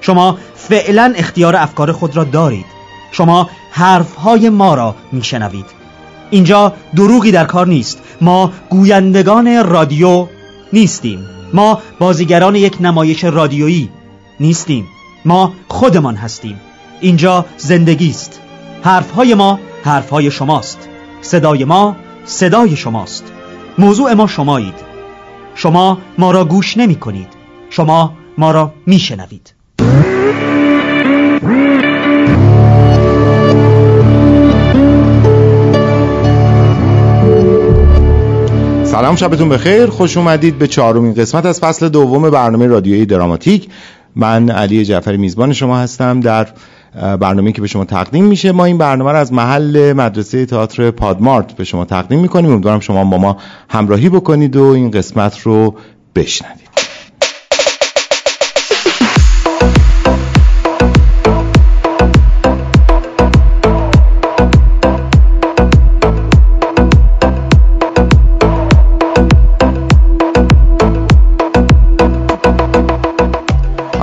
شما فعلا اختیار افکار خود را دارید. شما حرفهای ما را میشنوید. اینجا دروغی در کار نیست. ما گویندگان رادیو نیستیم. ما بازیگران یک نمایش رادیویی نیستیم. ما خودمان هستیم. اینجا زندگی است. حرفهای ما حرفهای شماست. صدای ما صدای شماست. موضوع ما شمایید. شما ما را گوش نمی کنید شما ما را می شنوید سلام شبتون بخیر. خوش اومدید به چهارمین قسمت از فصل دوم برنامه رادیویی دراماتیک. من علی جعفری میزبان شما هستم. در برنامه که به شما تقدیم میشه ما این برنامه رو از محل مدرسه تئاتر پادمارت به شما تقدیم می‌کنیم. امیدوارم شما با ما همراهی بکنید و این قسمت رو بشنوید.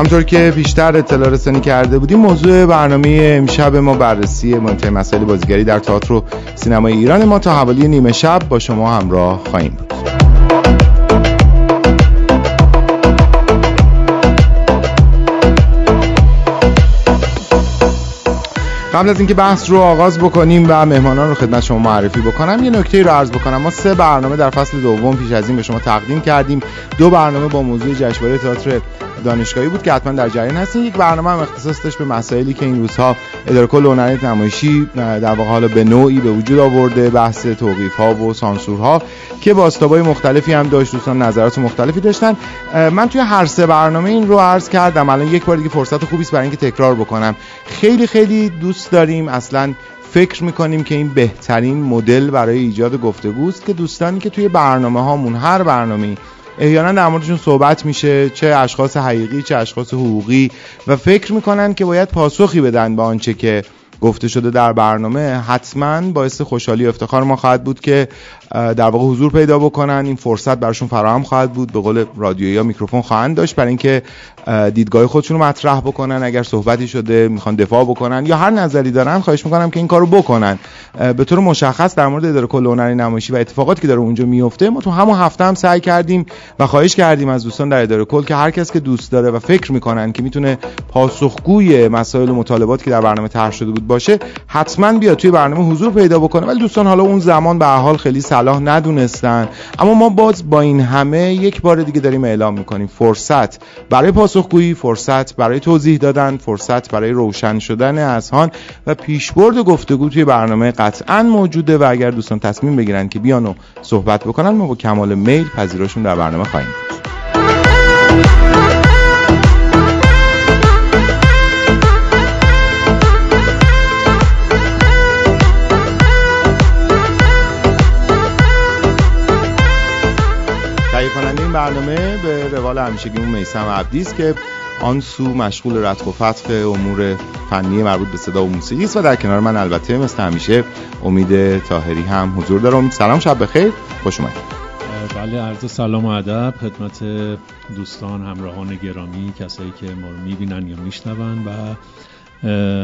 همطور که بیشتر اطلاع رسانی کرده بودیم موضوع برنامه امشب ما بررسی مهمترین مسائل بازیگری در تئاتر و سینمای ایران ما تا حوالی نیمه شب با شما همراه خواهیم بود. قبل از اینکه بحث رو آغاز بکنیم و مهمانان رو خدمت شما معرفی بکنم یه نکته رو عرض بکنم. ما سه برنامه در فصل دوم پیش از این به شما تقدیم کردیم. دو برنامه با موضوع جشنواره تئاتر دانشگاهی بود که حتما در جریان هستین. یک برنامه هم اختصاص داشت به مسائلی که این روزها اداره کل هنر نمایشی در واقع حالا به نوعی به وجود آورده بحث توقیف ها و سانسور ها که باستابای مختلفی هم داشت دوستان نظرات مختلفی داشتن. من توی هر سه برنامه این رو عرض کردم. الان یک بار دیگه فرصت خوبی است برای اینکه تکرار بکنم. خیلی خیلی دوست داریم. اصلا فکر می‌کنیم که این بهترین مدل برای ایجاد گفتگوست که دوستانی که توی برنامه هامون هر برنامه احیانا در موردشون صحبت میشه چه اشخاص حقیقی چه اشخاص حقوقی و فکر می‌کنن که باید پاسخی بدن به آنچه که گفته شده در برنامه. حتما باعث خوشحالی و افتخار ما خواهد بود که در واقع حضور پیدا بکنن. این فرصت براشون فراهم خواهد بود. به قول رادیو یا میکروفون خواهند داشت. برای اینکه دیدگاه خودشون رو مطرح بکنن. اگر صحبتی شده می‌خوان دفاع بکنن یا هر نظری دارن خواهش می‌کنم که این کارو بکنن. به طور مشخص در مورد اداره کل هنری نمایشی و اتفاقاتی که داره اونجا میفته ما تو همون هفته هم سعی کردیم و خواهش کردیم از دوستان در اداره کل که هر کس که دوست داره و فکر می‌کنن که می‌تونه پاسخگوی مسائل و مطالباتی که در برنامه طرح شده بود باشه حتما بیاد توی برنامه حضور پیدا بکنه. ولی دوستان حالا اون زمان به حال خیلی صلاح ندونستن. اما ما باز با این همه یک بار دیگه داریم اعلام می‌کنیم. فرصت برای پاسخگویی فرصت برای توضیح دادن فرصت برای روشن شدن اذهان و پیشبرد گفتگو توی برنامه قطعا موجوده و اگر دوستان تصمیم بگیرن که بیان و صحبت بکنن ما با کمال میل پذیراشون در برنامه خواهیم برنامه به روال همیشگیمون میسم عبدی است که آن سو مشغول رتق و فتق امور فنی مربوط به صدا و موسیقی است و در کنار من البته مثل همیشه امید تاهری هم حضور داره. امید سلام شب بخیر. خوش اومدید. بله عرض سلام و ادب خدمت دوستان همراهان گرامی کسایی که ما رو می‌بینن یا میشنون و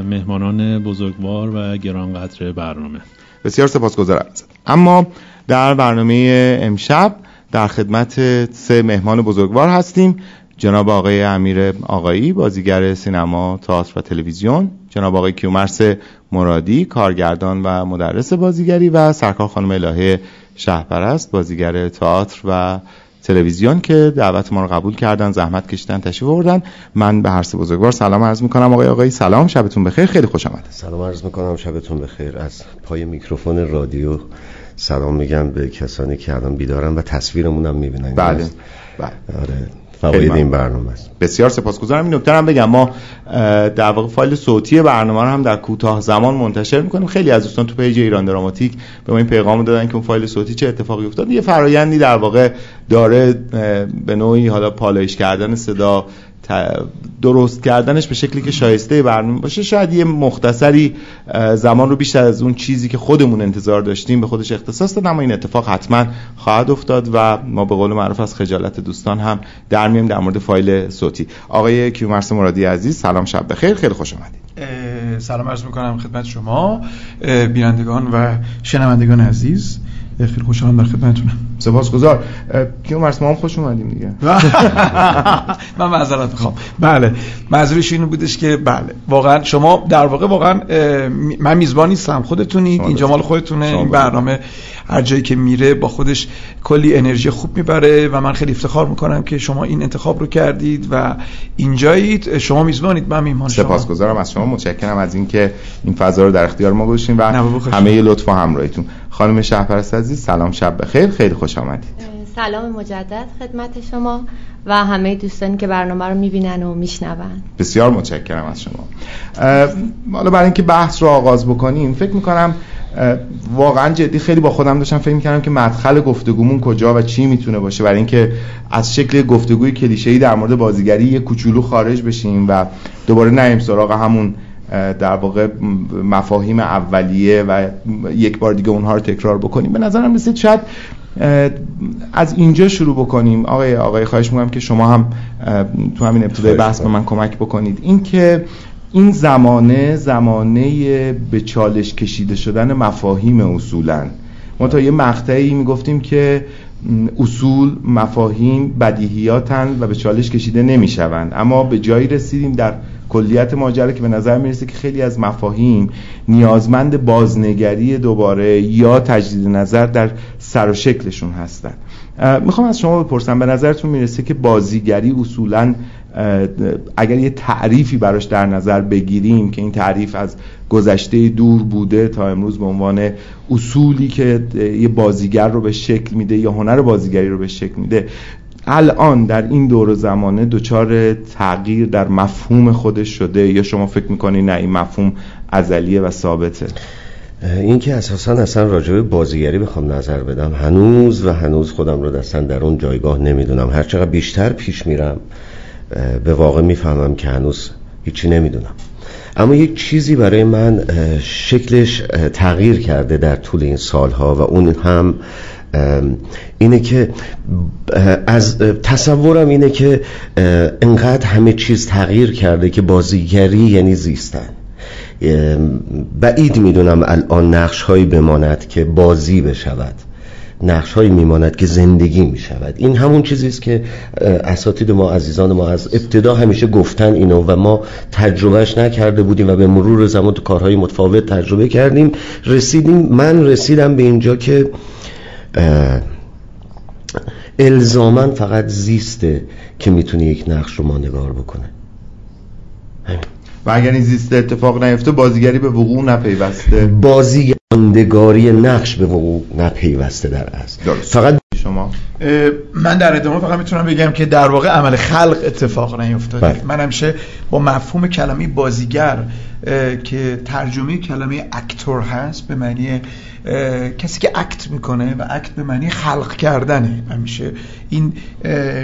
مهمانان بزرگوار و گرانقدر برنامه. بسیار سپاسگزارم. اما در برنامه امشب در خدمت سه مهمان بزرگوار هستیم. جناب آقای امیر آقایی بازیگر سینما تئاتر و تلویزیون. جناب آقای کیومرس مرادی کارگردان و مدرس بازیگری و سرکار خانم الهه شهپرست بازیگر تئاتر و تلویزیون که دعوت ما رو قبول کردن زحمت کشیدن تشریف آوردن. من به هر سه بزرگوار سلام عرض می‌کنم. آقای آقای سلام. شبتون بخیر. خیلی خوش آمد سلام عرض می‌کنم. شبتون بخیر. از پای میکروفون رادیو سلام میگم به کسانی که الان بیدارن و تصویرمون هم می‌بینن. بله بله. آره فواید این برنامه است. بسیار سپاسگزارم. این نکته هم بگم. ما در واقع فایل صوتی برنامه رو هم در کوتاه زمان منتشر می‌کنیم. خیلی از دوستان تو پیج ایران دراماتیک به ما این پیغام دادن که اون فایل صوتی چه اتفاقی افتاد. یه فرایندی در واقع داره به نوعی حالا پالایش کردن صدا درست کردنش به شکلی که شایسته برنامه باشه شاید یه مختصری زمان رو بیشتر از اون چیزی که خودمون انتظار داشتیم به خودش اختصاص داد اما این اتفاق حتما خواهد افتاد و ما به قول معروف از خجالت دوستان هم در میم در مورد فایل صوتی. آقای کیومرس مرادی عزیز سلام شب بخیر خیلی خوش آمدید سلام عرض می‌کنم خدمت شما بینندگان و شنوندگان عزیز. خیلی خوشحالم در خدمتتونم. سپاسگزار. کیومرس ما هم خوش اومدیم دیگه. من معذرت می‌خوام. بله. منظورش اینو بودش که بله. واقعا شما در واقع واقعا من میزبان نیستم. خودتونید اینجا مال خودتونه. این برنامه هر جایی که میره با خودش کلی انرژی خوب می‌بره و من خیلی افتخار می‌کنم که شما این انتخاب رو کردید و اینجایید. شما میزبانید. من میهمان شما. سپاسگزارم. از شما متشکرم از اینکه این فضا رو در اختیار ما گذاشتین و همه لطف و همراهیتون. خانم شهپرست عزیز سلام شب بخیر. خیلی خوش آمدید. سلام مجدد خدمت شما و همه دوستانی که برنامه رو می‌بینن و میشنون. بسیار متشکرم از شما. حالا برای اینکه بحث رو آغاز بکنیم فکر می‌کنم واقعا جدی خیلی با خودم داشتم فکر می‌کردم که مدخل گفتگومون کجا و چی می‌تونه باشه برای اینکه از شکل گفتگوی کلیشه‌ای در مورد بازیگری یه کوچولو خارج بشیم و دوباره نیم سراغ همون در واقع مفاهیم اولیه و یک بار دیگه اونها رو تکرار بکنیم. به نظرم رسید شاید از اینجا شروع بکنیم. آقای آقای خواهش می‌کنم که شما هم تو همین ابتدای بحث به من کمک بکنید. این که این زمانه زمانه به چالش کشیده شدن مفاهیم اصولا. ما تا یه مقطعی می‌گفتیم که اصول مفاهیم بدیهیاتن و به چالش کشیده نمی‌شوند. اما به جایی رسیدیم در کلیت ماجرا که به نظر می‌رسه که خیلی از مفاهیم نیازمند بازنگری دوباره یا تجدید نظر در سر و شکلشون هستن. می‌خوام از شما بپرسم به نظرتون می‌رسه که بازیگری اصولا اگر یه تعریفی براش در نظر بگیریم که این تعریف از گذشته دور بوده تا امروز به عنوان اصولی که یه بازیگر رو به شکل میده یا هنر بازیگری رو به شکل میده الان در این دور زمانه دچار تغییر در مفهوم خودش شده یا شما فکر می‌کنید نه این مفهوم ازلیه و ثابته؟ این که اساسا اصلا راجع بازیگری بخوام نظر بدم هنوز و هنوز خودم رو دستن در اون جایگاه نمی‌دونم. هر چقدر بیشتر پیش میرم به واقع می‌فهمم که هنوز هیچی نمی‌دونم. اما یک چیزی برای من شکلش تغییر کرده در طول این سالها و اون هم اینه که از تصورم اینه که انقدر همه چیز تغییر کرده که بازیگری یعنی زیستن. بعید می‌دونم الان نقش هایی بماند که بازی بشود. نقش هایی میماند که زندگی می‌شود. این همون چیزی است که اساتید ما عزیزان ما از ابتدا همیشه گفتن اینو و ما تجربهش نکرده بودیم و به مرور زمان تو کارهای متفاوت تجربه کردیم. رسیدیم من رسیدم به اینجا که الزامن فقط زیسته که می‌تونه یک نقش رو ماندگار بکنه. همین. و اگر این زیسته اتفاق نیفته بازیگری به وقوع نپیوسته. بازیگری نقش به وقوع نپیوسته در اصل. فقط شما؟ من در ادامه فقط می‌تونم بگم که در واقع عمل خلق اتفاق نیفتاده. بله. من همیشه با مفهوم کلمه بازیگر که ترجمه کلمه اکتور هست به معنی کسی که اکت می‌کنه و اکت به معنی خلق کردنه. همیشه این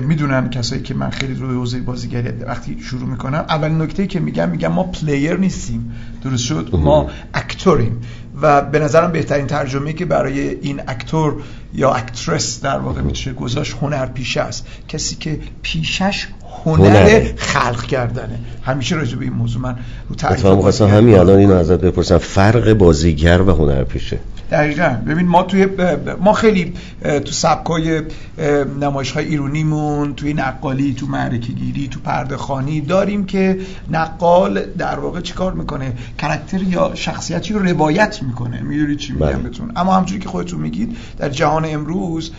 می‌دونن کسایی که من خیلی روی حوزه بازیگری وقتی شروع می‌کنم اول نکته که میگم میگم ما پلیر نیستیم. درست شد؟ ما اکتوریم. و به نظرم بهترین ترجمه که برای این اکتور یا اکترس در واقع میشه گذاشت هنر پیشه است. کسی که پیشش هنر خلق کردنه. همیشه راجع به این موضوع من رو تعریف همین الان اینو ازت بپرسم. فرق بازیگر و هنرپیشه دقیقا. ببین ما توی ما خیلی تو سبکای نمایش های ایرونیمون توی نقالی تو معرکه گیری تو پرده خانی داریم که نقال در واقع چیکار می‌کنه؟ کرکتر یا شخصیتی رو روایت می‌کنه. می‌دونی چی میگم بله. بهتون؟ اما همونجوری که خودتون میگید در جهان امروز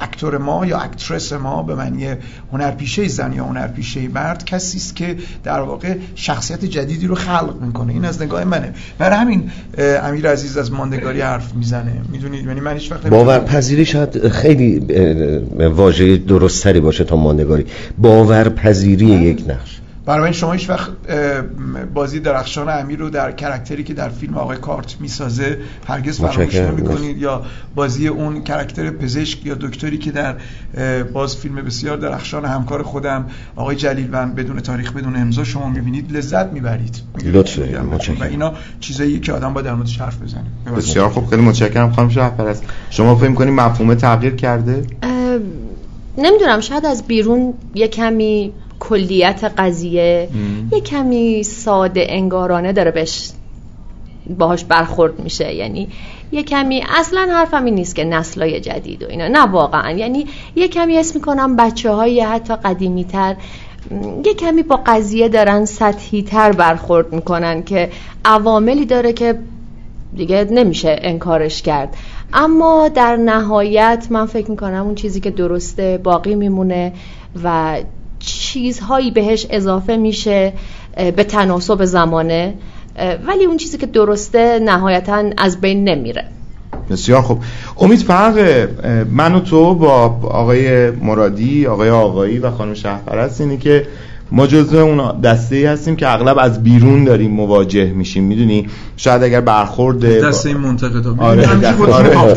اکتور ما یا اکترس ما به معنی هنرپیشه زن یا هنرپیشه مرد کسی است که در واقع شخصیت جدیدی رو خلق می‌کنه. این از نگاه منه. برای همین امیر عزیز از ماندگاری حرف می‌زنه. می‌دونید؟ یعنی من هیچ وقت باورپذیری شاید خیلی واژه درستری باشه تا ماندگاری. باورپذیری یک نقش. برای این شما هیچ وقت بازی درخشان امیر رو در کرکتری که در فیلم آقای کارت می‌سازه هرگز فراموش نمی‌کنید. یا بازی اون کرکتر پزشک یا دکتری که در باز فیلم بسیار درخشان همکار خودم آقای جلیلوند بدون تاریخ بدون امضا شما می‌بینید لذت می‌برید. و اینا چیزایی که آدم با در موردش حرف بزنه. بسیار خوب. خیلی متشکرم خانم شهرپرست شما فکر می‌کنید مفهوم تغییر کرده؟ نمی‌دونم. شاید از بیرون یه کمی کلیت قضیه یه کمی ساده انگارانه داره بهش باهاش برخورد میشه. یعنی یه کمی اصلا حرفم این نیست که نسلای جدید و اینا. نه واقعا. یعنی یه کمی اسم می‌کنم بچه های حتی قدیمی تر یه کمی با قضیه دارن سطحی تر برخورد می‌کنن که عواملی داره که دیگه نمیشه انکارش کرد. اما در نهایت من فکر می‌کنم اون چیزی که درسته باقی میمونه و چیزهایی بهش اضافه میشه به تناسب زمانه ولی اون چیزی که درسته نهایتا از بین نمیره. بسیار خوب. امید فرق من و تو با آقای مرادی آقای آقایی و خانم شهرپرست اینه که ما جزو اون دسته ای هستیم که اغلب از بیرون داریم مواجه میشیم می‌دونی؟ شاید اگر برخورد دسته این منتقدا آره, آره.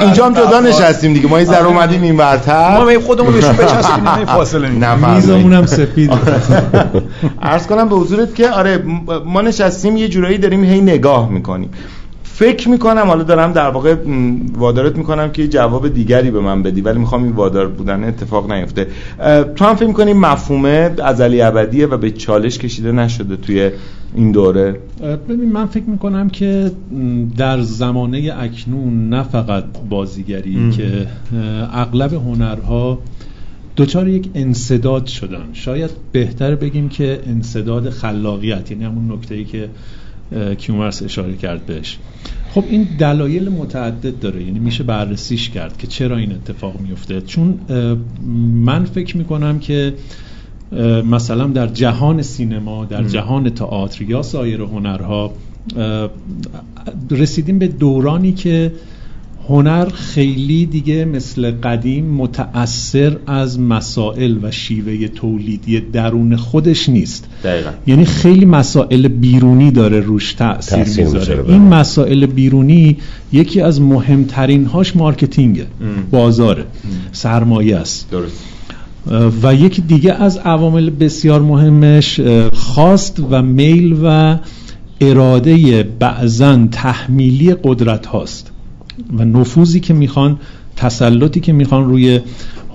اینجا هم جدا نشستیم دیگه. ما یه ذره اومدیم این ورتر. ما خودمون بهش بچسبیم نه فاصله میزمون هم سفید عرض کنم به حضورت که آره ما نشستیم یه جورایی داریم هی نگاه می‌کنیم. فکر می‌کنم حالا دارم در واقع وادارت می‌کنم که جواب دیگری به من بدی ولی می‌خوام این وادار بودن اتفاق نیفته. تو هم فکر می‌کنی مفهومه ازلی ابدیه و به چالش کشیده نشده توی این دوره؟ ببین من فکر می‌کنم که در زمانه اکنون نه فقط بازیگری که اغلب هنرها دوچار یک انصداد شدن. شاید بهتر بگیم که انصداد خلاقیت یعنی همون نکته ای که کیومرس اشاره کرد بهش. خب این دلایل متعدد داره. یعنی میشه بررسیش کرد که چرا این اتفاق میفته. چون من فکر می‌کنم که مثلا در جهان سینما در جهان تئاتر یا سایر هنرها رسیدیم به دورانی که هنر خیلی دیگه مثل قدیم متأثر از مسائل و شیوه تولیدی درون خودش نیست. دقیقا. یعنی خیلی مسائل بیرونی داره روش تأثیر, می‌ذاره این مسائل بیرونی یکی از مهمترین هاش مارکتینگه بازاره. سرمایه است. درست. و یکی دیگه از عوامل بسیار مهمش خواست و میل و اراده بعضا تحمیلی قدرت هاست و نفوذی که می‌خوان تسلطی که می‌خوان روی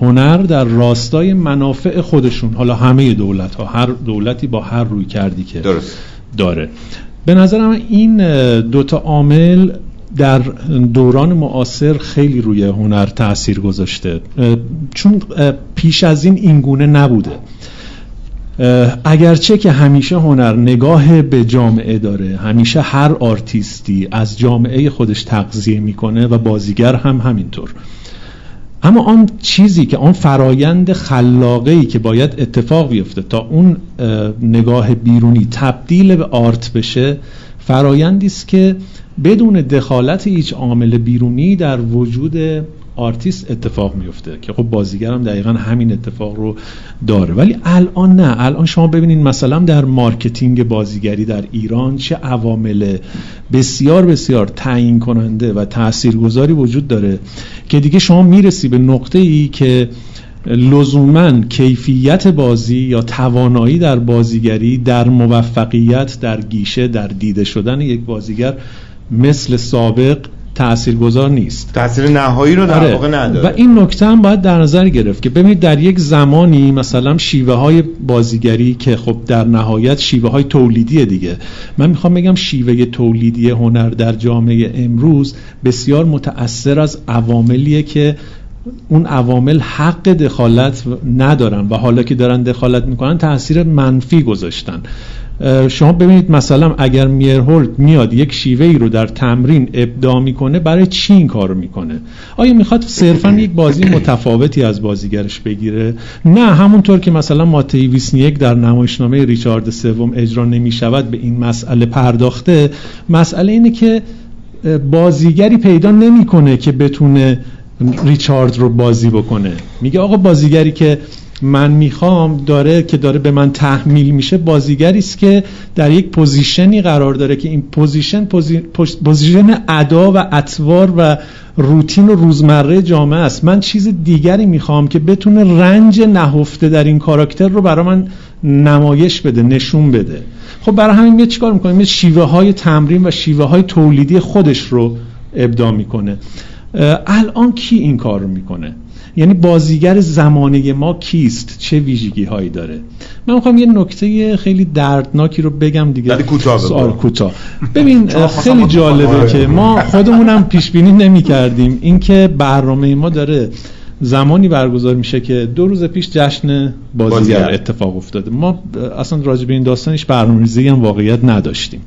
هنر در راستای منافع خودشون. حالا همه دولت ها هر دولتی با هر روی کردی که درست. داره. به نظرم این دوتا عامل در دوران معاصر خیلی روی هنر تاثیر گذاشته. چون پیش از این اینگونه نبوده. اگرچه که همیشه هنر نگاه به جامعه داره همیشه هر آرتیستی از جامعه خودش تغذیه می‌کنه و بازیگر هم همینطور. اما آن چیزی که آن فرایند خلاقه که باید اتفاق بیفته تا اون نگاه بیرونی تبدیل به art بشه فرایندی است که بدون دخالت هیچ عامل بیرونی در وجود آرتیست اتفاق میفته که خب بازیگر هم دقیقا همین اتفاق رو داره. ولی الان نه. الان شما ببینید مثلا در marketing بازیگری در ایران چه عوامل بسیار بسیار تعیین کننده و تاثیرگذاری وجود داره که دیگه شما می‌رسی به نقطه ای که لزوما کیفیت بازی یا توانایی در بازیگری در موفقیت در گیشه در دیده شدن یک بازیگر مثل سابق تاثیرگذار نیست. تاثیر نهایی رو در آره. واقع نداره. و این نکته هم باید در نظر گرفت که ببینید در یک زمانی مثلا شیوه های بازیگری که خب در نهایت شیوه های تولیدی دیگه. من می‌خوام بگم شیوه تولیدی هنر در جامعه امروز بسیار متأثر از عواملیه که اون عوامل حق دخالت ندارن و حالا که دارن دخالت می‌کنن تاثیر منفی گذاشتن. شما ببینید مثلا اگر میرهولد میاد یک شیوه ای رو در تمرین ابداع می‌کنه برای چی این کارو می‌کنه؟ آیا می‌خواد صرفا یک بازی متفاوتی از بازیگرش بگیره؟ نه همونطور که مثلا ماتهی ویسنیک در نمایشنامه ریچارد سوم اجرا نمی‌شود به این مسئله پرداخته. مسئله اینه که بازیگری پیدا نمی‌کنه که بتونه ریچارد رو بازی بکنه. میگه آقا بازیگری که من می‌خوام داره که داره به من تحمیل میشه بازیگری است که در یک position ی قرار داره که این position position ادا و اطوار و روتین و روزمره جامعه است. من چیز دیگری می‌خوام که بتونه رنج نهفته در این کاراکتر رو برای من نمایش بده نشون بده. خب برای همین میاد چیکار می‌کنه میاد شیوه های تمرین و شیوه های تولیدی خودش رو ابداع می‌کنه. الان کی این کار رو می‌کنه؟ یعنی بازیگر زمانه ما کیست؟ چه ویژگی هایی داره؟ من می‌خوام یه نکته خیلی دردناکی رو بگم دیگه. سوال کوتاه. ببین خیلی جالبه که ما خودمونم پیش بینی نمی کردیم اینکه برنامه ما داره زمانی برگزار میشه که دو روز پیش جشن بازیگر اتفاق افتاده. ما اصلا راجع به این داستانش برنامه‌ریزی هم واقعیت نداشتیم.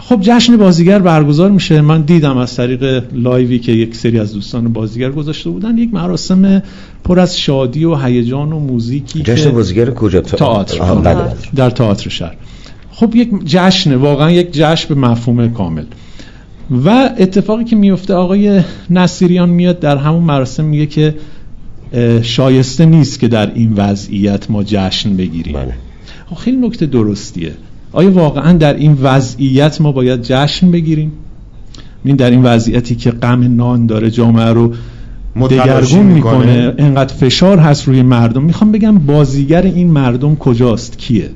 خب جشن بازیگر برگزار میشه. من دیدم از طریق لایوی که یک سری از دوستان بازیگر گذاشته بودن یک مراسم پر از شادی و هیجان و موزیکی جشن بازیگر کجا؟ تئاتر. بله، بله. در تئاتر شهر. خب یک جشن واقعا یک جشن به مفهوم کامل. و اتفاقی که میفته آقای نصیریان میاد در همون مراسم میگه که شایسته نیست که در این وضعیت ما جشن بگیریم. بله. خب خیلی نکته درستیه. آیا واقعا در این وضعیت ما باید جشن بگیریم؟ این در این وضعیتی که غم نان داره جامعه رو دگرگون می‌کنه. انقدر فشار هست روی مردم. می‌خوام بگم بازیگر این مردم کجاست؟ کیه؟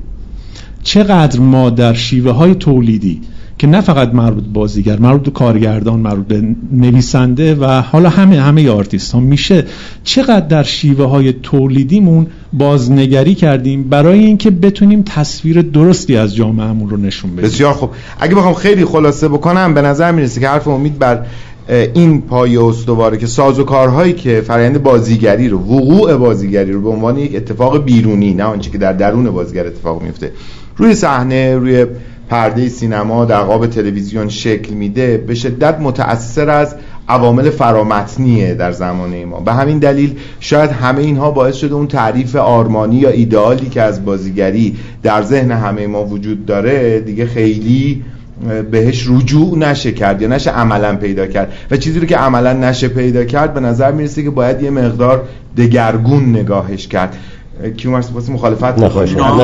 چقدر ما در شیوه های تولیدی که نه فقط مربوط بازیگر مربوط کارگردان مربوط نویسنده و حالا همه همه آرتیست ها میشه چقدر در شیوه های تولیدیمون بازنگری کردیم برای اینکه بتونیم تصویر درستی از جامعهمون رو نشون بدیم؟ بسیار خوب. اگه بخوام خیلی خلاصه بکنم به نظر می‌رسه که حرف امید بر این پایه استواره که ساز و کارهایی که فرآیند بازیگری رو وقوع بازیگری رو به عنوان یک اتفاق بیرونی نه آنچه که در درون بازیگر اتفاق میفته روی صحنه روی پرده سینما در قاب تلویزیون شکل میده به شدت متأثر از عوامل فرامتنیه در زمانه ما. به همین دلیل شاید همه اینها باعث شده اون تعریف آرمانی یا ایدئالی که از بازیگری در ذهن همه ما وجود داره دیگه خیلی بهش رجوع نشه کرد یا نشه عملا پیدا کرد. و چیزی رو که عملا نشه پیدا کرد به نظر می‌رسه که باید یه مقدار دگرگون نگاهش کرد. کیومرث واسه مخالفت نه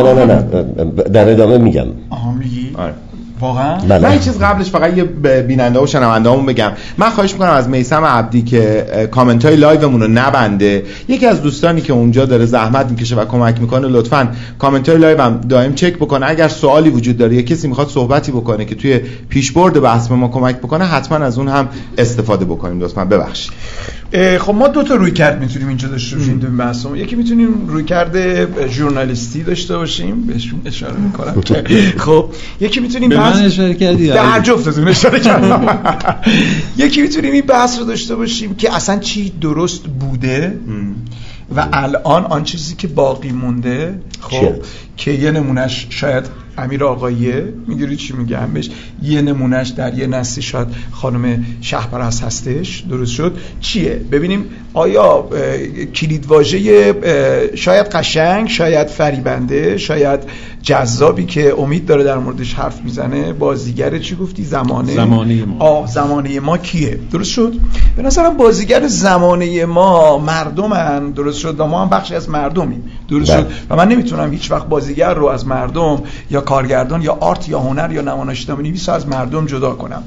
نه نه نه. در ادامه میگم. آها میگی؟ آره. واقعا؟ بله. من چیز قبلش فقط یه بیننده و شنوندهامون بگم. من خواهش می‌کنم از میسم عبدی که کامنت های لایومون رو نبنده یکی از دوستانی که اونجا داره زحمت می‌کشه و کمک می‌کنه لطفا کامنت های لایو هم دائم چک بکنه اگر سوالی وجود داره یا کسی می‌خواد صحبتی بکنه که توی پیشبرد بحث به ما کمک بکنه حتما از اون هم استفاده بکنیم. لطفا ببخشید. خب ما دو تا روی کرد می‌تونیم اینجا داشته باشیم تو بحثمون. یکی می‌تونیم روی کرد ژورنالیستی داشته باشیم. بهشون اشاره می‌کنم. خب یکی می‌تونیم به من اشاره کردی؟ هر جفتتون اشاره کردم. یکی می‌تونیم این بحث رو داشته باشیم که اصلا چی درست بوده و الان آن چیزی که باقی مونده خب که یه نمونهش شاید امیر آقاییه می‌دونی چی میگم بهش یه نمونهش در یه نسلی شاید خانم شهپرست هستش. درست شد؟ چیه؟ ببینیم آیا کلیدواژه شاید قشنگ شاید فریبنده شاید جذابی که امید داره در موردش حرف می‌زنه. بازیگر چی گفتی؟ زمانه زمانه ما. آه زمانه ما کیه؟ درست شد؟ به نظرم بازیگر زمانه ما مردمن. درست شد؟ و ما هم بخشی از مردمیم. درست بله. شد؟ و من نمی‌تونم هیچ وقت بازیگر رو از مردم یا کارگردان یا آرت یا هنر یا نمایشنامه نویس از مردم جدا کنم.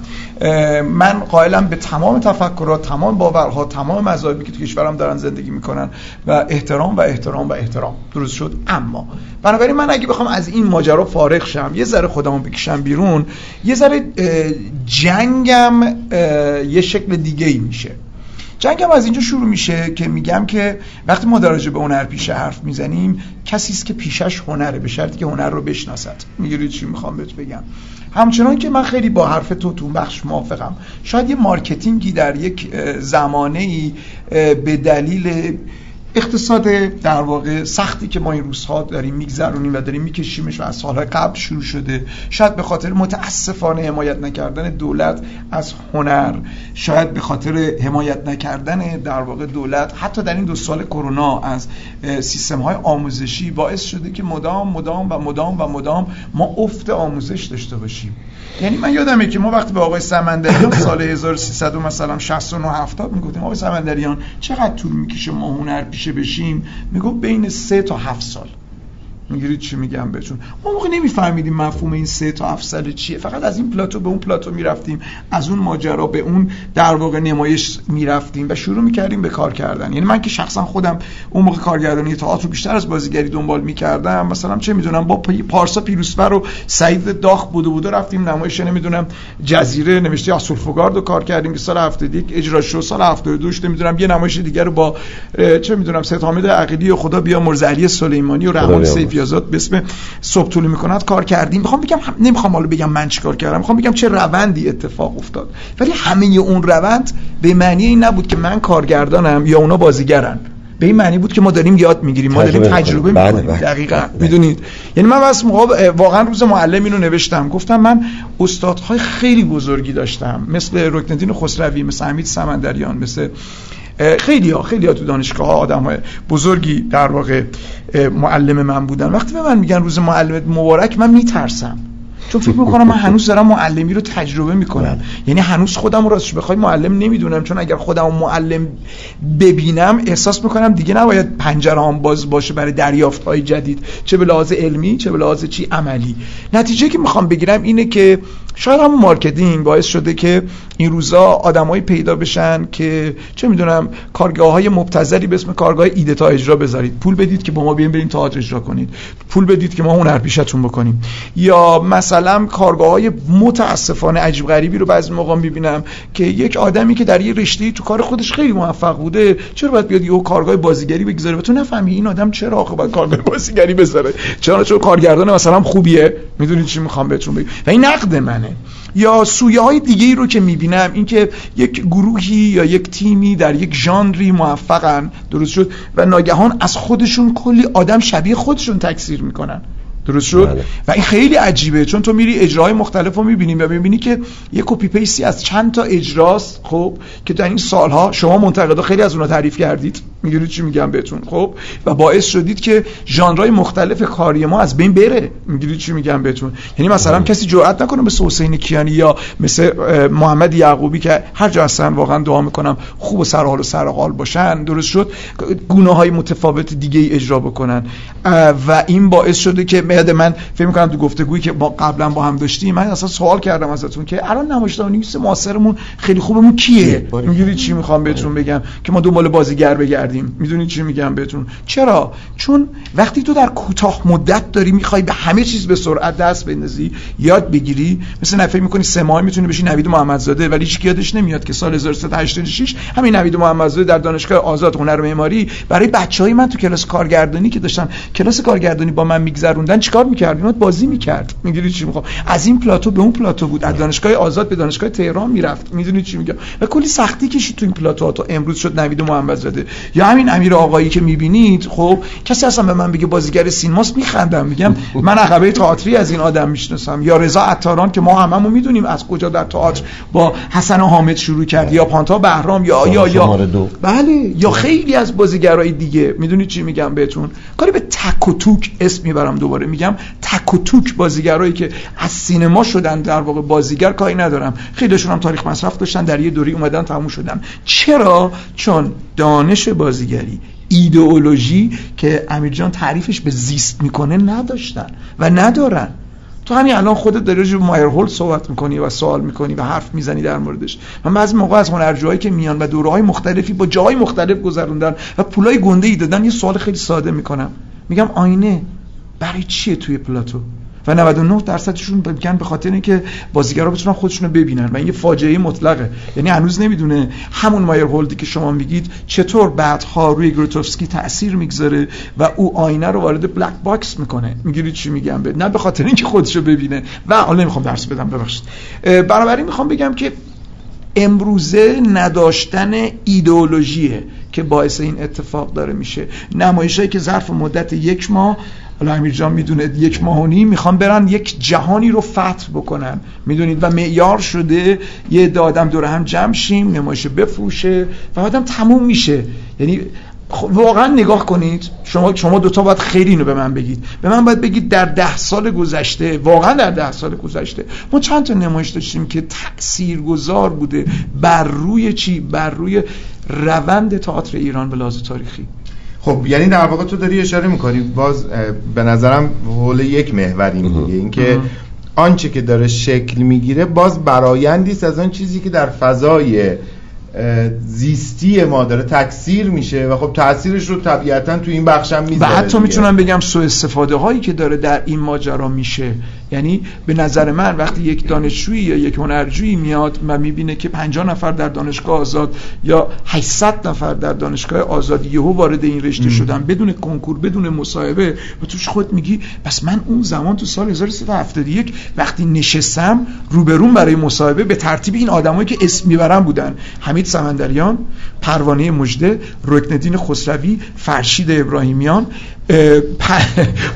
من قائلم به تمام تفکرات تمام باورها تمام مذاهبی که تو کشورم دارن زندگی می‌کنن و احترام و احترام و احترام. درست شد؟ اما بنابراین من اگه بخوام از این ماجرا فارغ شم یه ذره خودمو بکشم بیرون یه ذره جنگم یه شکل دیگه ای میشه. جنگم از اینجا شروع میشه که میگم که وقتی ما در به هنر پیشه حرف می‌زنیم کسی است که پیشش هنره به شرطی که هنر رو بشناسد. می‌گیرید چی می‌خوام بهت بگم؟ همچنان که من خیلی با حرف تو تو بخش موافقم. شاید یه marketing ی در یک زمانه ای به دلیل اقتصاد در واقع سختی که ما این روزها داریم میگذرونیم و داریم میکشیمش و از سالهای قبل شروع شده شاید به خاطر متاسفانه حمایت نکردن دولت از هنر شاید به خاطر حمایت نکردن در واقع دولت حتی در این دو سال کرونا از سیستم های آموزشی باعث شده که مدام مدام و مدام و مدام ما افت آموزش داشته باشیم. یعنی من یادمه که ما وقتی به آقای سمندریان سال 1300 مثلا 69 70 می‌گفتیم آقای سمندریان چقدر طول می‌کشه ما هنر پیشه بشیم. می‌گفت بین 3 تا 7 سال. می‌گیرید چی میگم بهتون؟ ما موقع نمیفهمیدیم مفهوم این سه تا افسر چیه. فقط از این پلاتو به اون پلاتو می‌رفتیم. از اون ماجرا به اون در واقع نمایش می‌رفتیم و شروع می‌کردیم به کار کردن. یعنی من که شخصا خودم اون موقع کارگردانی تئاتر بیشتر از بازیگری دنبال می‌کردم. مثلا چه می‌دونم با پارسا پیروسفر و سعید داغ بوده بوده رفتیم نمایش نمی‌دونم جزیره نوشته آسولفوگارد رو کار کردیم که سال 71 اجرا شد. سال 72 نمی‌دونم یه نمایش دیگه رو با چه می‌دونم حامد عقیلی و خدا بیا مرزعلی سلیمانی و رحمان سیفیازاد به اسم صبح طول می‌کند کار کردیم. می‌خوام بگم نمی‌خوام حالا بگم من چیکار کردم. می‌خوام بگم چه روندی اتفاق افتاد. ولی همه اون روند به معنی این نبود که من کارگردانم یا اونا بازیگرن. به این معنی بود که ما داریم یاد می‌گیریم. ما داریم تجربه بله می‌کنیم. بله. دقیقا. بله. می‌دونید؟ یعنی من واسه واقعا روز معلم اینو نوشتم. گفتم من استادهای خیلی بزرگی داشتم. مثل رکنالدین خسروی مثل حمید سمندریان مثل خیلی ها خیلی ها تو دانشگاه ها آدم های بزرگی در واقع معلم من بودن. وقتی به من میگن روز معلمت مبارک من میترسم. چون فکر می‌کنم من هنوز دارم معلمی رو تجربه می‌کنم. یعنی هنوز خودم راستش بخوای معلم نمی‌دونم. چون اگر خودم معلم ببینم احساس می‌کنم دیگه نباید پنجره هم باز باشه برای دریافت های جدید. چه به لحاظ علمی چه به لحاظ چی عملی. نتیجه که می‌خوام بگیرم اینه که شاید همون marketing باعث شده که این روزا آدمایی پیدا بشن که چه می‌دونم کارگاه های مبتذلی به اسم کارگاه ایده تا اجرا بذارید. پول بدید که با ما بیاین بریم تئاتر اجرا کنید. پول بدید که ما هنرپیشتون بکنیم. یا مثلا کارگاه های متاسفانه عجیب غریبی رو بعضی موقع می‌بینم که یک آدمی که در یه رشته تو کار خودش خیلی موفق بوده چرا باید بیاد یه کارگاه بازیگری بگذاره؟ و تو نفهمی این آدم چرا آخه باید کارگاه بازیگری بذاره؟ چرا چون کارگردان مثلا خوبیه؟ می‌دونید چی می‌خوام بهتون بگم؟ و این نقد منه یا سویه های دیگه ای رو که می‌بینم اینکه یک گروهی یا یک تیمی در یک ژانری موفقن درست شد و ناگهان از خودشون کلی آدم شبیه خودشون تکثیر می‌کنن. درست شد؟ بله. و این خیلی عجیبه چون تو میری اجراهای مختلف رو می‌بینی و می‌بینی که یه کپی پیستی از چند تا اجراست خب که در این سالها شما منتقدا خیلی از اونها تعریف کردید. می‌گیرید چی میگم بهتون؟ خب؟ و باعث شدید که ژانرهای مختلف کاری ما از بین بره. می‌گیرید چی میگم بهتون؟ یعنی مثلا. کسی جرئت نکنه مثل حسین کیانی یا مثل محمد یعقوبی که هر جا هستن واقعا دعا می‌کنم خوب و سر حال و سر حال باشن. درست شد؟ گونه های متفاوت دیگه ای اجرا بکنن. و این باعث شده که میاد من فکر می‌کنم تو گفتگویی که با قبلا با هم داشتیم من اصلا سوال کردم ازتون که الان نمایشنامه‌نویس معاصرمون خیلی خوبمون کیه؟ می‌گیرید چی می‌خوام بهتون بگم؟ که ما دنبال بازیگر بگردیم. می‌دونید چی میگم بهتون؟ چرا؟ چون وقتی تو در کوتاه مدت داری می‌خوای به همه چیز به سرعت دست بندازی یاد بگیری مثل نفر می‌کنی سه ماه می‌تونی بشی نوید محمدزاده ولی هیچ یادش نمیاد که سال 1386 همین نوید محمدزاده در دانشگاه آزاد هنر معماری برای بچهای من تو کلاس کارگردانی که داشتن کلاس کارگردانی با من میگذروندن چیکار می‌کرد؟ میاد بازی می‌کرد. می‌دونی چی می‌خوام؟ از این پلاتو به اون پلاتو بود. از دانشگاه آزاد به دانشگاه تهران می‌رفت. می‌دونی چی میگم؟ و کلی سختی کشید تو این پلاتو تا امروز شد نوید محمدزاده. یا همین امیر آقایی که می‌بینید خب کسی اصلا به من بگه بازیگر سینماست میخندم میگم من عقبه تئاتری از این آدم می‌شناسم. یا رضا عطاران که ما هممون می‌دونیم از کجا در تئاتر با حسن و حامد شروع کرد یا پانتا بهرام یا یا یا بله یا خیلی از بازیگرای دیگه. می‌دونید چی میگم بهتون؟ کاری به تک و توک اسم می‌برم دوباره. میگم تک و توک بازیگرایی که از سینما شدن در واقع بازیگر کاری ندارم. خیلیشون هم تاریخ مصرف داشتن در یه دوری اومدن تموم شدن. چرا؟ چون دانش بازیگری. ایدئولوژی که امیر جان تعریفش به زیست می‌کنه نداشتن و ندارن. تو همین الان خودت داری راجع مایر صحبت می‌کنی و سوال می‌کنی و حرف می‌زنی در موردش. من بعضی موقع از هنرجوهایی که میان و دوره های مختلفی با جاهای مختلف گذروندن و پولای گنده ای دادن یه سوال خیلی ساده می‌کنم. میگم آینه برای چیه توی پلاتو؟ و 99 درصدشون میگن به خاطر اینکه بازیگرا بتونن خودشونو ببینن و این یه فاجعه مطلقه. یعنی هنوز نمی‌دونه همون مایرهولدی که شما میگید چطور بعدها روی گروتوفسکی تاثیر می‌گذاره و او آینه رو وارد black box می‌کنه. می‌گیری چی میگم؟ نه به خاطر اینکه خودشو ببینه. و حالا نمی‌خوام درس بدم ببخشید. بنابراین می‌خوام بگم که امروزه نداشتن ایدئولوژیه که باعث این اتفاق داره میشه. نمایشایی که ظرف مدت یک ماه حالا امیر جان می‌دونه یک ماه و نیم می‌خوان برن یک جهانی رو فتح بکنن. می‌دونید؟ و معیار شده یه عده آدم دور هم جمع شیم نمایش بفروشه و آدم تموم میشه. یعنی خب واقعا نگاه کنید شما شما دوتا باید خیلی اینو به من بگید. به من باید بگید در ده سال گذشته واقعا در ده سال گذشته ما چند تا نمایش داشتیم که تأثیر گذار بوده بر روی چی؟ بر روی روند تئاتر ایران به لحاظ تاریخی. خب یعنی در واقع تو داری اشاره می‌کنی باز به نظرم حول یک محوری دیگه. اینکه آنچه که داره شکل می‌گیره باز برایندی از آن چیزی که در فضای زیستی ما داره تکثیر میشه و خب تاثیرش رو طبیعتا تو این بخش هم و حتی می‌تونم بگم سوء استفاده هایی که داره در این ماجرا میشه. یعنی به نظر من وقتی یک دانشجویی یا یک هنرجویی میاد و می‌بینه که 50 نفر در دانشگاه آزاد یا 800 نفر در دانشگاه آزاد یهو وارد این رشته شدن بدون کنکور بدون مصاحبه و توش خود میگی پس من اون زمان تو سال 1371 وقتی نشستم روبرون برای مصاحبه به ترتیب این آدمایی که اسم می‌برن بودن. حمید سمندریان پروانه مجده رکنالدین خسروی فرشید ابراهیمیان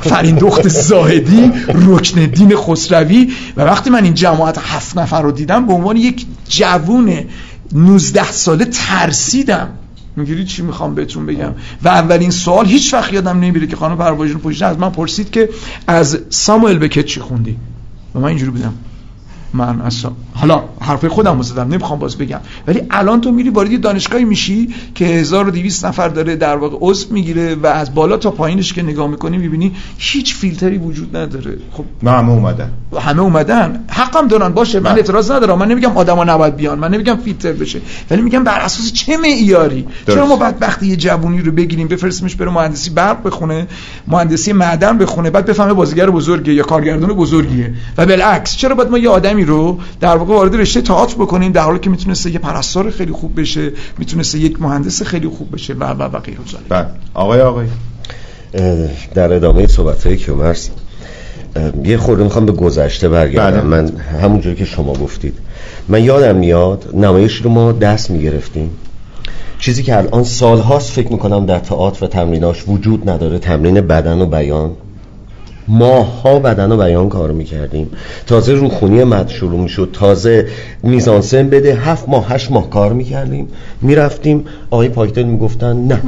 فریندخت زاهدی رکن دین خسروی. و وقتی من این جماعت هفت نفر رو دیدم به عنوان یک جوون 19 ساله ترسیدم. می‌گیری چی می‌خوام بهتون بگم؟ و اولین سوال هیچ وقت یادم نمیره که خانم پروازی پشت از من پرسید که از ساموئل بکت چی خوندی؟ و من اینجوری بودم. من اصلا حالا حرف خودم زدم نمی‌خوام باز بگم. ولی الان تو میری وارد دانشگاهی میشی که 1200 نفر داره در واقع عضو می‌گیره و از بالا تا پایینش که نگاه می‌کنی می‌بینی هیچ فیلتری وجود نداره. خب همه اومدن. همه اومدن. حقم دارن باشه من. اعتراض ندارم. من نمیگم آدما نباید بیان من نمیگم فیلتر بشه. ولی میگم بر اساس چه معیاری؟ چرا ما بعد وقتی یه جوونی رو بگیریم بفرستیمش بره مهندسی برق بخونه مهندسی معدن بخونه بعد بفهمه بازیگر بزرگه یا کارگردان بزرگیه؟ و بالعکس چرا باید ما یه آدمی رو در واقع وارد رشته تئاتر بکنیم در حالی که می‌تونسته یه پرستار خیلی خوب بشه می‌تونسته یک مهندس خیلی خوب بشه و و و بله. آقای آقای. در ادامه صحبت های کیومرس یه خورده می‌خوام به گذشته برگردم. بله. من همونجوری که شما گفتید. من یادم میاد نمایش رو ما دست می‌گرفتیم. چیزی که الان سالهاست فکر می‌کنم در تئاتر و تمریناش وجود نداره. تمرین بدن و بیان. ماها بدن و بیان کار می‌کردیم. تازه روخونی مد شروع می‌شد. تازه میزانسن بده. هفت ماه هشت ماه کار می‌کردیم. می‌رفتیم. آقای پایتل می‌گفتن نه.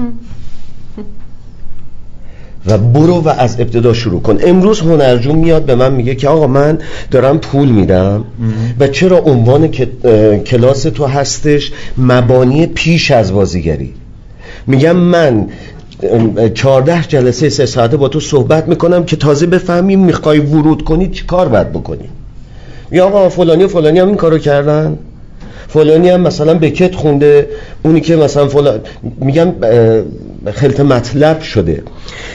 و برو و از ابتدا شروع کن. امروز هنرجو میاد به من میگه که آقا من دارم پول میدم و چرا عنوان کلاس تو هستش مبانی پیش از بازیگری. میگم من چهارده جلسه سه ساعته با تو صحبت می‌کنم که تازه بفهمیم می‌خوای ورود کنی چی کار باید بکنی؟ یا آقا فلانی و فلانی هم این کارو کردن. فلانی هم مثلا بکت خونده اونی که مثلا فلان میگم خلط مطلب شده.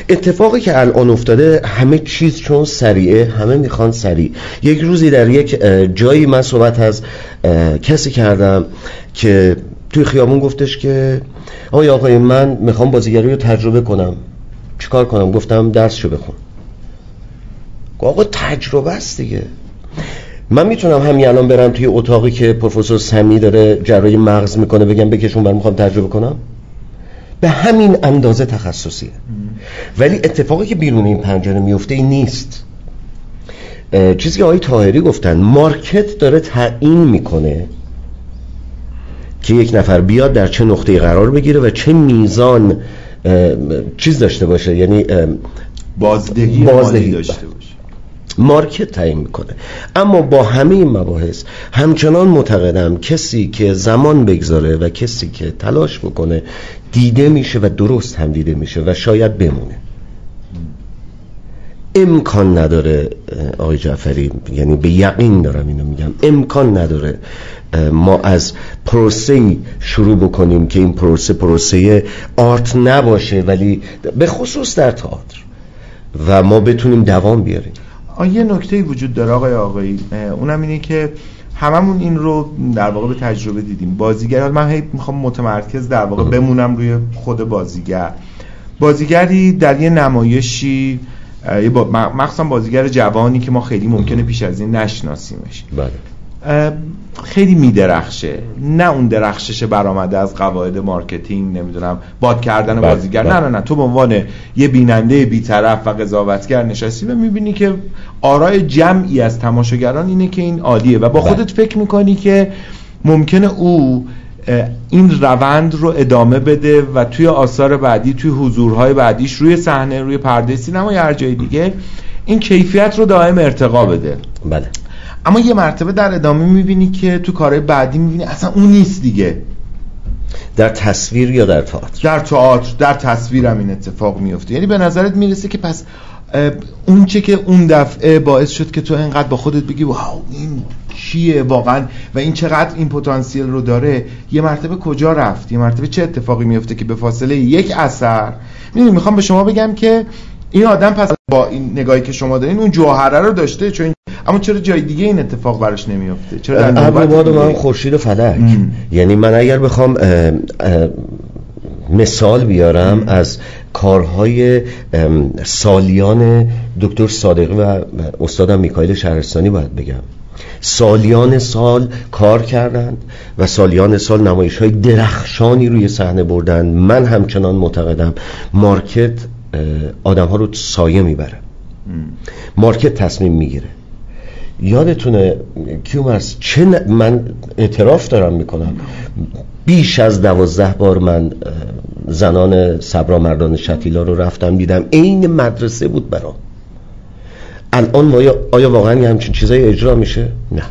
اتفاقی که الان افتاده همه چیز چون سریعه همه می‌خوان سریع. یک روزی در یک جایی من صحبت از کسی کردم که توی خیابون گفتش که آقای آقای من می‌خوام بازیگری رو تجربه کنم. چیکار کنم؟ گفتم درسشو بخون. آقا تجربه است دیگه. من می‌تونم همین الان برم توی اتاقی که پروفسور سمی داره جراحی مغز می‌کنه بگم بکشون برم می‌خوام تجربه کنم؟ به همین اندازه تخصصیه. ولی اتفاقی که بیرون این پنجره میفته این نیست. چیزی که آقای تاهری گفتن مارکت داره تعیین می‌کنه. که یک نفر بیاد در چه نقطه قرار بگیره و چه میزان چیز داشته باشه یعنی بازدهی, بازدهی. داشته باشه. مارکت تعیین می‌کنه. اما با همه این مباحث همچنان معتقدم کسی که زمان بگذاره و کسی که تلاش بکنه دیده میشه و درست هم دیده میشه و شاید بمونه. امکان نداره آقای جعفری یعنی به یقین دارم اینو میگم امکان نداره ما از پروسه شروع بکنیم که این پروسه پروسه art نباشه ولی به خصوص در تئاتر و ما بتونیم دوام بیاریم. یه نکته وجود داره آقای آقایی اونم اینه که هممون این رو در واقع به تجربه دیدیم. بازیگر من هی می‌خوام متمرکز در واقع بمونم روی خود بازیگر. بازیگری در یه نمایشی مخصوصا بازیگر جوانی که ما خیلی ممکنه پیش از این نشناسیمش. بله. خیلی میدرخشه. نه اون درخشش برآمده از قواعد marketing نمی‌دونم باد کردن بله، بازیگر. بله. نه نه نه. تو به عنوان یه بیننده بیطرف و قضاوتگر نشستی و می‌بینی که آرای جمعی از تماشاگران اینه که این عالیه. و با بله. خودت فکر می‌کنی که ممکنه او این روند رو ادامه بده و توی آثار بعدی توی حضورهای بعدیش روی صحنه روی پرده سینما یا هر جای دیگه این کیفیت رو دائم ارتقا بده. بله. اما یه مرتبه در ادامه می‌بینی که تو کارهای بعدی می‌بینی اصلا اون نیست دیگه. در تصویر یا در تئاتر؟ در تئاتر در تصویرم این اتفاق میفته. یعنی به نظرت می‌رسه که پس اون چه که اون دفعه باعث شد که تو اینقدر با خودت بگی واو این چیه واقعا؟ و این چقدر این پتانسیل رو داره یه مرتبه کجا رفت؟ یه مرتبه چه اتفاقی میفته که به فاصله یک اثر؟ می‌دونی می‌خوام به شما بگم که این آدم پس با این نگاهی که شما دارین اون جوهره رو داشته چون اما چرا جای دیگه این اتفاق براش نمیفته چرا در باد من خورشید و فلک. یعنی من اگر بخوام مثال بیارم از کارهای سالیان دکتر صادقی و استادم میکایل شهرستانی باید بگم. سالیان سال کار کردند و سالیان سال نمایش های درخشانی روی صحنه بردن من همچنان معتقدم مارکت آدم ها رو سایه می‌بره. market تصمیم می‌گیره. یادتونه کیومرث چه من اعتراف دارم می‌کنم. بیش از دوازده بار من زنان صبرا مردان شتیلا رو رفتم دیدم. عین مدرسه بود برام. الان ما آیا واقعا یه همچین چیزایی اجرا میشه؟ نه.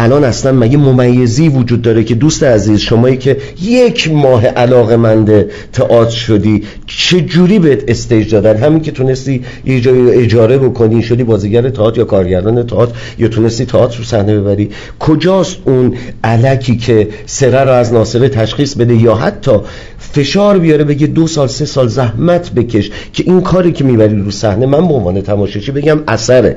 الان اصلا مگه ممیزی وجود داره که دوست عزیز شمایی که یک ماه علاقه منده تئاتر شدی چه جوری بهت stage دادن؟ همین که تونستی یه جایی اجاره بکنی شدی بازیگر تئاتر یا کارگردان تئاتر یا تونستی تئاتر رو صحنه ببری؟ کجاست اون علکی که سره رو از ناصره تشخیص بده یا حتی فشار بیاره بگه دو سال سه سال زحمت بکش که این کاری که می‌بری رو صحنه من به عنوان تماشاچی بگم اثره.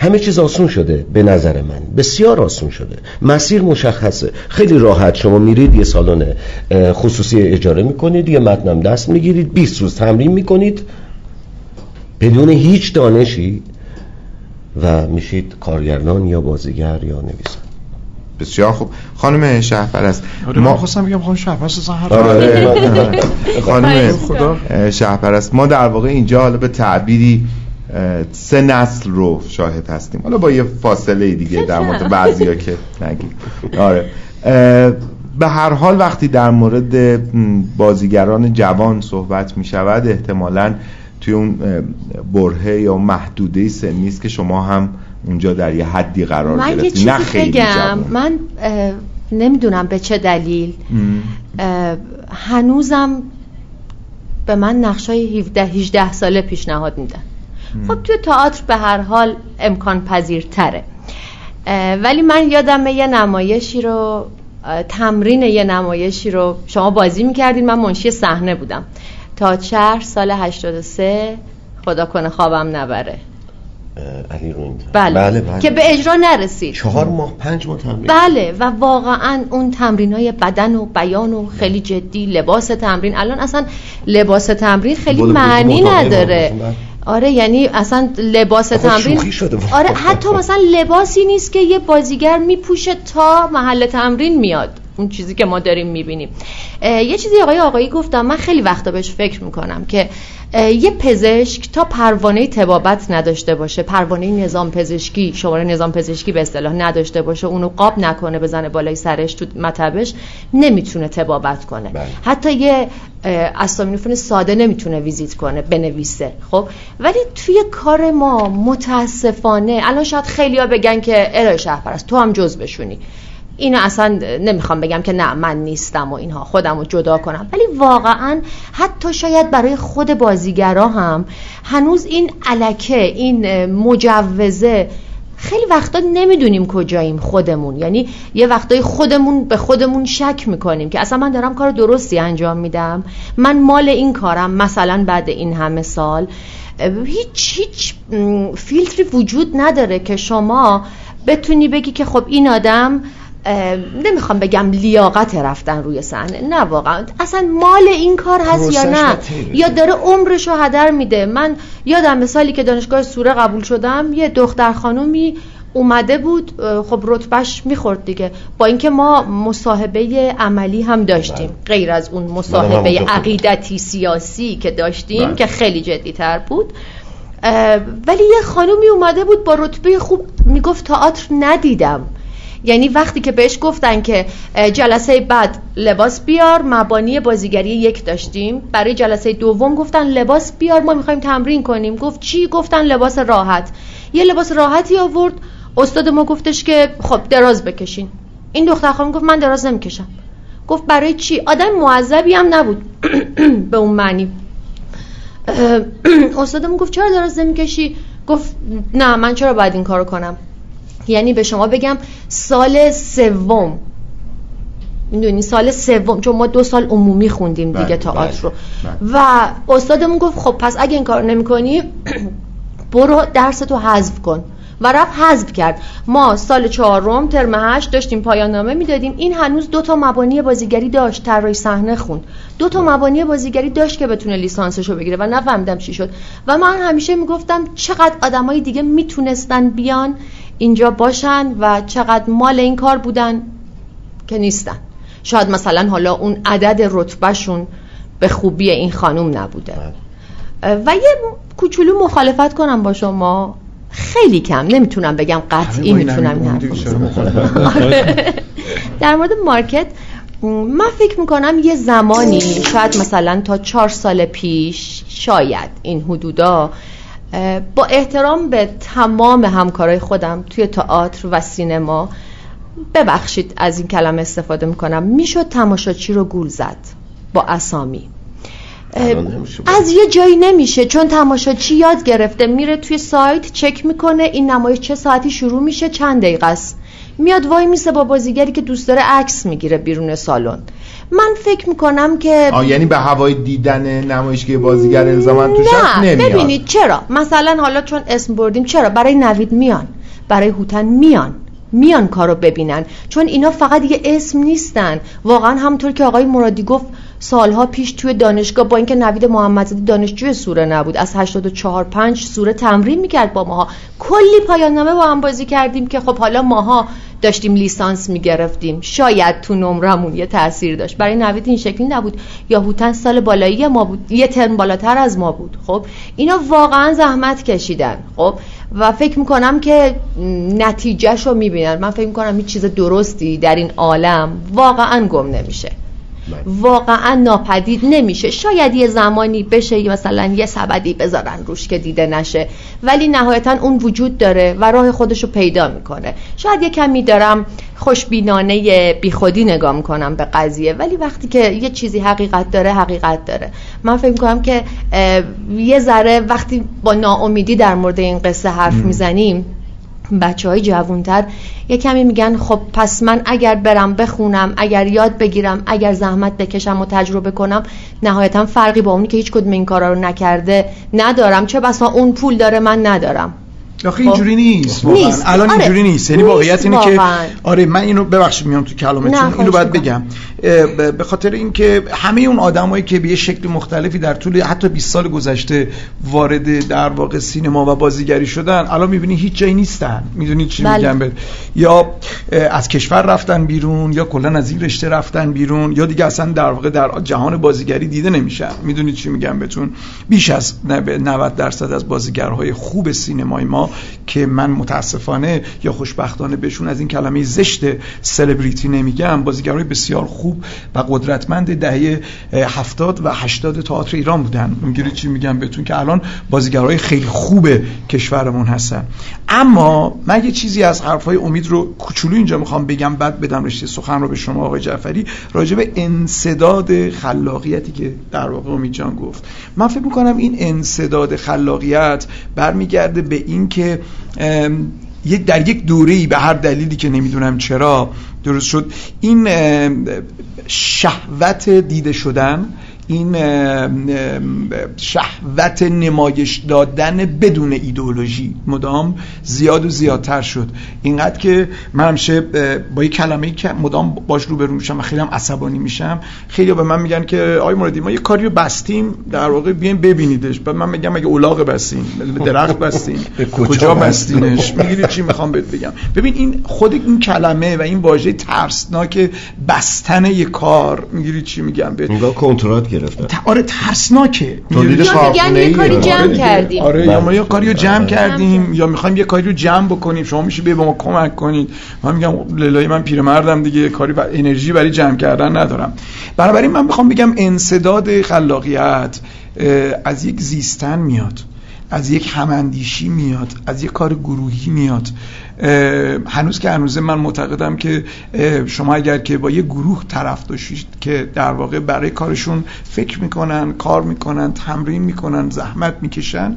همه چیز آسون شده به نظر من. بسیار آسون شده. مسیر مشخصه. خیلی راحت. شما میرید یه سالن خصوصی اجاره می‌کنید یه متنم دست می‌گیرید 20 روز تمرین می‌کنید. بدون هیچ دانشی و میشید کارگردان یا بازیگر یا نویسنده بسیار خوب. خانم شهرپرست آره ما خواستم بگم خانم شهرپرست هر آره. خانم خدا شهرپرست ما در واقع اینجا حالا به تعبیری سه نسل رو شاهد هستیم. حالا با یه فاصله دیگه در مورد بعضیا که نگیم. آره. به هر حال وقتی در مورد بازیگران جوان صحبت می شود احتمالا توی اون برهه یا محدوده سنی است که شما هم اونجا در یه حدی قرار من گرفتید. نه خیلی بگم. من نمی‌دونم به چه دلیل. هنوزم به من نقشای 17 18 ساله پیشنهاد میدن. خب توی تئاتر به هر حال امکان پذیرتره. ولی من یادم یه نمایشی رو تمرین یه نمایشی رو شما بازی می‌کردین. من منشی صحنه بودم. تا شهر سال 83 خدا کنه خوابم نبره. علی بله. بله, بله. که به اجرا نرسید. چهار ماه پنج ماه تمرین. بله. و واقعا اون تمرین های بدن و بیان و خیلی جدی لباس تمرین. الان اصلا لباس تمرین خیلی معنی نداره. آره یعنی اصلا لباس تمرین شده آره حتی مثلا لباسی نیست که یه بازیگر میپوشه تا محل تمرین میاد. اون چیزی که ما داریم می‌بینیم. یه چیزی آقای آقایی گفتم من خیلی وقتا بهش فکر می‌کنم که یه پزشک تا پروانه تبابت نداشته باشه پروانه نظام پزشکی شماره نظام پزشکی به اصطلاح نداشته باشه اونو قاب نکنه بزنه بالای سرش تو مطبش نمی‌تونه تبابت کنه. بله. حتی یه استامینوفن ساده نمی‌تونه ویزیت کنه بنویسه خب؟ ولی توی کار ما متاسفانه الان شاید خیلیا بگن که ارائه شهرپرست تو هم جز بشونی. اینو اصلا نمی‌خوام بگم که نه من نیستم و اینها خودم رو جدا کنم. ولی واقعا حتی شاید برای خود بازیگرا هم هنوز این علکه این مجوزه خیلی وقتا نمی‌دونیم کجاییم خودمون. یعنی یه وقتای خودمون به خودمون شک می‌کنیم که اصلا من دارم کار درستی انجام میدم. من مال این کارم مثلا بعد این همه سال. هیچ هیچ فیلتری وجود نداره که شما بتونی بگی که خب این آدم نمی‌خوام بگم لیاقت رفتن روی صحنه. نه واقعا. اصلا مال این کار هست یا نه؟ یا داره عمرش رو هدر میده. من یادم سالی که دانشگاه سوره قبول شدم یه دختر خانومی اومده بود خب رتبهش می‌خورد دیگه. با اینکه ما مصاحبه عملی هم داشتیم. بله. غیر از اون مصاحبه عقیدتی سیاسی که داشتیم بله. که خیلی جدی تر بود. ولی یه خانومی اومده بود با رتبه خوب. می‌گفت تئاتر ندیدم. یعنی وقتی که بهش گفتن که جلسه بعد لباس بیار مبانی بازیگری یک داشتیم. برای جلسه دوم گفتن لباس بیار ما می‌خوایم تمرین کنیم. گفت چی؟ گفتن لباس راحت. یه لباس راحتی آورد. استاد ما گفتش که خب دراز بکشین. این دختر خانم گفت من دراز نمی‌کشم. گفت برای چی؟ آدم معذبی هم نبود. به اون معنی. استادم گفت چرا دراز نمی‌کشی؟ گفت نه من چرا باید این کارو کنم؟ یعنی به شما بگم سال سوم. می‌دونی؟ سال سوم. چون ما دو سال عمومی خوندیم دیگه بله، تئاتر رو. بله، بله. و استادمون گفت خب پس اگه این کار نمی‌کنی برو درستو حذف کن. و رفت حذف کرد. ما سال چهارم ترم هشت داشتیم پایان نامه می‌دادیم. این هنوز دو تا مبانی بازیگری داشت طراحی صحنه خوند. دو تا مبانی بازیگری داشت که بتونه لیسانسشو بگیره. و نفهمیدم چی شد. و من همیشه می‌گفتم چقدر آدمای دیگه می‌تونستن بیان اینجا باشن و چقدر مال این کار بودن که نیستن. شاید مثلا حالا اون عدد رتبهشون به خوبی این خانوم نبوده. بله. و یه کوچولو مخالفت کنم با شما. خیلی کم. نمی‌تونم بگم قطعی می‌تونم آره. در مورد مارکت من فکر می‌کنم یه زمانی شاید مثلا تا چهار سال پیش شاید این حدودا با احترام به تمام همکارای خودم توی تئاتر و سینما ببخشید از این کلمه استفاده می‌کنم. می‌شد تماشاچی رو گول زد با اسامی. از یه جایی نمیشه چون تماشاچی یاد گرفته میره توی سایت چک می‌کنه این نمایش چه ساعتی شروع میشه چند دقیقه است. میاد وای میسه با بازیگری که دوست داره عکس می‌گیره بیرون سالن. من فکر می‌کنم که آه یعنی به هوای دیدن نمایشگاه بازیگر الزاما توش نه نمیاد. ببینید چرا؟ مثلا حالا چون اسم بردیم چرا؟ برای نوید میان. برای هوتن میان. میان کارو ببینن. چون اینا فقط یه اسم نیستن. واقعا همونطور که آقای مرادی گفت سالها پیش توی دانشگاه با اینکه نوید محمدزاده دانشجوی سوره نبود از 84 5 سوره تمرین می‌کرد با ماها. کلی پایان نامه با هم بازی کردیم که خب حالا ماها داشتیم لیسانس می‌گرفتیم. شاید تو نمرمون یه تاثیر داشت. برای نوید این شکلی نبود. یا هوتن سال بالایی ما بود. یه ترم بالاتر از ما بود. خب اینا واقعا زحمت کشیدن. خب و فکر می‌کنم که نتیجهش رو می‌بینن. من فکر می‌کنم هیچ چیز درستی در این عالم واقعا گم نمیشه. واقعا ناپدید نمیشه. شاید یه زمانی بشه مثلا یه سبدی بذارن روش که دیده نشه. ولی نهایتا اون وجود داره و راه خودشو پیدا می‌کنه. شاید یه کمی دارم خوشبینانه بیخودی نگاه می‌کنم به قضیه. ولی وقتی که یه چیزی حقیقت داره حقیقت داره. من فکر می‌کنم که یه ذره وقتی با ناامیدی در مورد این قصه حرف می‌زنیم بچه های جوانتر یه کمی میگن خب پس من اگر برم بخونم اگر یاد بگیرم اگر زحمت بکشم و تجربه کنم نهایتا فرقی با اونی که هیچ کدوم این کارا رو نکرده ندارم. چه بسا اون پول داره من ندارم. آخه اینجوری نیست. نیست الان آره. اینجوری نیست. یعنی واقعیت اینه که آره من اینو ببخشید میام تو کلامتون اینو باید بگم. به خاطر اینکه همه اون آدمایی که به یه شکل مختلفی در طول حتی 20 سال گذشته وارد در واقع سینما و بازیگری شدن الان می‌بینی هیچ جایی نیستن. می‌دونی چی بله. میگم؟ یا از کشور رفتن بیرون یا کلا از این رشته رفتن بیرون یا دیگه اصلا در واقع در جهان بازیگری دیده نمیشن. می‌دونید چی میگم بهتون؟ بیش از 90 درصد از بازیگرهای خوب سینمای ما که من متاسفانه یا خوشبختانه بهشون از این کلمه زشت سلبریتی نمیگم. بازیگرای بسیار خوب و قدرتمند دهه هفتاد و هشتاد تئاتر ایران بودن. می‌گیری چی میگم بهتون که الان بازیگرای خیلی خوب کشورمون هستن. اما من یه چیزی از حرفای امید رو کوچولو اینجا می‌خوام بگم بعد بدم رشته سخن رو به شما آقای جعفری. راجع به انصداد خلاقیتی که در واقع امید جان گفت. من فکر می‌کنم این انصداد خلاقیت برمیگرده به این که در یک دوره به هر دلیلی که نمی‌دونم چرا درست شد این شهوت دیده شدن این شهوت نمایش دادن بدون ایدئولوژی. مدام زیاد و زیادتر شد. اینقدر که من همیشه با یک کلمه که مدام باش روبرو میشم و خیلی هم عصبانی میشم خیلی به من میگن که آی مرادی ما یه کاری رو بستیم در واقع بیاین ببینیدش. بعد من میگم اگه اولاغ بستیم درخت بستیم کجا بستینش؟ می‌گیری چی می‌خوام بهت بگم؟ ببین این خود این کلمه و این واژه ترسناک بستن یه کار. می‌گیری چی میگم بهت؟ کنترل گرفتن. آره ترسناکه تولید یه کاری جمع آره کردیم. آره یا ما یه کاری رو جمع کردیم یا می‌خوایم یه کاری رو جمع بکنیم. شما میشه به ما کمک کنید. من میگم للای من پیرمردم دیگه کاری و انرژی برای جمع کردن ندارم. بنابراین من می‌خوام بگم انصداد خلاقیت از یک زیستن میاد از یک هماندیشی میاد از یک کار گروهی میاد. هنوز که هنوزه من معتقدم که شما اگر که با یه گروه طرف داشتید که در واقع برای کارشون فکر می‌کنن کار می‌کنن تمرین می‌کنن زحمت می‌کشن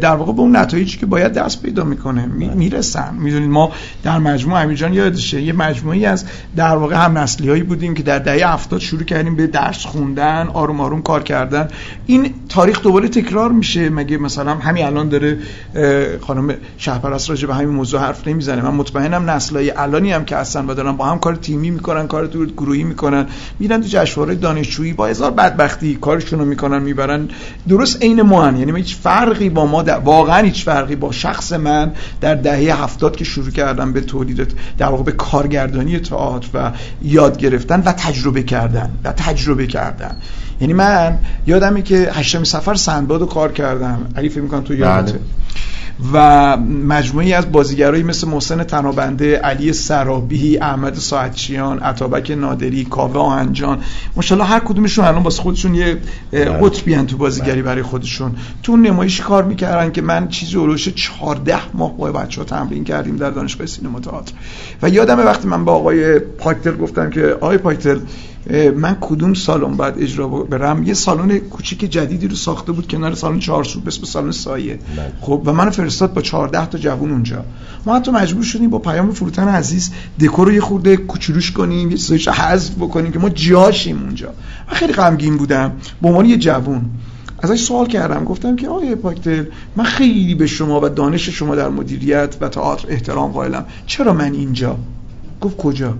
در واقع به اون نتایجی که باید دست پیدا می‌کنه می‌رسن. می‌دونید ما در مجموعه امیرجان یادشه یه مجموعی از در واقع هم نسلی هایی بودیم که در دهه 70 شروع کردیم به درس خوندن آروم آروم کار کردن. این تاریخ دوباره تکرار میشه. مگه مثلا همین الان داره خانم شهرپرست راجع به همین موضوع حرف نمی‌زنه. من مطمئنم نسلای الانی هم که هستن و دارن با هم کار تیمی می‌کنن کار تو گروهی می‌کنن میرن تو جشنواره دانشجویی با هزار بدبختی کارشون رو می‌کنن می‌برن. درست عین ما هن. یعنی هیچ فرقی با ما در... واقعا هیچ فرقی با شخص من در دهه هفتاد که شروع کردم به تولید در واقع به کارگردانی تئاتر و یاد گرفتن و تجربه کردن. و تجربه کردن. یعنی من یادمه که هشتم سفر سندباد رو کار کردم. علی فکر می‌کنم تو یادته بله. و مجموعی از بازیگرایی مثل محسن تنابنده علی سرابی احمد ساعتچیان عطابک نادری کاوه آهنجان. ماشاءالله هر کدومشون الان واسه خودشون یه بله. قطبی تو بازیگری برای خودشون. تو نمایش کار می‌کردن که من چیزی اولوش 14 ماه با بچه‌ها تمرین کردیم در دانشگاه سینما تئاتر. و یادم وقتی من با آقای پاکتل گفتم که آقای پاکتل من کدوم سالن باید اجرا برم؟ یه سالن کوچیک جدیدی رو ساخته بود کنار سالن چهارسو به سالن سایه. بله. خب و من فرستاد با 14 تا جوون اونجا. ما حتی مجبور شدیم با پیام فروتن عزیز دکور رو یه خورده کوچولوش کنیم یه چیزایش حذف بکنیم که ما جاشیم اونجا. من خیلی غمگین بودم. به عنوان یه جوون ازش سوال کردم. گفتم که آقای پاکتل من خیلی به شما و دانش شما در مدیریت و تئاتر احترام قائلم. چرا من اینجا؟ گفت کجا؟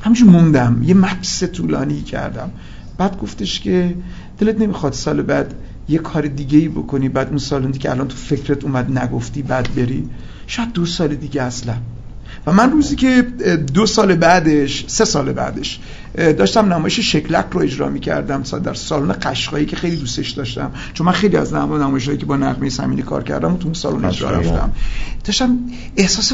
همچون موندم. یه مکس طولانی کردم. بعد گفتش که دلت نمی‌خواد سال بعد یه کار دیگه ای بکنی بعد اون سال که الان تو فکرت اومد نگفتی بعد بری. شاید دو سال دیگه اصلا. و من روزی که دو سال بعدش سه سال بعدش داشتم نمایش شکلک رو اجرا می‌کردم در سالن قشقایی که خیلی دوستش داشتم. چون من خیلی از نمایشایی که با نغمه سمینی کار کردم و تو اون سالن اجرا رفتم. داشتم احساس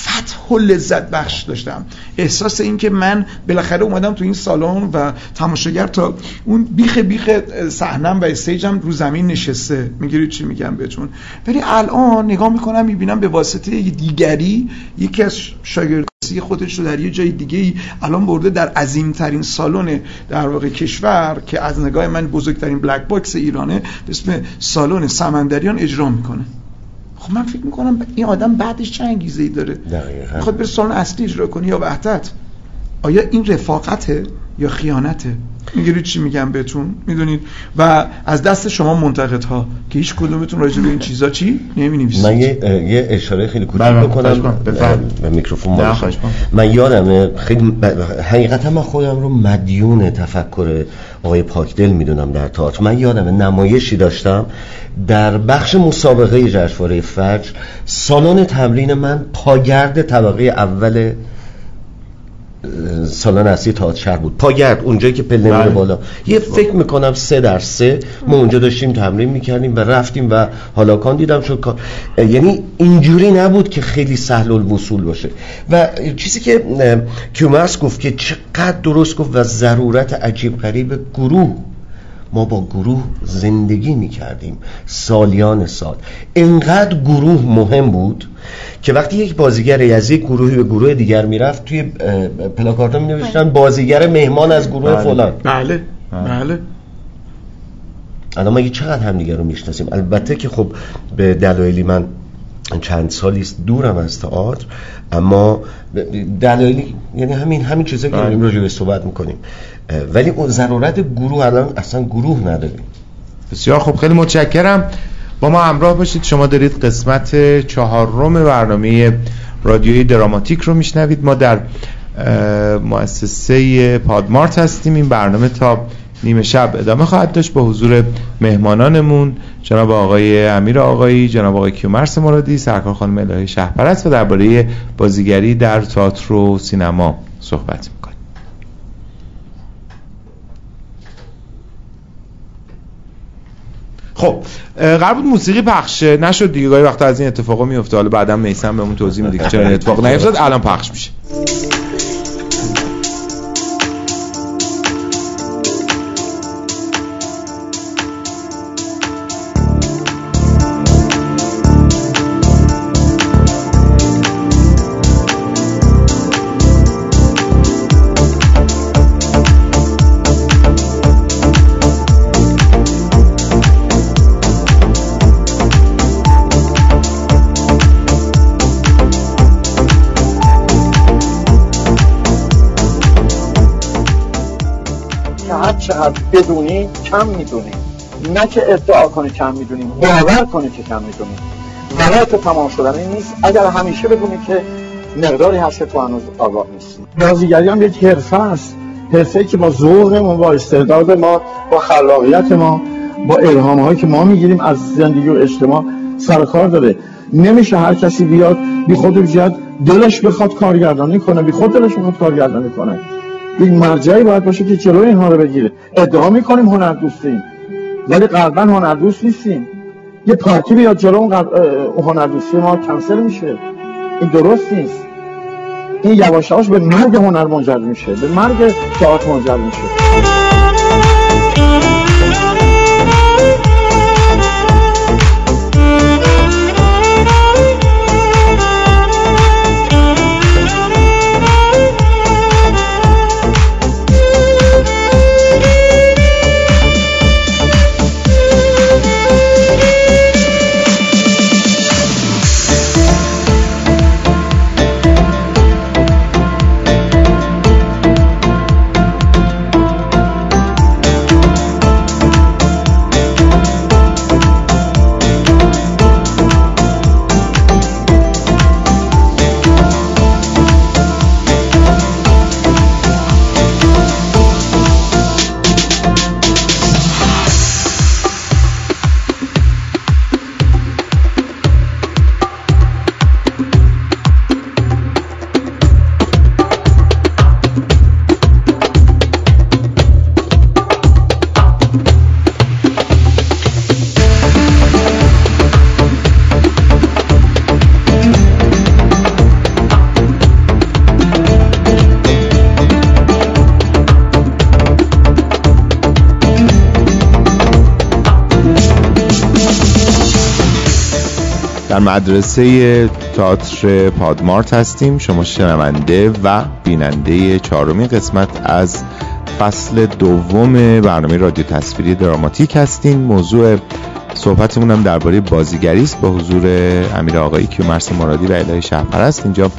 فتح و لذت بخش داشتم. احساس این که من بالاخره اومدم تو این سالن و تماشاگر تا اون بیخ بیخ صحنم و استیجم رو زمین نشسته. می‌گیرید چی میگم بهتون؟ ولی الان نگاه می‌کنم می‌بینم به واسطه دیگری یکی از شاگرد خودش رو در یه جای دیگه ای الان برده در عظیم ترین سالن در واقع کشور که از نگاه من بزرگترین black box ایرانه به اسم سالن سمندریان اجرا می‌کنه. خب من فکر می‌کنم این آدم بعدش چه انگیزه ای داره؟ دقیقا. خب بره سالن اصلی اجرا کنی یا وحدت؟ آیا این رفاقته یا خیانته؟ می‌گیرید چی میگم بهتون؟ می‌دونید؟ و از دست شما منتقد ها که هیچ کدومتون راجع به این چیزا چی نمی‌نویسید. من یه, یه اشاره خیلی کوچیک بله، بکنم. به میکروفون من یادمه خیلی حقیقتا من خودم رو مدیون تفکر آقای پاکدل می‌دونم در تئاتر. من یادمه نمایشی داشتم در بخش مسابقه جشنواره فجر سالن تمرین من پاگرد طبقه اول سالن اصلی تئاتر شهر بود. پاگرد اونجایی که پله میره بله. بالا. یه فکر می‌کنم سه در سه. ما اونجا داشتیم تمرین می‌کردیم و رفتیم و حالا کان دیدم شد کار یعنی اینجوری نبود که خیلی سهل الوصول باشه. و چیزی که کیومرس گفت که چقدر درست گفت و ضرورت عجیب غریب گروه ما با گروه زندگی می کردیم سالیان سال. انقدر گروه مهم بود که وقتی یک بازیگر از یک گروهی به گروه دیگر می‌رفت توی پلاکارتا می نوشتن بله. بازیگر مهمان از گروه بله. فلان. بله. بله. الان ما چقدر همدیگه رو می‌شناسیم. البته که خب به دلایلی من چند سالی است دورم از تئاتر اما دلایلی یعنی همین همین چیزا که بله. داریم راجع به صحبت می‌کنیم. ولی اون ضرورت گروه الان اصلا گروه نداریم. بسیار خب خیلی متشکرم. با ما همراه باشید. شما دارید قسمت چهارم برنامه رادیوی دراماتیک رو میشنوید. ما در مؤسسه پادمارت هستیم. این برنامه تا نیمه شب ادامه خواهد داشت با حضور مهمانانمون. جناب آقای امیر آقایی جناب آقای کیومرس مرادی سرکار خانم الهه شهپرست و درباره بازیگری در تئاتر و سینما صحبت می‌کنیم. خب قرار بود موسیقی پخش نشد دیگه. گاهی وقتا از این اتفاقا میفته حالا بعدا میسم بهمون توضیح میده که چرا اتفاق نیفتاد. الان پخش میشه. بدونی کم می‌دونی. نه که ادعا کنی کم می‌دونیم باور کنی که کم می‌دونی. غلط تمام شدن این نیست. اگر همیشه بدونی که مقداری هست که تو هنوز آگاه نیستی. بازیگری هم یک حرفه است. حرفه که با ذوق با استعداد ما با خلاقیت ما با الهام هایی که ما می‌گیریم از زندگی و اجتماع سرکار داره نمیشه هر کسی بیاد بی خود بیاد دلش بخواد کارگردانی کنه بی خود دلش بخواد کارگردانی کنه. یک مرجعی باید باشه که جلوی اینها رو بگیره. ادعا می‌کنیم هنر دوستیم. ولی قلبا هنر دوست نیستیم. یه پارتی بیاد جلو اون هنر دوستی ما کنسل میشه. این درست نیست. این یواش به مرگ هنر منجر میشه. به مرگ تئاتر منجر میشه. مدرسه تئاتر پادمارت هستیم. شما شنونده و بیننده چهارمین قسمت از فصل دوم برنامه رادیو تصویری دراماتیک هستین. موضوع صحبتمون هم درباره بازیگری است با حضور امیر آقایی که مرس مرادی و الهه شهرپرست. اینجا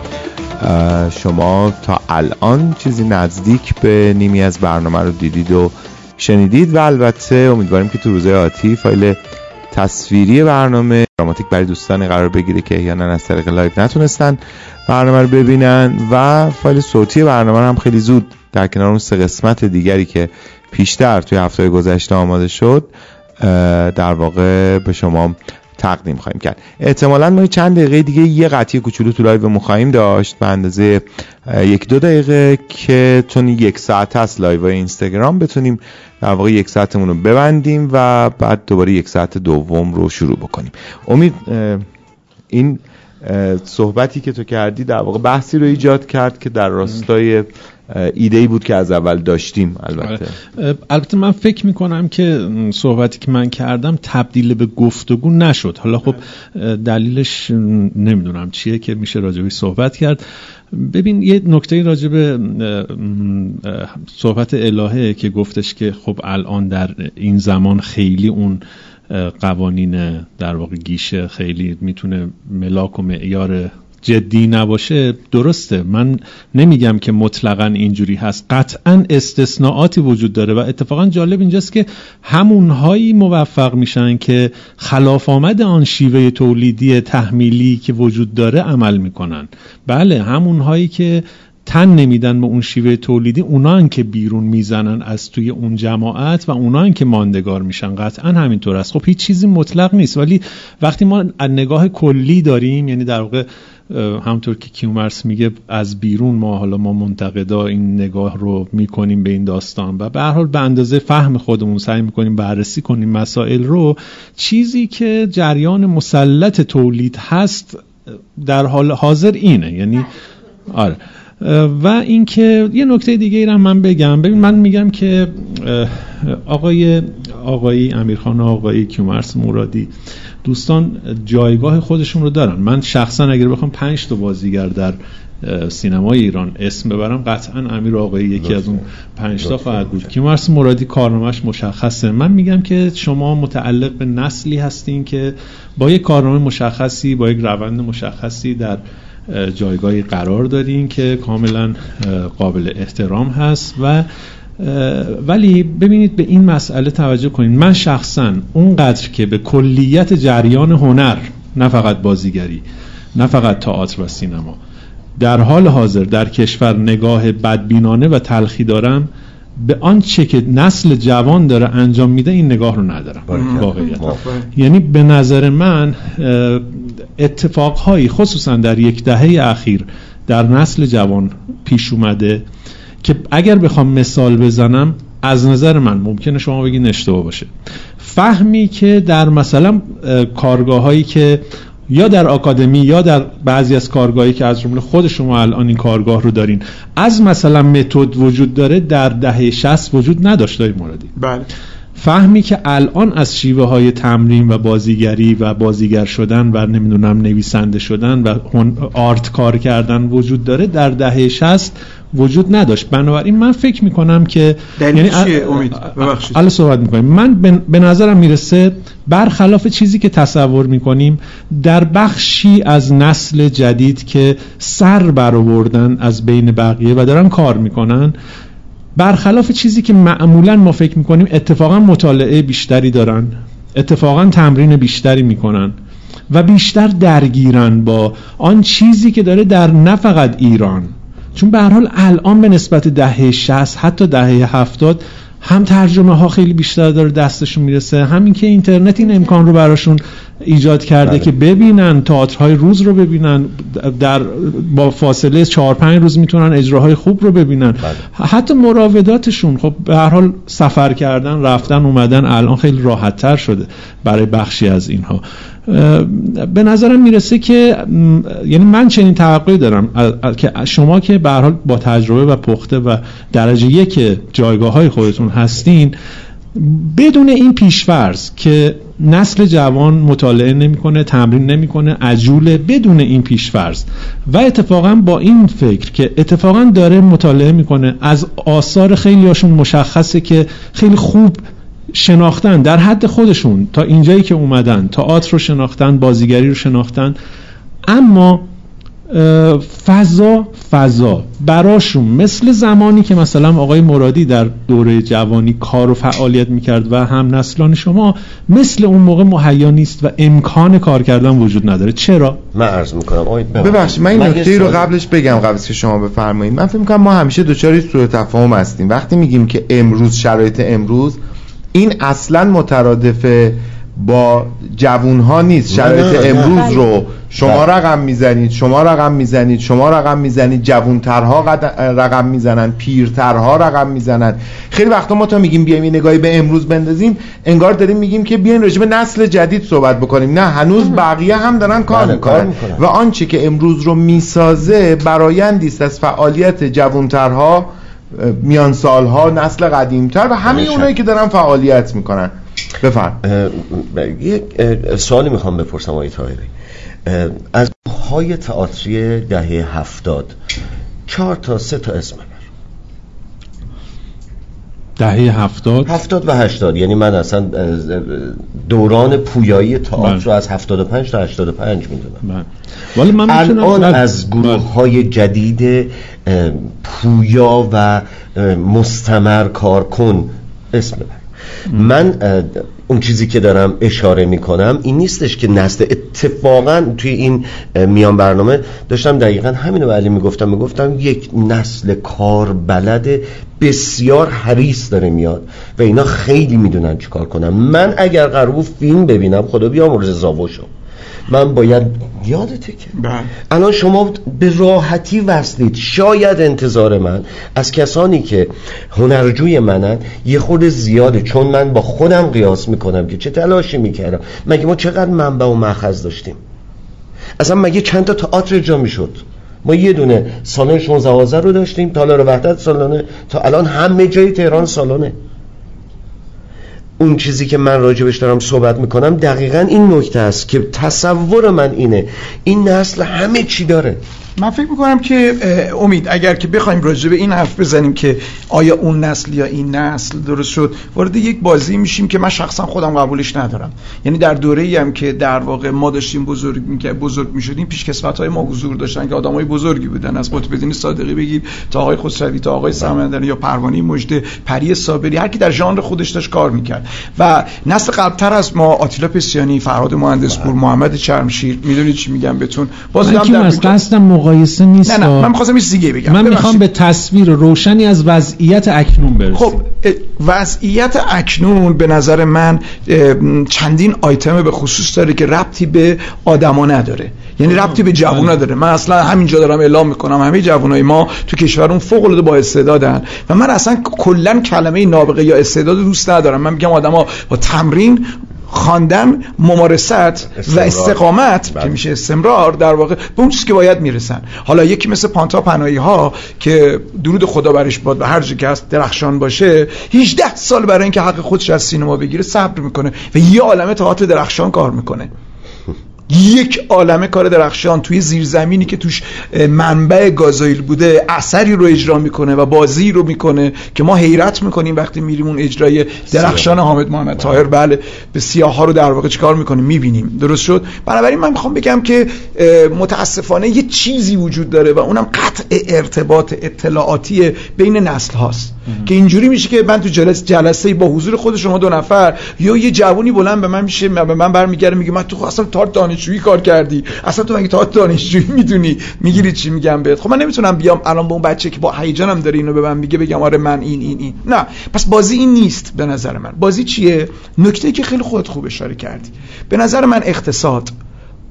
شما تا الان چیزی نزدیک به نیمی از برنامه رو دیدید و شنیدید و البته امیدواریم که تو روزهای آتی فایل تصویری برنامه دراماتیک برای دوستان قرار بگیره که احیانا از طریق لایو نتونستن برنامه رو ببینن و فایل صوتی برنامه رو هم خیلی زود در کنار اون سه قسمت دیگری که پیشتر توی هفته گذشته آماده شد در واقع به شما تقدیم خواهیم کرد. احتمالا ما چند دقیقه دیگه یه قطعی کوچولو تو لایو خواهیم داشت. به اندازه یک دو دقیقه که چون یک ساعت هست لایو اینستاگرام بتونیم در واقع یک ساعتمون رو ببندیم و بعد دوباره یک ساعت دوم رو شروع بکنیم. امید این صحبتی که تو کردی در واقع بحثی رو ایجاد کرد که در راستای ایده ای بود که از اول داشتیم البته. آره. البته من فکر می‌کنم که صحبتی که من کردم تبدیل به گفتگو نشد. حالا خب دلیلش نمی‌دونم چیه که میشه راجبی صحبت کرد. ببین یه نکته راجب صحبت الهه که گفتش که خب الان در این زمان خیلی اون قوانین در واقع گیشه خیلی می‌تونه ملاک و معیار جدی نباشه درسته. من نمیگم که مطلقا اینجوری هست. قطعا استثناءاتی وجود داره و اتفاقا جالب اینجاست که همونهایی موفق میشن که خلاف آمد آن شیوه تولیدی تحمیلی که وجود داره عمل می‌کنن. بله همونهایی که تن نمیدن به اون شیوه تولیدی اونا که بیرون می‌زنن از توی اون جماعت و اونا که ماندگار میشن. قطعا همینطور است. خب هیچ چیزی مطلق نیست. ولی وقتی ما از نگاه کلی داریم یعنی در واقع همطور که کیومرس میگه از بیرون ما حالا ما منتقدا این نگاه رو می‌کنیم به این داستان. و به هر حال به اندازه فهم خودمون سعی می‌کنیم بررسی کنیم مسائل رو. چیزی که جریان مسلط تولید هست در حال حاضر اینه. یعنی آره. و اینکه یه نکته دیگه ای من بگم. ببین من میگم که آقای آقای امیرخان آقای کیومرس مرادی دوستان جایگاه خودشون رو دارن. من شخصا اگر بخوام پنج تا بازیگر در سینمای ایران اسم ببرم قطعا امیر آقایی یکی از اون پنج تا خواهد بود. کیومرس مرادی کارنامهش مشخصه. من میگم که شما متعلق به نسلی هستین که با یک کارنامه مشخصی با یک روند مشخصی در جایگاهی قرار دارین که کاملا قابل احترام هست و ولی ببینید به این مسئله توجه کنید من شخصا اونقدر که به کلیت جریان هنر نه فقط بازیگری نه فقط تئاتر و سینما در حال حاضر در کشور نگاه بدبینانه و تلخی دارم به آنچه که نسل جوان داره انجام میده این نگاه رو ندارم. واقعیت. یعنی به نظر من اتفاقهایی خصوصا در یک دهه اخیر در نسل جوان پیش اومده که اگر بخوام مثال بزنم از نظر من ممکنه شما بگین اشتباه باشه. فهمی که در مثلا کارگاه هایی که یا در آکادمی یا در بعضی از کارگاهی که از جمله خود شما الان این کارگاه رو دارین از مثلا متد وجود داره در دهه 60 وجود نداشته مرادی بله. فهمی که الان از شیوه های تمرین و بازیگری و بازیگر شدن و نمی‌دونم نویسنده شدن و آرت کار کردن وجود داره در دهه 60 وجود نداشت. بنابراین من فکر می‌کنم که یعنی چیه؟ امید ببخشید. صحبت می‌کنیم. من به نظرم می‌رسه برخلاف چیزی که تصور می‌کنیم در بخشی از نسل جدید که سر برآوردن از بین بقیه و دارن کار می‌کنن برخلاف چیزی که معمولا ما فکر می‌کنیم اتفاقا مطالعه بیشتری دارن. اتفاقا تمرین بیشتری می‌کنن و بیشتر درگیرن با آن چیزی که داره در نه فقط ایران چون به هر حال الان به نسبت دهه 60 حتی دهه 70 هم ترجمه ها خیلی بیشتر داره دستشون می‌رسه. همین که اینترنت این امکان رو براشون ایجاد کرده بله. که ببینن تئاترهای روز رو ببینن در با فاصله 4 5 روز می‌تونن اجراهای خوب رو ببینن بله. حتی مراوداتشون خب به هر حال سفر کردن رفتن اومدن الان خیلی راحت تر شده برای بخشی از اینها به نظرم می‌رسه که یعنی من چنین توقعی دارم که شما که به حال با تجربه و پخته و درجه یک جایگاه های خودتون هستین بدون این پیشفرض که نسل جوان مطالعه نمی‌کنه تمرین نمی‌کنه عجوله بدون این پیشفرض. و اتفاقا با این فکر که اتفاقا داره مطالعه می‌کنه از آثار خیلی هاشون مشخصه که خیلی خوب شناختن در حد خودشون تا اینجایی که اومدن تئاتر رو شناختن بازیگری رو شناختن. اما فضا فضا. براشون مثل زمانی که مثلا آقای مرادی در دوره جوانی کار و فعالیت می‌کرد و هم نسلان شما مثل اون موقع مهیا نیست و امکان کار کردن وجود نداره. چرا؟ من عرض می‌کنم. ببخشید من این نکته رو قبلش بگم قبل که شما بفرمایید. من فکر می‌کنم ما همیشه دوچاری سوء تفاهم هستیم. وقتی میگیم که امروز شرایط امروز این اصلا مترادف با جوون ها نیست شرایط امروز رو شما رقم می‌زنید شما رقم می‌زنید شما رقم می‌زنید جوونترها رقم می‌زنن پیرترها رقم می‌زنن. خیلی وقتا ما تا میگیم بیایم این نگاهی به امروز بندازیم انگار داریم میگیم که بیاین راجع به نسل جدید صحبت بکنیم. نه هنوز بقیه هم دارن کار بله، می‌کنن. کار می‌کنن. و آنچه که امروز رو می‌سازه برایندی است از فعالیت جوانترها میان سالها نسل قدیمتر و همه بله، اونایی که دارن فعالیت می‌کنن. بفرم. یک سوالی می‌خوام بپرسم آقای طاهری. اه، از های تئاتری دهه هفتاد چهار تا سه تا اسم ببر. دهه هفتاد؟ هفتاد و هشتاد. یعنی من اصلا دوران پویایی تئاتر بله. رو از 75 تا 85 می‌دونم. بله. ولی من می‌تونم الان بله. از گروه های جدید پویا و مستمر کارکن اسم ببر. من اون چیزی که دارم اشاره می‌کنم این نیستش که نسل اتفاقا توی این میان برنامه داشتم دقیقا همینو به علی می‌گفتم می‌گفتم یک نسل کار بلد بسیار حریص داره میاد و اینا خیلی می‌دونن چیکار کنن. من اگر قرار بود فیلم ببینم خدا بیامرزه زاوشو من باید یادته که بله. الان شما به راحتی وصلید. شاید انتظار من از کسانی که هنرجوی منن یه خود زیاده چون من با خودم قیاس می‌کنم که چه تلاشی می‌کردم. مگه ما چقدر منبع و مخز داشتیم؟ اصلا مگه چند تا تئاتر اجرا می‌شد؟ ما یه دونه سالن 16 رو داشتیم تالار وحدت سالانه تا الان همه جای تهران سالانه اون چیزی که من راجبش دارم صحبت می‌کنم دقیقا این نکته است که تصور من اینه. این نسل همه چی داره. من فکر می‌کنم که امید اگر که بخوایم راجع به این حرف بزنیم که آیا اون نسل یا این نسل درست شد وارد یک بازی میشیم که من شخصا خودم قبولش ندارم. یعنی در دوره ای هم که در واقع ما داشتیم بزرگ می‌کرد بزرگ می‌شدیم پیش های ما حضور داشتن که آدمای بزرگی بودن. از قطب صادقی بگیر تا آقای خسروی تا آقای سمندری یا پروانه مجده پری صابری هر کی در ژانر خودش داشت کار می‌کرد. و نسل قبلتر از ما آتیلا پسیانی فرهاد مهندسپور محمد چرمشیر می‌دونید چی میگم بهتون؟ باز هم در مقایسه نیست نه نه. من می‌خواستم یه دیگه بگم. من می‌خوام. به تصویر روشنی از وضعیت اکنون برسیم. خب وضعیت اکنون به نظر من چندین آیتم به خصوص داره که ربطی به آدما نداره. یعنی ربطی به جوونا داره. من اصلا همینجا دارم اعلام می‌کنم همه جوانای ما تو کشورمون فوق العاده با استعدادن. و من اصلا کلا کلمه نابغه یا استعداد دوست ندارم. من میگم آدما با تمرین خواندن ممارست و. استقامت بله. که میشه استمرار در واقع به اون چیزی که باید می‌رسن حالا یکی مثل پانتا پناهی ها که درود خدا برش باد و هر جا که هست درخشان باشه 18 سال برای اینکه حق خودش از سینما بگیره صبر می‌کنه و یه عالمه تئاتر درخشان کار می‌کنه یک عالمه کار درخشان توی زیرزمینی که توش منبع گازوئیل بوده اثری رو اجرا می‌کنه و بازی رو می‌کنه که ما حیرت می‌کنیم وقتی میریم اون اجرای درخشان حامد محمد طاهر. بله به سیاه ها رو در واقع چیکار می‌کنه می‌بینیم. درست شد؟ بنابراین من می‌خوام بگم که متاسفانه یه چیزی وجود داره و اونم قطع ارتباط اطلاعاتی بین نسل هاست. که اینجوری میشه که من تو جلسه جلسه با حضور خود شما دو نفر یا یه جوونی بلند به من میشه به من برمیگره میگه من تو اصلا تار دانشجویی کار کردی؟ اصلا تو مگه تار دانشجویی می‌دونی؟ می‌گیری چی میگم بهت؟ خب من نمی‌تونم بیام الان به اون بچه که با هیجانم داره اینو به من میگه بگم آره من این این این. نه. پس بازی این نیست به نظر من. بازی چیه؟ نکته که خیلی خودت خوب اشاره کردی. به نظر من اقتصاد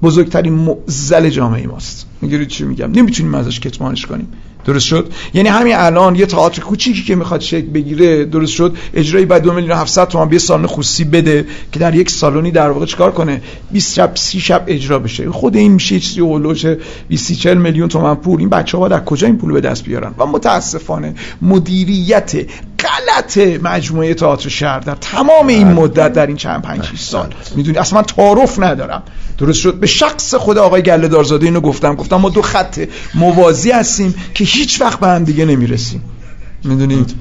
بزرگترین معضل جامعه ماست. می‌گیری چی میگم؟ نمی‌تونیم ازش کتمانش کنیم. درست شد؟ یعنی همین الان یه تئاتر کوچیکی که می‌خواد شکل بگیره درست شد؟ اجرایی بعد 2 میلیون 700 تومان به سالن خصوصی بده که در یک سالونی در واقع چیکار کنه؟ 20 شب 30 شب اجرا بشه. خود این میشه یه چیزی اولوش 20 40 میلیون تومان پول. این بچه‌ها از کجا این پول به دست بیارن؟ و متاسفانه مدیریت غلط مجموعه تئاتر شهر در تمام این مدت در این چند 5 6 سال. می‌دونی؟ اصلا من تعارف ندارم. درست شد؟ به شخص خود آقای گله دارزاده اینو گفتم گفتم ما دو خط موازی هستیم که هیچ وقت به هم دیگه نمی‌رسیم. می‌دونید؟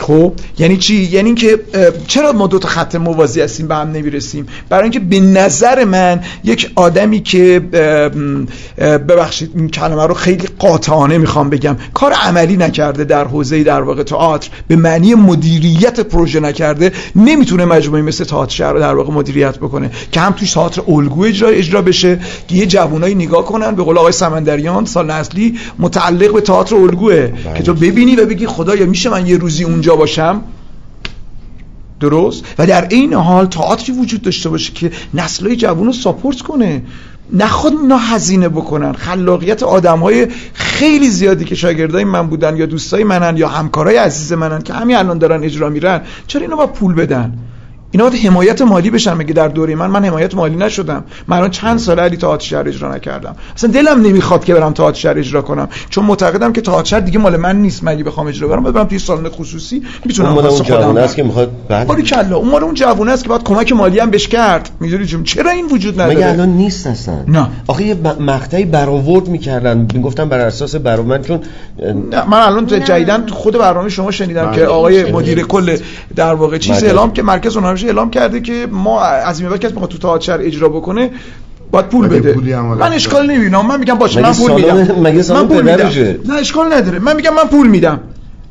خب یعنی چی؟ یعنی اینکه اه، چرا ما دو تا خط موازی هستیم به هم نمی‌رسیم؟ برای اینکه به نظر من یک آدمی که ببخشید این کلمه رو خیلی قاطعانه می‌خوام بگم کار عملی نکرده در حوزه در واقع تئاتر به معنی مدیریت پروژه نکرده نمی‌تونه مجموعه مثل تئاتر شهر رو در واقع مدیریت بکنه. که هم توش تئاتر الگو اجرا اجرا بشه که یه جوونایی نگاه کنن به قول آقای سمندریان سال اصلی متعلق به تئاتر الگوه که تو ببینی و بگی خدایا میشه من یه روزی اونجا باشم؟ درست؟ و در این حال تئاتری وجود داشته باشه که نسل‌های جوان رو ساپورت کنه. نخواد اینا هزینه بکنن. خلاقیت آدم های خیلی زیادی که شاگردای من بودن یا دوستای منن یا همکارای عزیز منن که همین الان دارن اجرا میرن چرا اینا با پول بدن؟ اینا باید حمایت مالی بشن. مگه در دوره من من حمایت مالی نشدم. من الان چند ساله علی تئاتر شهر اجرا نکردم. اصلا دلم نمی‌خواد که برم تئاتر شهر اجرا کنم. چون معتقدم که تئاتر شهر دیگه مال من نیست. من بخوام اجرا کنم برم توی سالن خصوصی. می‌تونم اون اون جوونه است که می‌خواد بله. کلا. اون مال اون جوونه است که باید کمک مالی هم بهش کرد. می‌دونی چون چرا این وجود نداره؟ مگه الان نیست اصلا؟ نه. آخه یه مقطعی برآورد می‌کردن. می‌گفتن بر اساس برنامه چون نه من الان جدیدن خود برنامه شما شنیدم که آقای مدیر کل در واقع چیز اعلام که مرکز هنرمندی اعلام کرده که ما از این بعد کسی می‌خواد تو تئاتر اجرا بکنه باید پول بده. من اشکال نمی‌بینم. من میگم باشه من پول میدم. من پول میدم. نه اشکال نداره. من میگم من پول میدم.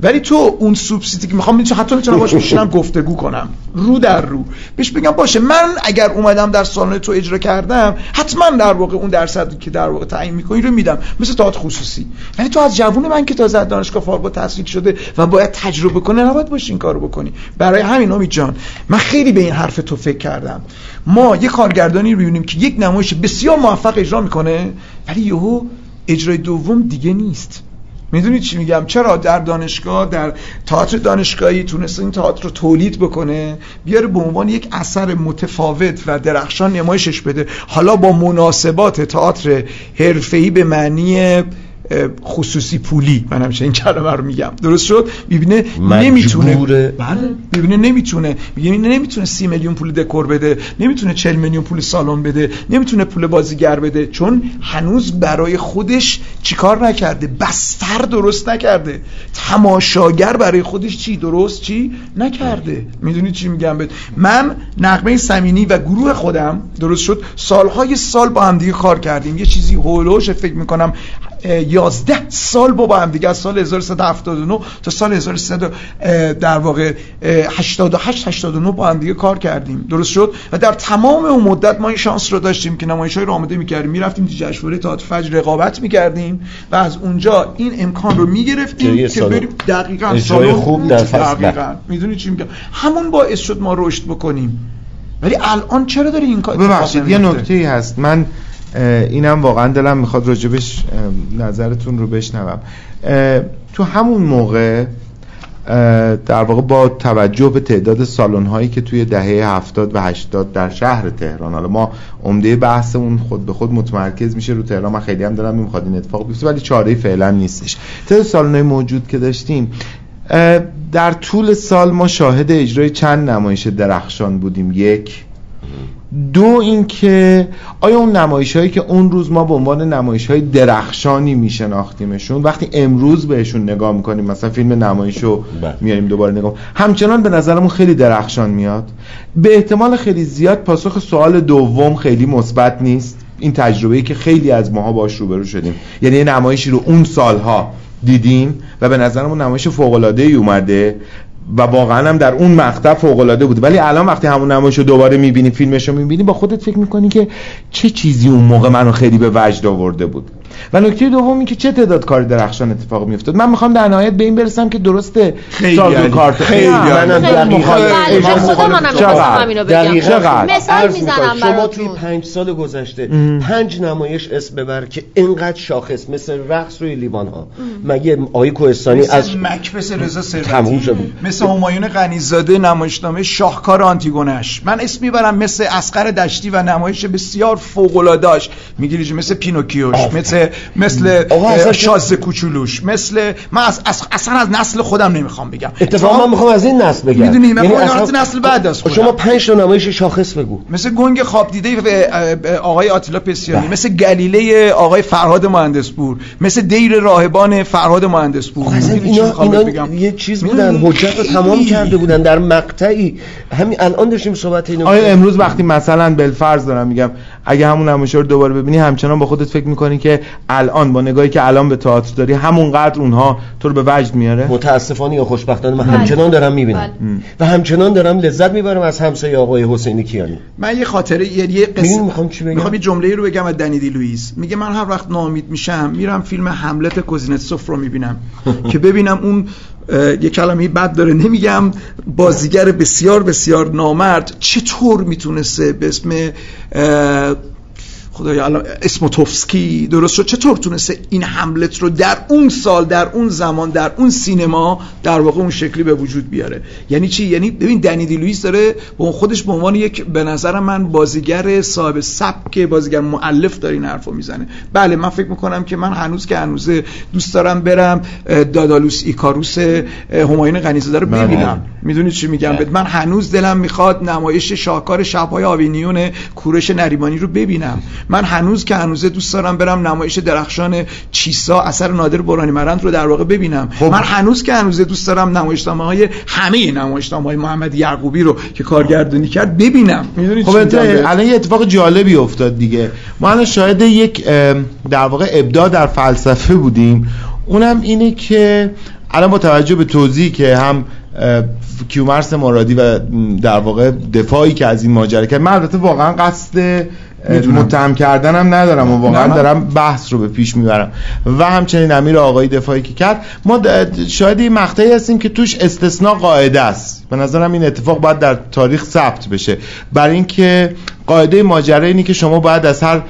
ولی تو اون سوبسیدی که می‌خوام می‌تونم حتی می‌تونم باش بشینم گفتگو کنم. رو در رو. بهش بگم باشه من اگر اومدم در سالن تو اجرا کردم حتما در واقع اون درصدی که در واقع تعیین می‌کنی رو میدم مثل تئاتر خصوصی. ولی تو از جوون من که تازه دانشگاه فارغ التحصیل شده و باید تجربه کنه نباید باشه این کارو بکنی. برای همین امید جان من خیلی به این حرف تو فکر کردم. ما یه کارگردانی رو که یک نمایش بسیار موفق اجرا می‌کنه ولی یهو اجرای دوم دیگه نیست. می‌دونید چی میگم؟ چرا در دانشگاه در تئاتر دانشگاهی تونسته این تئاتر رو تولید بکنه؟ بیاره به عنوان یک اثر متفاوت و درخشان نمایشش بده. حالا با مناسبات تئاتر حرفه‌ای به معنی خصوصی پولی. من همیشه این کلمه رو میگم. درست شد؟ می‌بینه نمی‌تونه بله. می‌بینه نمی‌تونه میگه نمی‌تونه سی میلیون پول دکور بده. نمی‌تونه 40 میلیون پول سالن بده. نمی‌تونه پول بازیگر بده. چون هنوز برای خودش چیکار نکرده؟ بستر درست نکرده. تماشاگر برای خودش چی؟ درست چی؟ نکرده. می‌دونی چی میگم بهت؟ من نقمه سمینی و گروه خودم درست شد؟ سالهای سال با هم دیگه کار کردیم. یه چیزی هولوش فکر می‌کنم 11 سال با هم دیگه از سال 1379 تا سال 1300 در واقع 88 89 با هم دیگه کار کردیم. درست شد؟ و در تمام اون مدت ما این شانس رو داشتیم که نمایش‌های رو آماده می‌کردیم. می‌رفتیم جشنواره تئاتر فجر رقابت می‌کردیم و از اونجا این امکان رو می‌گرفتیم که بریم دقیقاً سال خوب در فصل می‌دونی چی میگم؟ همون باعث شد ما رشد بکنیم. ولی الان چرا داره این کار ببخشید یه نکته هست. من اینم واقعا دلم می‌خواد راجبش نظرتون رو بشنوم. تو همون موقع در واقع با توجه به تعداد سالن هایی که توی دهه 70 و 80 در شهر تهران حالا ما عمده بحثمون خود به خود متمرکز میشه رو تهران من خیلی هم دلم نمی‌خواد این اتفاق بیفته ولی چاره فعلا نیستش. تعداد سالن های موجود که داشتیم در طول سال ما شاهد اجرای چند نمایش درخشان بودیم. یک دو اینکه آیا اون نمایش هایی که اون روز ما به عنوان نمایش های درخشانی میشناختیمشون وقتی امروز بهشون نگاه می‌کنیم مثلا فیلم نمایش رو بله. میاریم دوباره نگاه همچنان به نظرمون خیلی درخشان میاد. به احتمال خیلی زیاد پاسخ سوال دوم خیلی مثبت نیست. این تجربه ای که خیلی از ماها باش روبرو شدیم. یعنی یه نمایشی رو اون سالها دیدیم و به نظرمون نمایش فوق العاده ای اومده و واقعا هم در اون مقطع فوق العاده بود ولی الان وقتی همون نمایش رو دوباره می‌بینی فیلمش رو می‌بینی با خودت فکر می‌کنی که چه چیزی اون موقع منو خیلی به وجد آورده بود. و نکته دوم که چه تعداد کار درخشان اتفاق میافتاد؟ من می‌خوام در نهایت به این برسم که درسته ساز و کارت خیلی منم دقیقاً. مثال می‌زنم شما توی پنج سال گذشته پنج نمایش اسم ببر که اینقدر شاخص مثل رقص روی لیوان ها مگه آقای کوهستانی از مکبس رضا ثروتی. مثل همایون غنیزاده نمایشنامه شاهکار آنتیگونش. من اسم می‌برم مثل اسقر دشتی و نمایش بسیار فوق العاده می‌گیری مثل پینوکیوش مثل مثل شازده کوچولوش. مثل من از اصلا از نسل خودم نمی‌خوام بگم. اتفاقا من می‌خوام از این نسل بگم. می‌دونی من یعنی اصلا... نسل بعد از خودم شما 5 تا نمایش شاخص بگو. مثل گنگ خواب دیده آقای آتیلا پسیانی. بله. مثل گلیله آقای فرهاد مهندسپور. مثل دیر راهبان فرهاد مهندسپور. اینا, اینا یه چیز بودن حجت رو تمام کرده بودن در مقطعی. همین الان داشتیم صحبت اینو آیا امروز وقتی مثلا بالفرض دارم میگم اگه همون نمایش رو دوباره ببینی همچنان با خودت فکر می‌کنی که الان با نگاهی که الان به تئاتر داری همونقدر اونها تو رو به وجد میاره؟ متاسفانه یا خوشبختانه من بله. همچنان دارم می‌بینم. بله. و همچنان دارم لذت می‌برم از همسایه آقای حسینی کیانی. من یه خاطره یه قصه می‌خوام چی بگم؟ می‌خوام یه جمله رو بگم از دنیدی لوئیس. میگه من هر وقت ناامید میشم میرم فیلم حملت کوزینتسوف رو می‌بینم. که ببینم اون یه کلمه بد داره. نمیگم بازیگر بسیار بسیار نامرد. چطور می‌تونسته به اسم خدایا الان اسموتوفسکی درست شد. چطور تونسته این حملت رو در اون سال در اون زمان در اون سینما در واقع اون شکلی به وجود بیاره؟ یعنی چی؟ یعنی ببین دنی دی لوئیس داره با خودش به عنوان یک به نظر من بازیگر صاحب سبک بازیگر مؤلف داره این حرفو می‌زنه. بله من فکر می‌کنم که من هنوز که هنوز دوست دارم برم دادالوس ایکاروس همایون غنیزاده رو. ببینم می‌دونی چی میگم؟ بله. من هنوز دلم می‌خواد نمایش شاهکار شبهای آوینیون کورش نریمانی رو ببینم. من هنوز که هنوزه دوست دارم برم نمایش درخشان چیسا اثر نادر برانی مرند رو در واقع ببینم. خب. من هنوز که هنوزه دوست دارم نمایشنامه های همه نمایشنامه های محمد یعقوبی رو که کارگردانی کرد ببینم. خب الان یه اتفاق جالبی افتاد دیگه. ما الان شاهد یک در واقع ابداع در فلسفه بودیم. اونم اینه که الان با توجه به توضیحی که هم کیومرس مرادی و در واقع دفاعی که از این ماجرا کرد من البته واقعا قصد متهم کردنم ندارم و واقعا دارم بحث رو به پیش می‌برم. و همچنین امیر آقای دفاعی که کرد ما شاید این مقطعی هستیم که توش استثناء قاعده است. به نظرم این اتفاق باید در تاریخ ثبت بشه. برای اینکه قاعده ماجرا اینی که شما باید از هر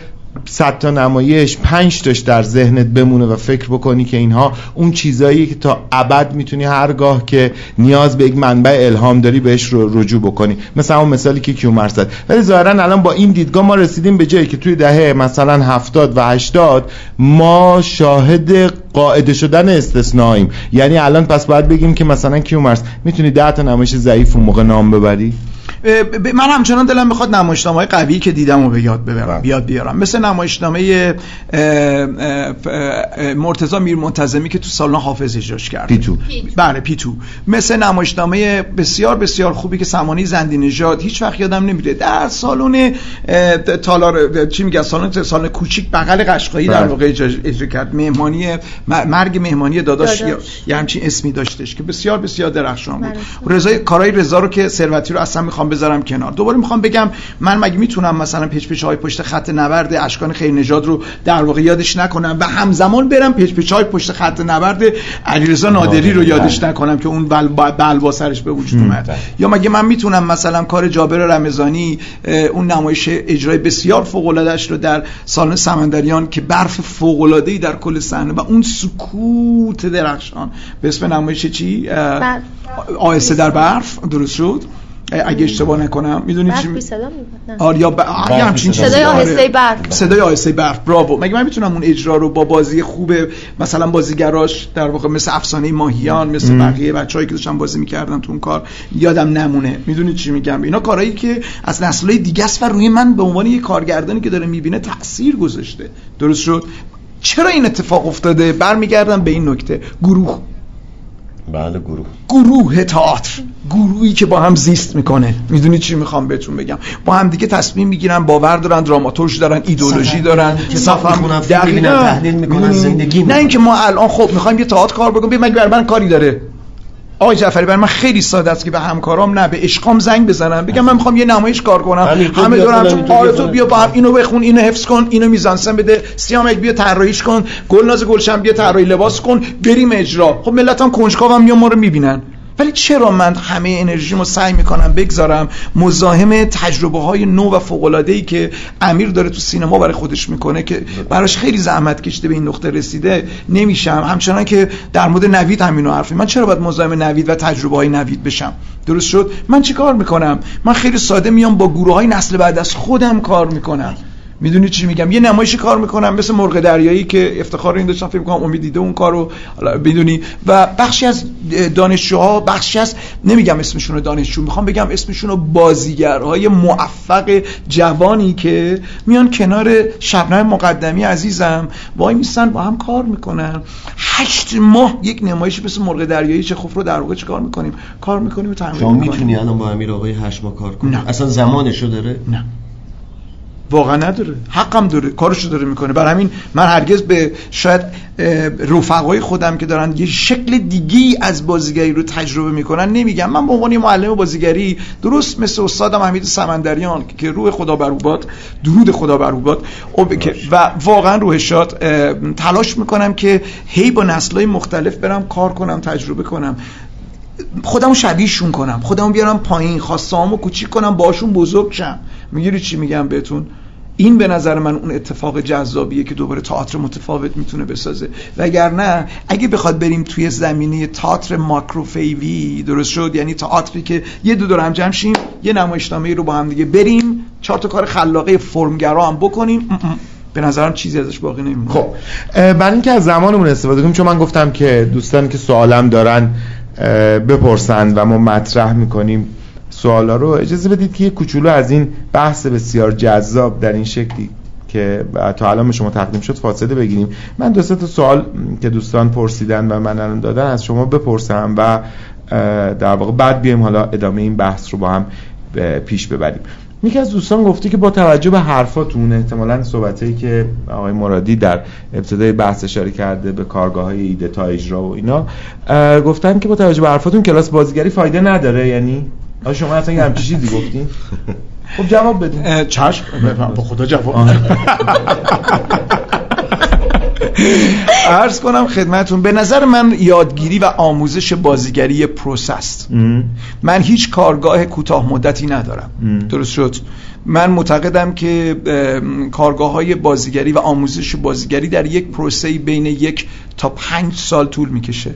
صد تا نمایش پنج تاش در ذهنت بمونه و فکر بکنی که اینها اون چیزایی که تا ابد می‌تونی هرگاه که نیاز به یک منبع الهام داری بهش رو رجوع بکنی. مثل اون مثالی که کیومر زد. ولی ظاهرا الان با این دیدگاه ما رسیدیم به جایی که توی دهه مثلا هفتاد و هشتاد ما شاهد قاعده شدن استثنائیم یعنی الان پس باید بگیم که مثلا کیومرس می‌تونی ده تا نمایش ضعیف اون موقع نام ببری؟ من همچنان دلم می‌خواد نمایشنامه های قوی که دیدم رو به یاد ببرم بله. بیاد بیارم. مثل نمایشنامه مرتضی میر منتظمی که تو سالن حافظ اجراش کرد پیتو. بله پیتو. مثل نمایشنامه بسیار بسیار خوبی که سمانی زندی نژاد هیچ وقت یادم نمیره. در سالن تالار چی میگن سالن سالن کوچیک بغل قشقایی در بله. واقع اجرا کرد. مهمانی مرگ مهمانی داداش, یه همچین اسمی داشتش که بسیار بسیار درخشان بود. بله. رضا کارهای رضا رو که ثروتی رو اصلا می‌خوام بذارم کنار. دوباره می‌خوام بگم من مگه می‌تونم مثلا پیچ پیچ های پشت خط نبرد اشکان خیر نژاد رو در واقع یادش نکنم و همزمان برم پیچ پیچ های پشت خط نبرد علیرضا نادری رو یادش نکنم که اون بل با سرش به وجود اومد. یا مگه من می‌تونم مثلا کار جابر رمضانی اون نمایش اجرای بسیار فوق العاده رو در سالن سمندریان که برف فوق العاده در کل صحنه و اون سکوت درخشان به اسم نمایش چی؟ بله. آهسته در برف. درست شد؟ اگه اشتباه نکنم می‌دونید چی صدا آریا ب... همچین صدای آهسته برف. صدای آهسته برف براو مگه من می‌تونم اون اجرا رو با بازی خوب مثلا بازیگراش در واقع مثل افسانه ماهیان مثل ام. بقیه بچه‌ای که داشتن بازی می‌کردن تو اون کار یادم نمونه. می‌دونید چی میگم؟ اینا کارهایی که از نسل‌های دیگه است و روی من به عنوان یک کارگردانی که داره می‌بینه تاثیر گذاشته. درست شد؟ چرا این اتفاق افتاده؟ برمیگردم به این نکته. گروه بله گروه. گروه تئاتر. گروهی که با هم زیست می‌کنه. می‌دونی چی می‌خوام بهتون بگم؟ با هم دیگه تصمیم می‌گیرن باور دارن دراماتورژ دارن ایدولوژی دارن. کتاب تحلیل می‌کنن زندگی نه اینکه ما الان خب می‌خوایم یه تئاتر کار بکنیم مگه من کاری داره؟ آقای جعفری برای من خیلی ساده است که به همکارام نه به عشقام زنگ بزنم. بگم من می‌خوام یه نمایش کار کنم. همه دورم آره تو بیا با هم اینو بخون اینو حفظ کن اینو میزانسن بده. سیامک بیا طراحیش کن. گلناز گلشن بیا طراحی لباس کن. بریم اجرا. خب ملت کنجکاوم میان ما رو می‌بینن. ولی چرا من همه انرژیمو سعی می‌کنم بگذارم مزاحم تجربه های نو و فوق العاده ای که امیر داره تو سینما برای خودش می‌کنه که براش خیلی زحمت کشیده به این نقطه رسیده نمیشم. همچنان که در مورد نوید همینو حرفی من چرا باید مزاحم نوید و تجربه های نوید بشم؟ درست شد؟ من چیکار می‌کنم؟ من خیلی ساده میام با گروه های نسل بعد از خودم کار می‌کنم. می‌دونی چی میگم؟ یه نمایشی کار می‌کنم مثل مرغ دریایی که افتخار این داشتم فکر می‌کنم امید دیده اون کارو بدونی و بخشی از دانشجوها بخشی از نمیگم اسمشون رو دانشجو می‌خوام بگم اسمشون رو بازیگرهای موفق جوانی که میان کنار شبنم مقدمی عزیزم وای میستن با هم کار می‌کنن. هشت ماه یک نمایش مثل مرغ دریایی چه خوف رو در واقع کار می‌کنیم؟ کار می‌کنیم و می‌کنیم. می‌تونی الان با امیر آقای هشت ماه کار کنی؟ اصلا زمانشو داره؟ نه. واقعا نداره. حقم داره کارشو داره می‌کنه. برای همین من هرگز به شاید رفقای خودم که دارن یه شکل دیگی از بازیگری رو تجربه می‌کنن نمیگم. من به عنوان معلم بازیگری درست مثل استادم حمید سمندریان که روح خدا بر باد درود خدا بر باد و واقعا روح شاد تلاش می‌کنم که هی با نسلهای مختلف برم کار کنم تجربه کنم. خودمو شبیهشون کنم. خودمو بیارم پایین خواستامو کوچیک کنم باشون بزرگ شم. می‌گیری چی میگم بهتون؟ این به نظر من اون اتفاق جذابیه که دوباره تئاتر متفاوت می‌تونه بسازه. وگرنه اگه بخواد بریم توی زمینه تئاتر ماکروفیوی درست شد؟ یعنی تئاتری که یه دو دور هم جمع شیم یه نمایشنامه رو با هم دیگه بریم چهار تا کار خلاقه فرمگرا هم بکنیم. به نظرم چیزی ازش باقی نمیمونه. خب برای اینکه از زمانمون استفاده کنیم چون من گفتم که دوستان که سوالم دارن بپرسند و ما مطرح می‌کنیم. سوالا رو اجازه بدید که یه کوچولو از این بحث بسیار جذاب در این شکلی که تا الان به شما تقدیم شد فاصله بگیریم. من دو تا سوال که دوستان پرسیدن و من الان دادن از شما بپرسم و در واقع بعد بیایم حالا ادامه این بحث رو با هم پیش ببریم. یکی از دوستان گفته که با توجه به حرفاتون احتمالاً صحبتایی که آقای مرادی در ابتدای بحث اشاره کرده به کارگاه های ایده تا اجرا و اینا گفتن که با توجه به حرفاتون کلاس بازیگری فایده نداره یعنی شما اصلا یه همچی چیزی گفتین خب جواب بدین. چشم. با خدا جواب عرض کنم خدمتون به نظر من یادگیری و آموزش بازیگری پروسست. من هیچ کارگاه کوتاه مدتی ندارم. درست شد. من معتقدم که کارگاه های بازیگری و آموزش بازیگری در یک پروسه بین یک تا پنج سال طول می‌کشه.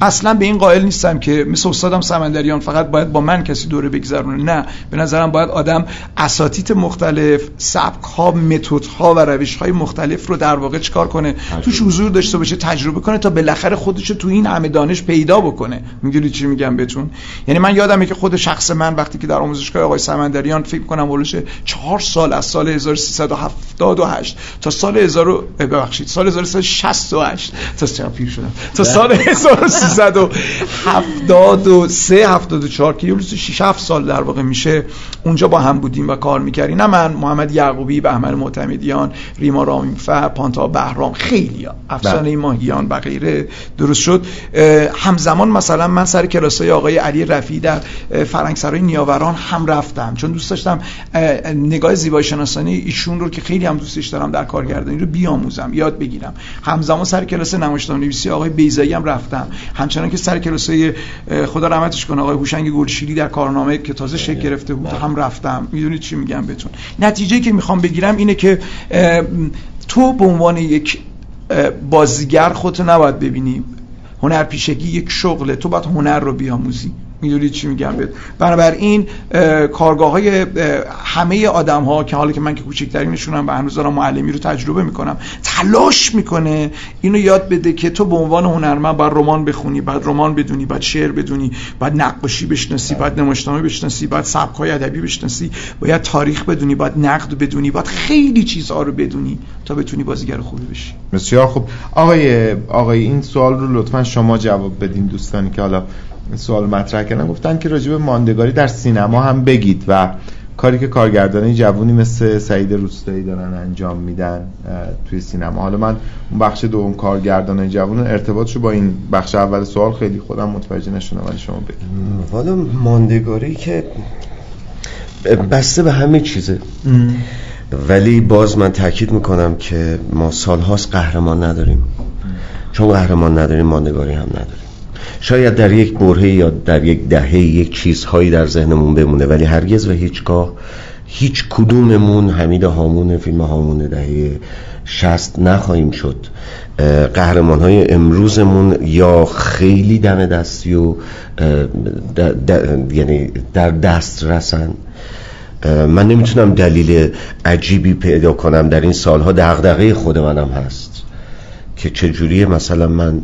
اصلا به این قائل نیستم که مثل استادم سمندریان فقط باید با من کسی دوره بگذرونه. نه به نظرم باید آدم اساتید مختلف سبک ها متد ها و روش های مختلف رو در واقع چکار کنه توش حضور داشته باشه تجربه کنه تا بالاخره خودش تو این همه دانش پیدا بکنه. می‌دونید چی میگم بهتون؟ یعنی من یادمه که خود شخص من وقتی که در آموزشگاه آقای سمندریان فکر کنم ولش چهار سال از سال 1378 تا سال 1000 ببخشید سال 1368 تا چرا پیر شدم. تا سال 1373 74 که یه 6 7 سال در واقع میشه اونجا با هم بودیم و کار می‌کردیم. نه من محمد یعقوبی بهمن معتمدیان ریما رامیفر پانتا بهرام خیلی افسانه ماهیان و غیره درست شد. همزمان مثلا من سر کلاسای آقای علی رفی در فرنگسرای نیاوران هم رفتم. چون دوست داشتم نگاه زیبایی شناسانی ایشون رو که خیلی هم دوستش دارم در کارگردانی رو بیاموزم یاد بگیرم. همزمان سر کلاس نمایشنامه نویسی آقای بیزایی هم رفتم همچنان که سر کلاسای خدا رحمتش کنه آقای هوشنگ گلشیری در کارنامه که تازه شکل گرفته بود هم رفتم. می‌دونید چی میگم بهتون. نتیجه که می‌خوام بگیرم اینه که تو به عنوان یک بازیگر خودتو نباید ببینی. هنرپیشگی یک شغله. تو باید هنر رو بیاموزی. می‌دونید چی میگم بهت. بنابراین کارگاه های همه آدم ها که حالا که من که کوچکتری میشونم و هنوز دارم معلمی رو تجربه می‌کنم تلاش می‌کنه اینو یاد بده که تو به عنوان هنرمند باید رمان بخونی بعد رمان بدونی بعد شعر بدونی بعد نقاشی بشناسی بعد نمایشنامه بشناسی بعد سبک های ادبی بشناسی باید تاریخ بدونی باید نقد بدونی باید خیلی چیزها رو بدونی تا بتونی بازیگر خوبی بشی. بسیار خوب. آقای آقای این سوال رو لطفا شما جواب بدین دوستانی که حالا سوال مطرح کردن گفتن که راجب ماندگاری در سینما هم بگید و کاری که کارگردانی جوونی مثل سعید روستایی دارن انجام میدن توی سینما. حالا من اون بخش دوم کارگردان جوون ارتباطشو با این بخش اول سوال خیلی خودم متوجه نشدم ولی شما بگید. حالا ماندگاری که بسته به همه چیزه. ولی باز من تاکید می‌کنم که ما سالهاست قهرمان نداریم. چون قهرمان نداریم ماندگاری هم نداریم. شاید در یک برهه یا در یک دهه یک چیزهایی در ذهنمون بمونه ولی هرگز و هیچگاه هیچ کدوممون حمید هامون فیلم هامون دهه شست نخواهیم شد. قهرمان های امروزمون یا خیلی دم دستی و یعنی در دست رسن. من نمی‌تونم دلیل عجیبی پیدا کنم در این سالها دغدغه خود منم هست که چجوریه؟ مثلا من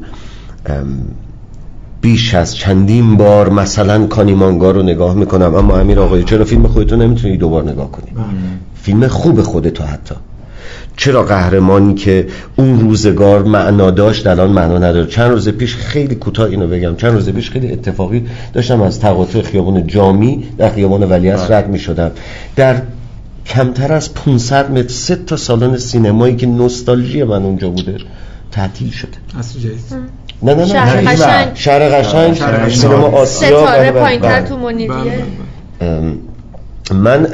بیش از چندین بار مثلا کانیمانگا رو نگاه می‌کنم. اما امیر آقای چرا فیلم خودتو نمی‌تونی دوبار نگاه کنی بله. فیلم خوب خودتو حتی. چرا قهرمانی که اون روزگار معنا داشت الان معنا نداره. چند روز پیش خیلی کوتاه اینو بگم. چند روز پیش خیلی اتفاقی داشتم از تقاطع خیابان جامی در خیابان ولیعصر بله. رد می‌شدم. در کمتر از 500 متر سه تا سالن سینمایی که نوستالژی من اونجا بوده تعطیل شده. نه نه نه شهر قشنگ. شهر قشنگ. سینما آسیا ستاره بله، بله، پایینتر بله. تو منیریه من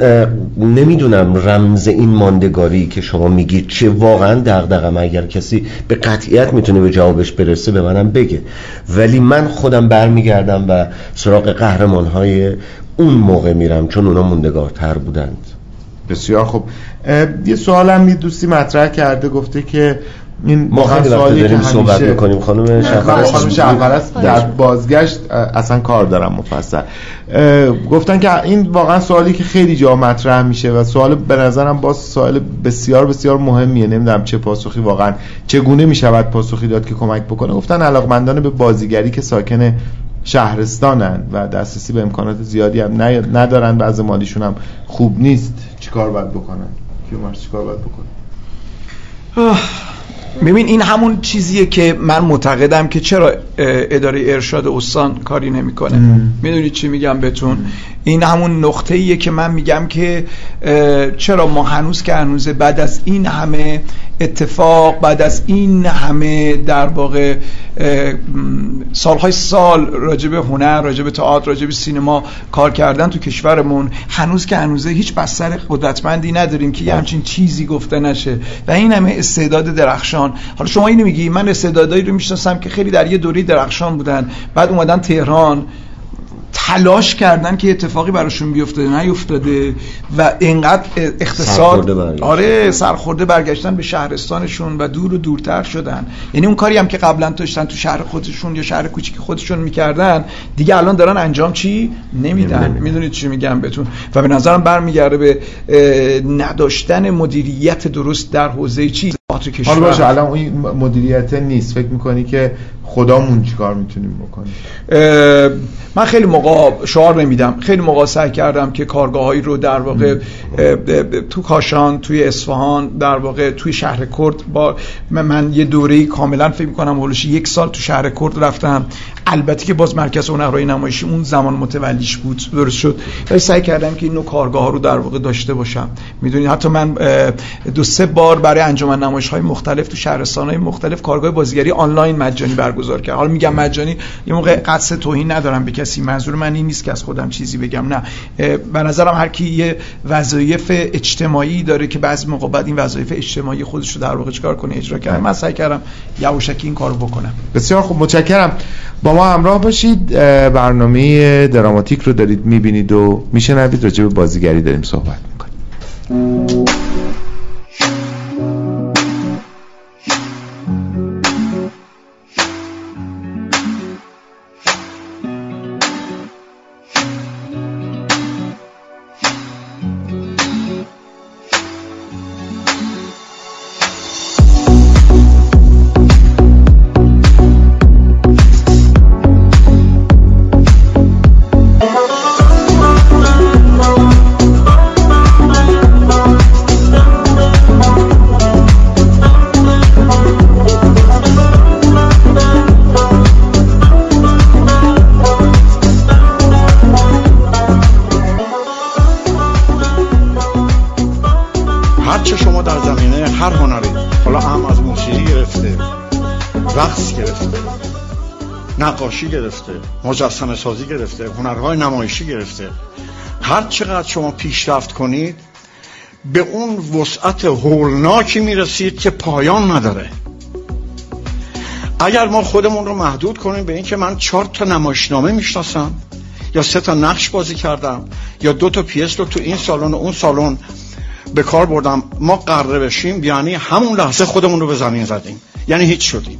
نمی‌دونم رمز این ماندگاری که شما میگید چه واقعا دغدغم. اگر کسی به قطعیت می‌تونه به جوابش برسه به منم بگه. ولی من خودم برمیگردم و سراغ قهرمان های اون موقع میرم چون اونا موندگارتر بودند. بسیار خوب. یه سوالم یه دوستی مطرح کرده گفته که این ما خیلی وقت داریم که صحبت می‌کنیم خانم خانم شفرست خانم شهپرست در بازگشت اصلا کار دارم مفصل. گفتن که این واقعا سوالی که خیلی جا مطرح میشه و سوال به نظرم باز سوال بسیار بسیار مهمیه. نمی‌دونم چه پاسخی واقعا چگونه می‌شود پاسخی داد که کمک بکنه. گفتن علاقمندان به بازیگری که ساکن شهرستانن و دسترسی به امکانات زیادی هم ندارن بعض مالیشون هم خوب نیست. چیکار باید بکنن؟ کیومرث چیکار باید بکنه؟ ببین این همون چیزیه که من معتقدم که چرا اداره ارشاد استان کاری نمی‌کنه. می‌دونید چی میگم بهتون؟ این همون نقطه ایه که من میگم که چرا ما هنوز که هنوز بعد از این همه اتفاق بعد از این همه در واقع سالهای سال راجب هنر راجب تئاتر راجب سینما کار کردن تو کشورمون هنوز که هنوزه هیچ بستر قدرتمندی نداریم که یه همچین چیزی گفته نشه. و این همه استعداد درخشان. حالا شما اینو میگی من استعدادایی رو می‌شناسم که خیلی در یه دوره درخشان بودن. بعد اومدن تهران. تلاش کردن که اتفاقی براشون بیفته نیفتاده و اینقدر اقتصاد سرخورده. آره سرخورده برگشتن به شهرستانشون و دور و دورتر شدن. یعنی اون کاری هم که قبلا داشتن تو شهر خودشون یا شهر کوچیک خودشون می‌کردن دیگه الان دارن انجام چی؟ نمیدن. می‌دونید چی میگم بهتون؟ و به نظرم برمیگرده به نداشتن مدیریت درست در حوزه چی؟ حالا باشه الان این مدیریت نیست. فکر می‌کنی که خدامون چیکار می‌تونیم بکنیم؟ من خیلی موقع شعار نمیدم. خیلی موقع سعی کردم که کارگاهایی رو در واقع تو کاشان توی اصفهان در واقع توی شهر کرد با من, من یه دوره کاملا فکر می‌کنم هولوش یک سال تو شهر کرد رفتم. البته که باز مرکز هنرهای نمایشی اون زمان متولیش بود درست شد. ولی سعی کردم که این نوع کارگاه رو در واقع داشته باشم. می‌دونید حتی من دو سه بار برای انجمن نمایش های مختلف تو شهرستان های مختلف کارگاه بازیگری آنلاین مجانی برگزار کردم. حالا میگم مجانی یه موقع قصد توهین ندارم به کسی منظور من این نیست که از خودم چیزی بگم نه. به نظرم هر کی یه وظایف اجتماعی داره که بعضی موقع بعد این وظایف اجتماعی خودش رو در واقع چیکار کنه اجرا کنه من سعی کردم یواشکی این کارو بکنم. بسیار خوب. متشکرم. ما همراه باشید. برنامه دراماتیک رو دارید می‌بینید و میشنوید. راجع به بازیگری داریم صحبت می‌کنیم. نقاشی گرفته مجسمه سازی گرفته هنرهای نمایشی گرفته. هر چقدر شما پیشرفت کنید به اون وسعت هولناکی می‌رسید که پایان نداره. اگر ما خودمون رو محدود کنیم به اینکه من چهار تا نمایشنامه می‌شناسم یا سه تا نقش بازی کردم یا دو تا پیس رو تو این سالن و اون سالن به کار بردم ما قراره بشیم یعنی همون لحظه خودمون رو به زمین زدیم. یعنی هیچ شدیم.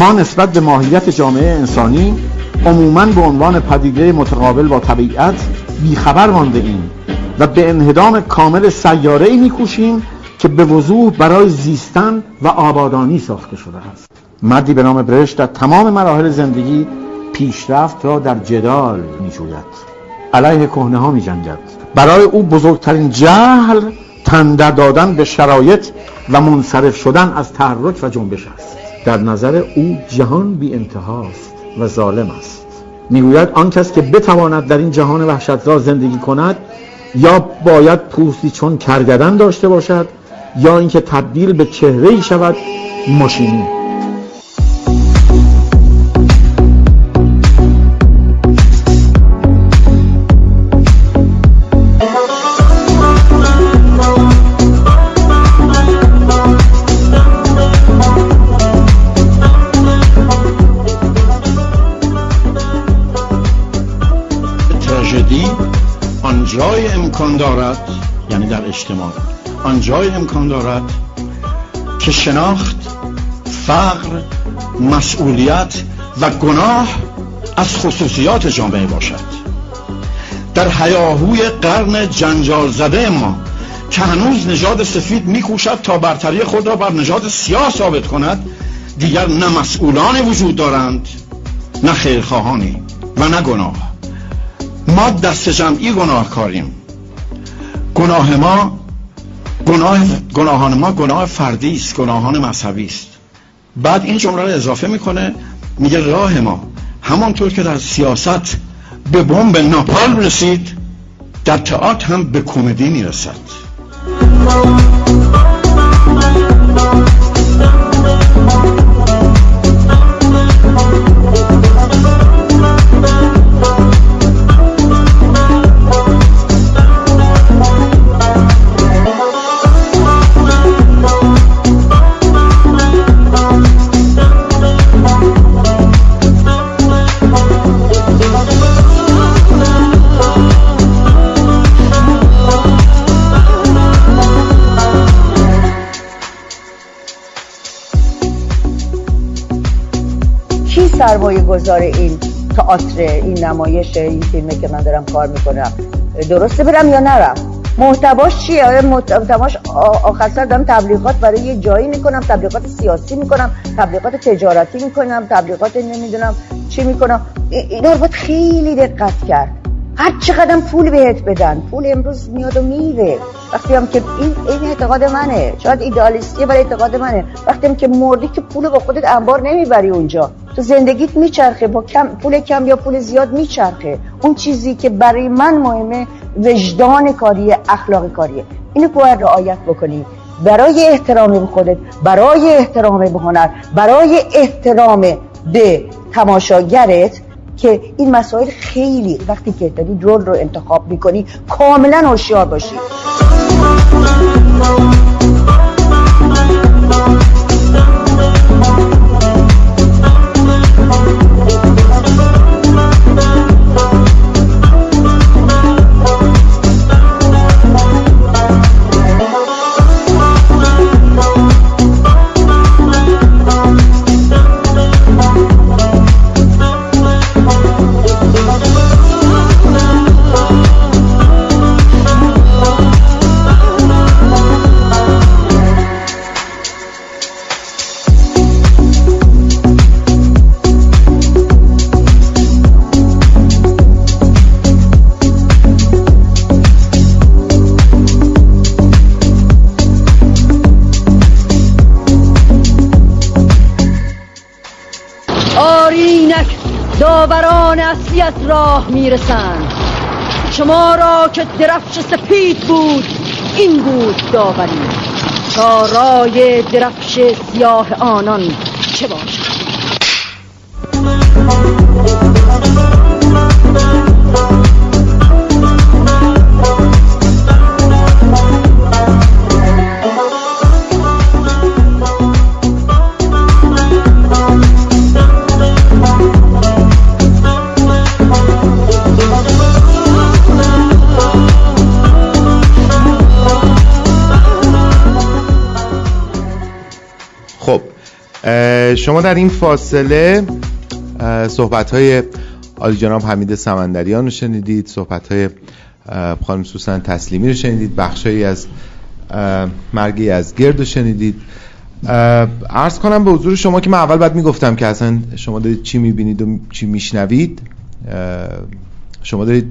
ما نسبت به ماهیت جامعه انسانی عموما به عنوان پدیده متقابل با طبیعت بیخبر مانده ایم و به انهدام کامل سیاره ای میکوشیم که به وضوح برای زیستن و آبادانی ساخته شده است. مردی به نام برشت در تمام مراحل زندگی پیشرفت را در جدال میجوید. علیه کهنه ها می جنگد برای او بزرگترین جهل تندر دادن به شرایط و منصرف شدن از تحرک و جنبش است. در نظر او جهان بی انتهاست و ظالم است. می‌گوید آن کس که بتواند در این جهان وحشتزا زندگی کند یا باید پوستی چون کرگدن داشته باشد یا اینکه تبدیل به چهره ای شود ماشینی. امکان دارد یعنی در اجتماع آن جای امکان دارد که شناخت فقر مسئولیت و گناه از خصوصیات جامعه باشد. در حیاهوی قرن جنجال زده ما که هنوز نژاد سفید میکوشد تا برتری خود را بر نژاد سیاه ثابت کند دیگر نه مسئولانی وجود دارند نه خیرخواهانی و نه گناه. ما دست جمعی گناه کاریم گناه ما گناه گناهان ما گناه فردی است گناهان مذهبی است. بعد این جمله رو اضافه می‌کنه میگه راه ما. همانطور که در سیاست به بمب ناپال رسید در تئاتر هم به کمدی می‌رسد. سرمایه گذار این تئاتر این نمایش این فیلمه که من دارم کار می‌کنم. درسته برم یا نرم؟ محتواش چیه؟ آیا محتواش آخر سر دارم تبلیغات برای یه جایی می‌کنم تبلیغات سیاسی می‌کنم تبلیغات تجارتی می‌کنم تبلیغات نمی‌دونم چی می‌کنم؟ اینا رو باید خیلی دقت کرد. هر چقدر پول بهت بدن. پول امروز میاد و میره. وقتی هم که این این اعتقاد منه. شاید ایدالیستیه ولی اعتقاد منه. وقتی هم که مردی که پول با خودت انبار نمی‌بری اونجا. تو زندگیت میچرخه. با کم پول کم یا پول زیاد میچرخه. اون چیزی که برای من مهمه وجدان کاریه اخلاق کاریه اینو باید رعایت بکنی. برای احترام به خودت برای احترام به هنر برای احترام به تماشاگرت که این مسائل خیلی وقتی که داری رول رو انتخاب می‌کنی کاملا هوشیار باشی. راه می‌رسند. شما را که درفش سپید بود این بود داوری. تا رای درفش سیاه آنان چه باشد؟ شما در این فاصله صحبت های آلی جناب حمید سمندریان رو شنیدید صحبت های خانم سوسن تسلیمی رو شنیدید بخشایی از مرگی از گرد رو شنیدید. عرض کنم به حضور شما که من اول بعد می‌گفتم که اصلا شما دارید چی می‌بینید و چی میشنوید. شما دارید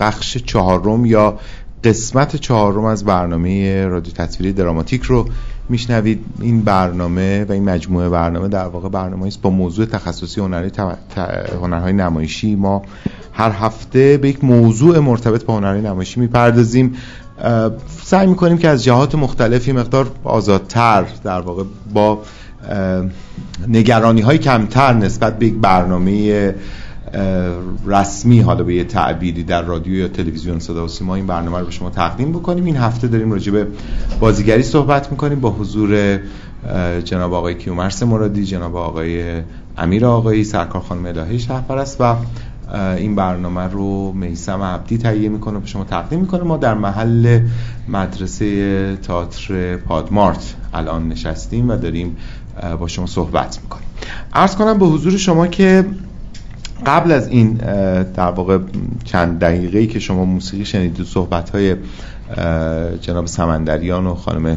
بخش چهارم یا قسمت چهارم از برنامه رادیو تصویری دراماتیک رو میشنوید این برنامه و این مجموعه برنامه در واقع برنامه است با موضوع تخصصی هنری هنرهای نمایشی. ما هر هفته به یک موضوع مرتبط با هنرهای نمایشی می‌پردازیم. سعی می‌کنیم که از جهات مختلفی مقدار آزادتر در واقع با نگرانی های کمتر نسبت به یک برنامه رسمی حالا به یه تعبیری در رادیو یا تلویزیون صدا و سیما این برنامه رو به شما تقدیم بکنیم. این هفته داریم راجع به بازیگری صحبت می‌کنیم با حضور جناب آقای کیومرس مرادی جناب آقای امیر آقایی سرکار خانم الهی شهرپرست و این برنامه رو میسم عبدی تهیه می‌کنه به شما تقدیم می‌کنه. ما در محل مدرسه تئاتر پادمارت الان نشستیم و داریم با شما صحبت می‌کنیم. عرض کنم به حضور شما که قبل از این در واقع چند دقیقه ای که شما موسیقی شنیدید صحبت های جناب سمندریان و خانم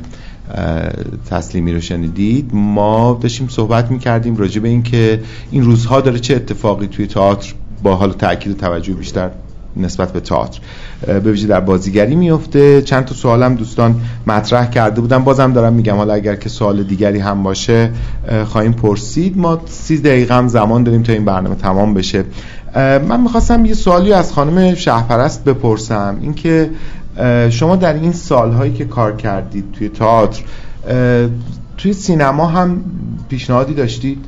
تسلیمی رو شنیدید ما داشتیم صحبت می‌کردیم راجع به این که این روزها داره چه اتفاقی توی تئاتر با حال تاکید و توجه بیشتر نسبت به تئاتر. به ویژه در بازیگری میفته چند تا سوالم دوستان مطرح کرده بودم بازم دارم میگم حالا اگر که سوال دیگری هم باشه خواهیم پرسید. ما سی دقیقه هم زمان داریم تا این برنامه تمام بشه. من می‌خواستم یه سوالی از خانم شهرپرست بپرسم. اینکه شما در این سالهایی که کار کردید توی تئاتر توی سینما هم پیشنهادی داشتید؟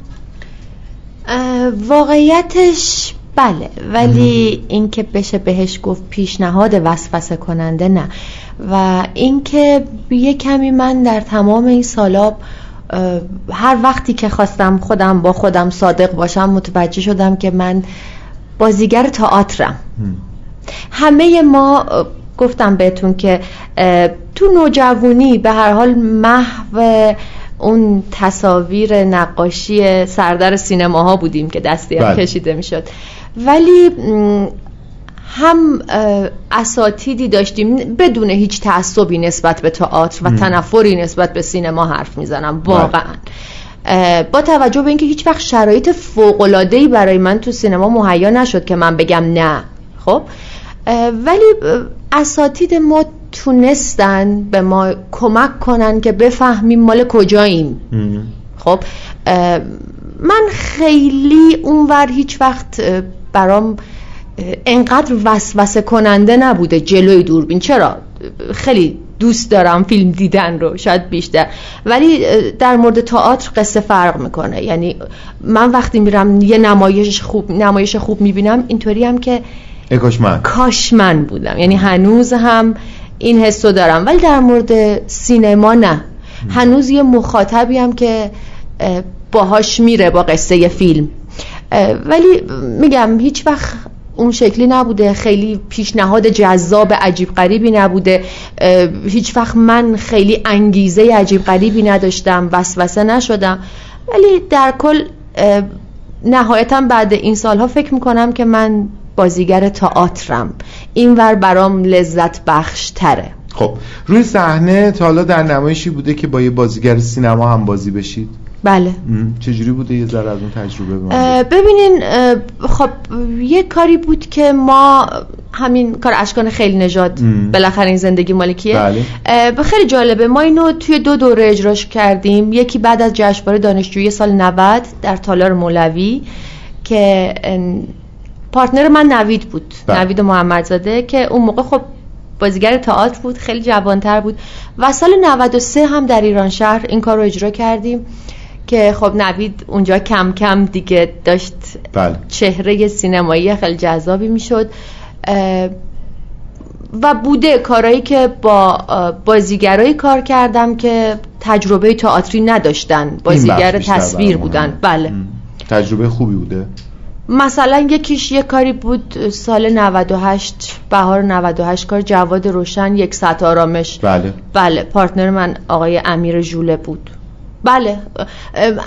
واقعیتش بله ولی اینکه بشه بهش گفت پیشنهاد وسوسه کننده نه. و اینکه یه کمی من در تمام این سالا هر وقتی که خواستم خودم با خودم صادق باشم متوجه شدم که من بازیگر تئاترم. همه ما گفتم بهتون که تو نوجوانی به هر حال محو اون تصاویر نقاشی سردر سینماها بودیم که دستی هم بله. کشیده می‌شد. ولی هم اساتیدی داشتیم. بدون هیچ تعصبی نسبت به تئاتر و تنفری نسبت به سینما حرف می‌زنم. بله. واقعا. با توجه به اینکه هیچ وقت شرایط فوق برای من تو سینما مهیا نشد که من بگم نه. خب؟ ولی اساتید ما تونستن به ما کمک کنن که بفهمیم مال کجاییم. خب؟ من خیلی اونور هیچ وقت برام انقدر وسوسه کننده نبوده جلوی دوربین. چرا؟ خیلی دوست دارم فیلم دیدن رو شاید بیشتر. ولی در مورد تئاتر قصه فرق می‌کنه. یعنی من وقتی میرم یه نمایش خوب نمایش خوب می‌بینم اینطوری هم که کاش من. بودم. یعنی هنوز هم این حسو دارم. ولی در مورد سینما نه. هنوز یه مخاطبی هم که باهاش میره با قصه فیلم. ولی میگم هیچ وقت اون شکلی نبوده. خیلی پیشنهاد جذاب عجیب غریبی نبوده. هیچ وقت من خیلی انگیزه عجیب غریبی نداشتم وسوسه نشدم. ولی در کل نهایتا بعد این سالها فکر می‌کنم که من بازیگر تئاترم. اینور برام لذت بخش تره خب روی صحنه تا حالا در نمایشی بوده که با یه بازیگر سینما هم بازی بشید؟ بله. چجوری بوده یه ذره از اون تجربه ببینین خب یه کاری بود که ما همین کار اشکان خیلی نژاد بالاخره این زندگی مالکیه. بله. خیلی جالبه. ما اینو توی دو دوره اجراش کردیم. یکی بعد از جشنواره دانشجویی سال 90 در تالار مولوی که پارتنر من نوید بود. بله. نوید محمدزاده که اون موقع خب بازیگر تئاتر بود خیلی جوانتر بود. و سال 93 هم در ایران شهر این کار رو اجرا کردیم. که خب نوید اونجا کم کم دیگه داشت بله. چهره سینمایی خیلی جذابی می‌شد. و بوده کارهایی که با بازیگرایی کار کردم که تجربه تئاتری نداشتن بازیگر تصویر بودن. بله. تجربه خوبی بوده؟ مثلا یکیش یه کاری بود سال 98 بهار 98 کار جواد روشن یک ساعت آرامش. بله. بله پارتنر من آقای امیر جوله بود. بله.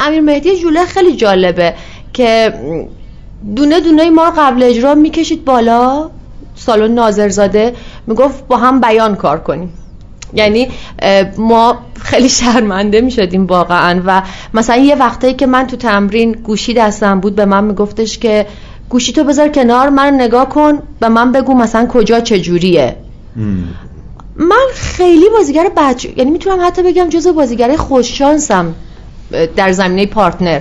امیر مهدی جوله خیلی جالبه که دونه دونه ما رو قبل اجرا می‌کشید بالا. سالن ناظرزاده می‌گفت با هم بیان کار کنیم. یعنی ما خیلی شرمنده می شدیم واقعا و مثلا یه وقتایی که من تو تمرین گوشی دستم بود به من میگفتش که گوشی تو بذار کنار من نگاه کن به من بگو مثلا کجا چجوریه. من خیلی بازیگر بچه یعنی می‌تونم حتی بگم جزو بازیگر خوششانسم در زمینه پارتنر.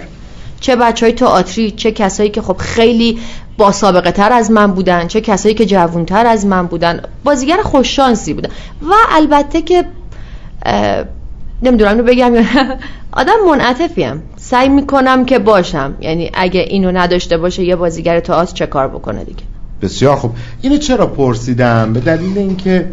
چه بچه های تئاتری چه کسایی که خب خیلی با سابقه تر از من بودن چه کسایی که جوونتر از من بودن. بازیگر خوششانسی بودن. و البته که نمی‌دونم رو بگم آدم منعطفیم سعی می‌کنم که باشم. یعنی اگه اینو نداشته باشه یه بازیگر تئاتر چه کار بکنه دیگه؟ بسیار خوب. اینو چرا پرسیدم؟ به دلیل اینکه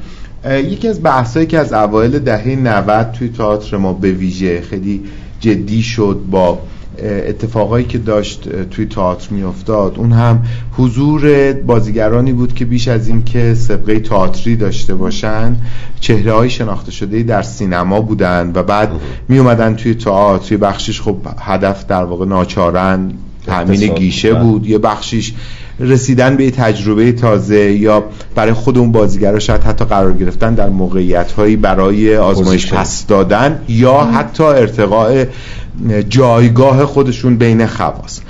یکی از بحثایی که از اوایل دهه 90 توی تئاتر ما به ویژه خیلی جدی شد با اتفاقایی که داشت توی تئاتر میافتاد اون هم حضور بازیگرانی بود که بیش از این که سبقه تئاتری داشته باشن چهره های شناخته شده در سینما بودن و بعد می اومدن توی تئاتر یه بخشش خب هدف در واقع ناچارن تامین گیشه. بود یه بخشیش رسیدن به تجربه تازه یا برای خود اون بازیگر شاید حتی قرار گرفتن در موقعیت هایی برای آزمایش پس دادن یا حتی ارتقاء جایگاه خودشون بین خواص.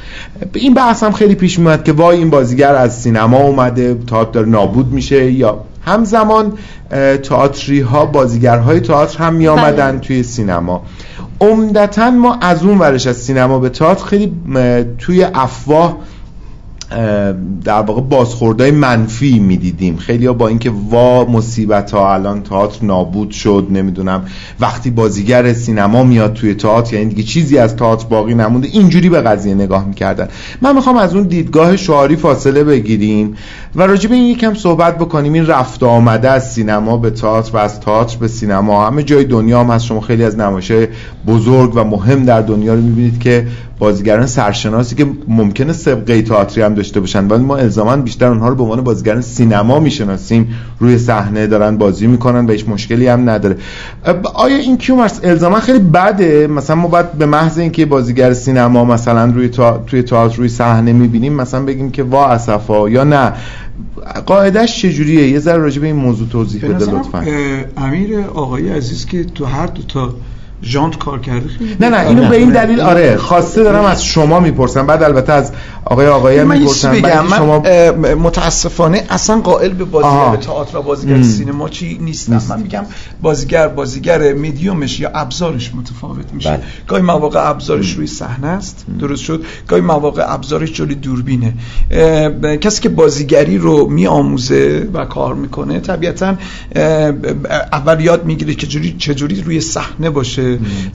این بحث هم خیلی پیش میاد که وای این بازیگر از سینما اومده تئاتر داره نابود میشه یا همزمان تئاتری ها بازیگرهای تئاتر هم می آمدن بله. توی سینما. عمدتا ما از اون ورش از سینما به تئاتر خیلی توی افواه در واقع بازخوردهای منفی می‌دیدیم. خیلی ها با اینکه وا مصیبت ها الان تئاتر نابود شد نمی‌دونم وقتی بازیگر سینما میاد توی تئاتر یعنی دیگه چیزی از تئاتر باقی نمونده اینجوری به قضیه نگاه می‌کردن. من می‌خوام از اون دیدگاه شعاری فاصله بگیریم و راجع به این یکم صحبت بکنیم. این رفت آمده از سینما به تئاتر و از تئاتر به سینما. همه جای دنیا هم هست شما خیلی از نمایش‌های بزرگ و مهم در دنیا رو می‌بینید که بازیگران سرشناسی که ممکنه سابقه تئاتری هم داشته باشن. ولی ما الزاما بیشتر اونها رو به عنوان بازیگران سینما می‌شناسیم. روی صحنه دارن بازی می‌کنن و هیچ مشکلی هم نداره. آیا این کیومرس الزاما خیلی بده؟ مثلا ما باید به محض اینکه بازیگر سینما مثلا روی تا... توی تئاتر روی صحنه می‌بینیم مثلا بگیم که وا اسفا یا نه. قاعدش چجوریه؟ یه ذره راجع به این موضوع توضیح بده لطفا. امیر آقای عزیز که تو هر دو تا ژانت کار کرده نه نه اینو به این دلیل آره خواسته دارم از شما می‌پرسم. بعد البته از آقای آقای می‌پرسم. بگم. من شما متاسفانه اصلا قائل به بازیگر تئاتر و بازیگر سینما چی نیستم. من میگم بازیگر بازیگر میدیومش یا ابزارش متفاوت میشه. بله. گاهی مواقع ابزارش روی صحنه است. درست شد. گاهی مواقع ابزارش جلوی دوربینه. کسی که بازیگری رو میآموزه و کار می‌کنه طبیعتا اول یاد می‌گیره که چجوری چجوری روی صحنه باشه.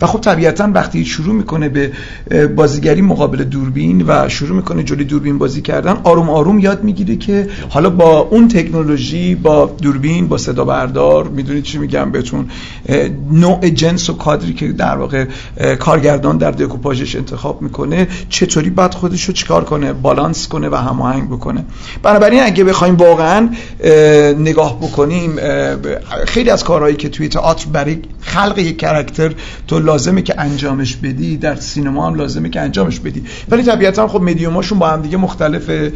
و خب طبیعتا وقتی شروع می‌کنه به بازیگری مقابل دوربین و شروع می‌کنه جلوی دوربین بازی کردن آروم آروم یاد می‌گیره که حالا با اون تکنولوژی با دوربین با صدا بردار می‌دونید چی میگم بهتون نوع جنس و کادری که در واقع کارگردان در دکوپاژش انتخاب می‌کنه چطوری بعد خودش رو چیکار کنه بالانس کنه و هماهنگ بکنه. بنابراین اگه بخوایم واقعا نگاه بکنیم خیلی از کارهایی که توی تئاتر برای خلق یک کرکتر تو لازمه که انجامش بدی در سینما هم لازمه که انجامش بدی. ولی طبیعتا خب مدیوماشون با هم دیگه مختلف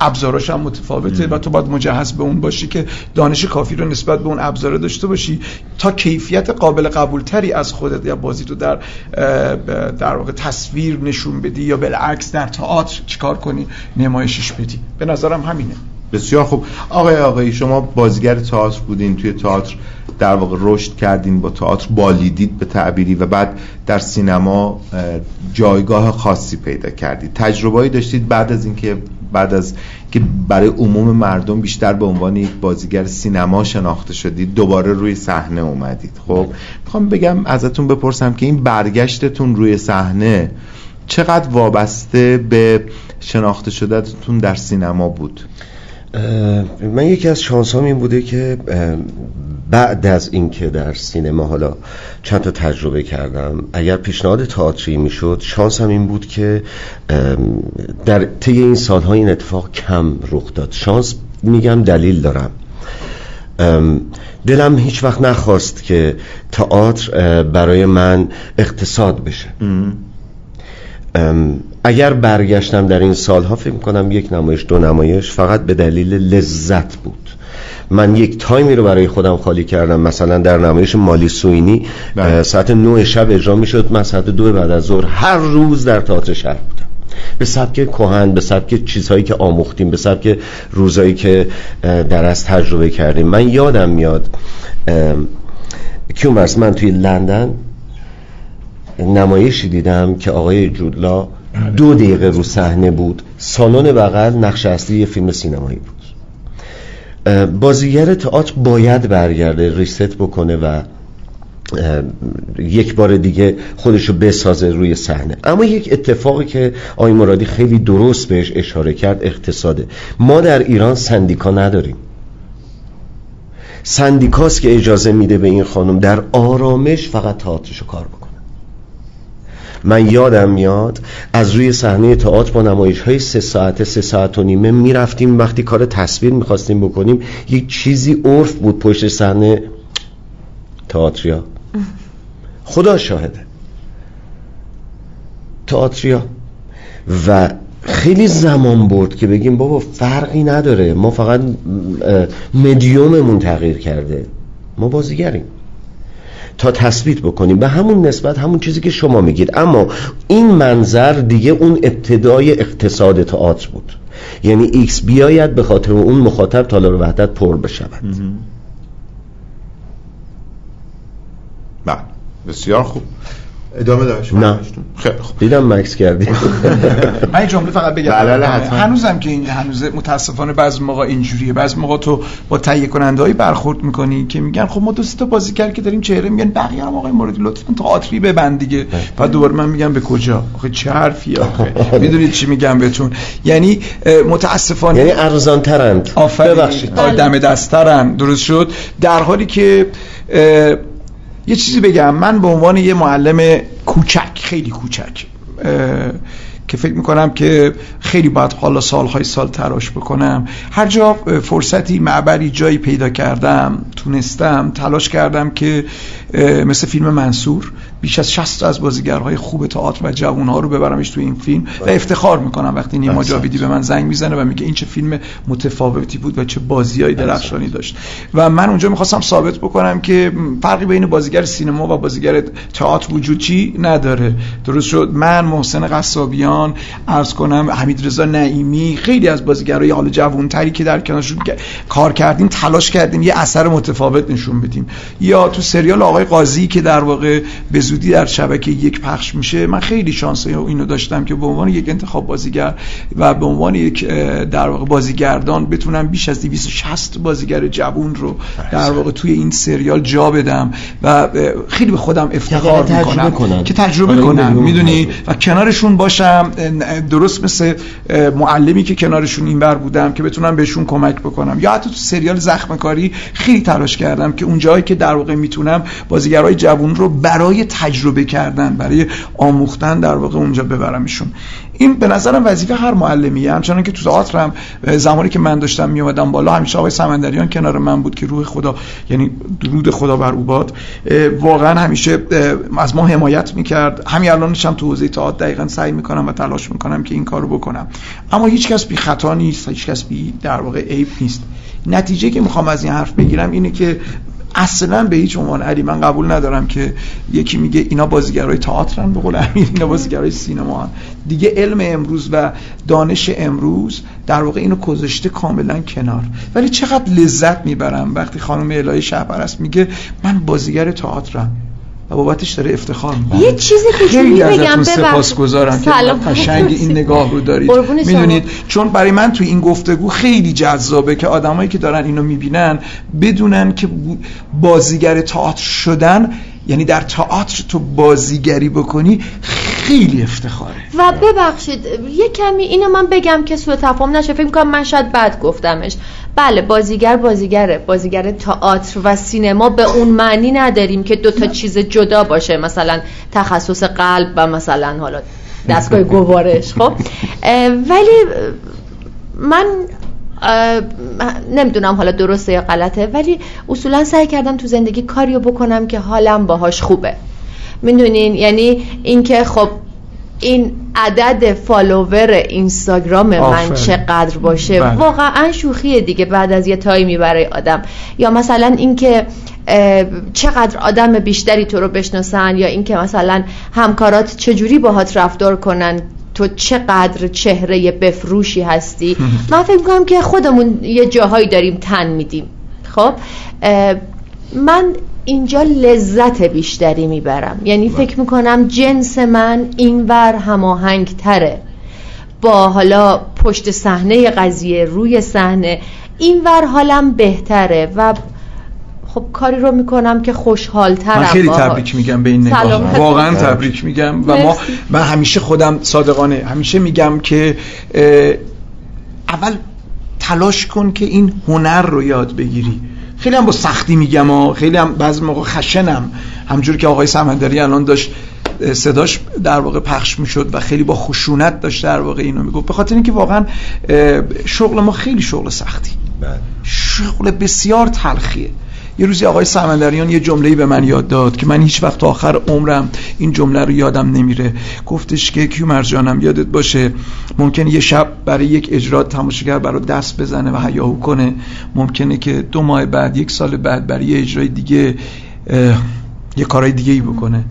ابزاراش هم متفاوته و تو باید مجهز به اون باشی که دانش کافی رو نسبت به اون ابزار داشته باشی تا کیفیت قابل قبول تری از خودت یا بازی تو در در واقع تصویر نشون بدی یا بالعکس در تئاتر چیکار کنی؟ نمایشش بدی. به نظرم همینه. بسیار خوب. آقای آقایی شما بازیگر تئاتر بودین توی تئاتر در واقع رشد کردین با تئاتر بالیدید به تعبیری و بعد در سینما جایگاه خاصی پیدا کردید. تجربه‌ای داشتید بعد از اینکه بعد از که برای عموم مردم بیشتر به عنوان یک بازیگر سینما شناخته شدید دوباره روی صحنه اومدید. خب می‌خوام بگم ازتون بپرسم که این برگشتتون روی صحنه چقدر وابسته به شناخته شدتون در سینما بود؟ من یکی از شانس این بوده که بعد از اینکه در سینما حالا چند تا تجربه کردم اگر پیشنهاد تئاتری می‌شد شانس هم این بود که در طی این سالها این اتفاق کم رخ داد. شانس میگم دلیل دارم. دلم هیچ وقت نخواست که تئاتر برای من اقتصاد بشه. اگر برگشتم در این سالها فکر کنم یک نمایش دو نمایش فقط به دلیل لذت بود. من یک تایمی رو برای خودم خالی کردم. مثلا در نمایش مالی سوینی بله. ساعت 9 شب اجرا می‌شد. من ساعت دو بعد از ظهر هر روز در تئاتر شهر بودم. به سبک کهن به سبک چیزهایی که آموختیم به سبک روزایی که در از تجربه کردیم. من یادم میاد کیومرس من توی لندن نمایشی دیدم که آقای جودلا. دو دقیقه رو صحنه بود. سالن بغل نقش اصلی فیلم سینمایی بود. بازیگر تئاتر باید برگرده ریست بکنه و یک بار دیگه خودشو بسازه روی صحنه. اما یک اتفاقی که آقای مرادی خیلی درست بهش اشاره کرد اقتصاده. ما در ایران سندیکا نداریم. سندیکاست که اجازه میده به این خانم در آرامش فقط تئاترشو کار بکنه. من یادم میاد از روی صحنه تئاتر با نمایش های سه ساعته سه ساعت و نیمه می‌رفتیم. وقتی کار تصویر می‌خواستیم بکنیم یک چیزی عرف بود پشت صحنه تئاتریا. خدا شاهده. تئاتریا. و خیلی زمان برد که بگیم بابا فرقی نداره. ما فقط مدیوممون تغییر کرده. ما بازیگریم. تا تثبیت بکنیم. به همون نسبت همون چیزی که شما میگید. اما این منظر دیگه اون ابتدای اقتصاد تئاتر بود. یعنی X بیاید به خاطر اون مخاطب تالار وحدت پر بشود. بله. بسیار خوب. ادامه داشت. نه. خیلی خوب. دیدم مکس کردی. من این جمله فقط بگم. بله, بله، هنوزم که این هنوز متاسفانه بعضی موقع اینجوریه. بعضی موقع تو با تهیه کننده برخورد می‌کنی که میگن خب ما دو تا بازیگر که داریم چهره میگن. بقیه هم آقای موردی لطفا تئاتری ببند دیگه. بله. بعد دوباره من میگم به کجا؟ آخه چه حرفی آخه. می‌دونید چی میگم بهتون؟ یعنی متاسفانه یعنی ارزان ترند ببخشید. دم دسترن درست شد. در حالی که یه چیزی بگم. من به عنوان یه معلم کوچک خیلی کوچک که فکر می‌کنم که خیلی باید حالا سالهای سال تراش بکنم. هر جا فرصتی معبری جایی پیدا کردم تونستم تلاش کردم که مثل فیلم منصور بیش از 60 از بازیگرهای خوب تئاتر و جوانها رو ببرمش تو این فیلم و افتخار می‌کنم وقتی نیما جاویدی به من زنگ می‌زنه و میگه این چه فیلم متفاوتی بود و چه بازیایی درخشانی داشت. و من اونجا می‌خواستم ثابت بکنم که فرقی بین بازیگر سینما و بازیگر تئاتر وجود چی نداره. درست شد. من محسن قصابیان عرض کنم حمید رضا نعیمی خیلی از بازیگرای حال جوانتری که در کنارشون کار کردیم تلاش کردیم یه اثر متفاوت نشون بدیم. یا تو سریال آقای قاضی که در واقع به زودی در شبکه یک پخش میشه. من خیلی شانس اینو داشتم که به عنوان یک انتخاب بازیگر و به عنوان یک در واقع بازیگردان بتونم بیش از 260 بازیگر جوون رو در واقع توی این سریال جا بدم و خیلی به خودم افتخار می‌کنم که تجربه آره، کنم می‌دونی؟ و کنارشون باشم. درست مثل معلمی که کنارشون اینور بودم که بتونم بهشون کمک بکنم. یا حتی تو سریال زخم کاری خیلی تلاش کردم که اون جایی که در واقع می‌تونم بازیگرای جوون رو برای تجربه کردن برای آموختن در واقع اونجا ببرمشون. این به نظرم وظیفه هر معلمیه. همچنان که تو تئاترم زمانی که من داشتم میومدم بالا همیشه آقای سمندریان کنار من بود که روح خدا یعنی درود خدا بر او باد. واقعا همیشه از ما حمایت می‌کرد. همین الانش هم تو حوزه تئاتر دقیقا سعی می‌کنم و تلاش می‌کنم که این کارو بکنم. اما هیچ کس بی خطا نیست هیچ کس بی در واقع عیب نیست. نتیجه که می‌خوام از این حرف بگیرم اینه که اصلا به هیچ عنوان علی من قبول ندارم که یکی میگه اینا بازیگرای تئاترن به قول امیر اینا بازیگرای سینما هن. دیگه علم امروز و دانش امروز در واقع اینو گذاشته کاملا کنار ولی چقدر لذت می‌برم وقتی خانم الهی شهپرست میگه من بازیگر تئاترم و بابتش داره افتخار می‌کنه. یه چیزی کوچولی بگم سپاسگزارم که قشنگ این نگاه رو دارید. می‌دونید چون برای من تو این گفتگو خیلی جذابه که آدمایی که دارن اینو می‌بینن بدونن که بازیگر تئاتر شدن یعنی در تئاتر تو بازیگری بکنی خیلی افتخاره. و ببخشید یه کمی اینو من بگم که سوء تفاهم نشه. فکر کنم من شاید بد گفتمش. بله بازیگر بازیگره. بازیگر تئاتر و سینما به اون معنی نداریم که دو تا چیز جدا باشه. مثلا تخصص قلب و مثلا حالا دستگاه گوارش خب؟ ولی من نمی‌دونم حالا درسته یا غلطه ولی اصولا سعی کردم تو زندگی کاریو بکنم که حالم باهاش خوبه. می‌دونین؟ یعنی اینکه خب این عدد فالوور اینستاگرام من چقدر باشه؟ بله. واقعا شوخیه دیگه بعد از یه تایمی برای آدم. یا مثلا اینکه چقدر آدم بیشتری تو رو بشناسن یا اینکه مثلا همکارات چجوری باهات رفتار کنن؟ تو چقدر چهره بفروشی هستی؟ من فکر می‌کنم که خودمون یه جاهایی داریم تن میدیم. خب من اینجا لذت بیشتری می‌برم. یعنی بله. فکر می‌کنم جنس من اینور هماهنگ تره با حالا پشت صحنه قضیه روی صحنه اینور حالم بهتره و خب کاری رو می‌کنم که خوشحال ترم من خیلی تبریک میگم به این نگاه. واقعا تبریک میگم. و ما من همیشه خودم صادقانه همیشه میگم که اول تلاش کن که این هنر رو یاد بگیری. خیلی هم با سختی میگم و خیلی هم بعضی موقع خشنم. همجور که آقای سمندری الان داشت صداش در واقع پخش می‌شد و خیلی با خشونت داشت در واقع اینو می‌گفت. به خاطر اینکه واقعا شغل ما خیلی شغل سختی. بله. شغل بسیار تلخیه. یه روزی آقای سمندریان یه جمله‌ای به من یاد داد که من هیچ وقت آخر عمرم این جمله رو یادم نمیره. گفتش که کیو جانم یادت باشه ممکنه یه شب برای یک اجرا تماشاگر برای دست بزنه و هیاهو کنه. ممکنه که دو ماه بعد یک سال بعد برای یه اجرای دیگه یه کارهای دیگه ای بکنه.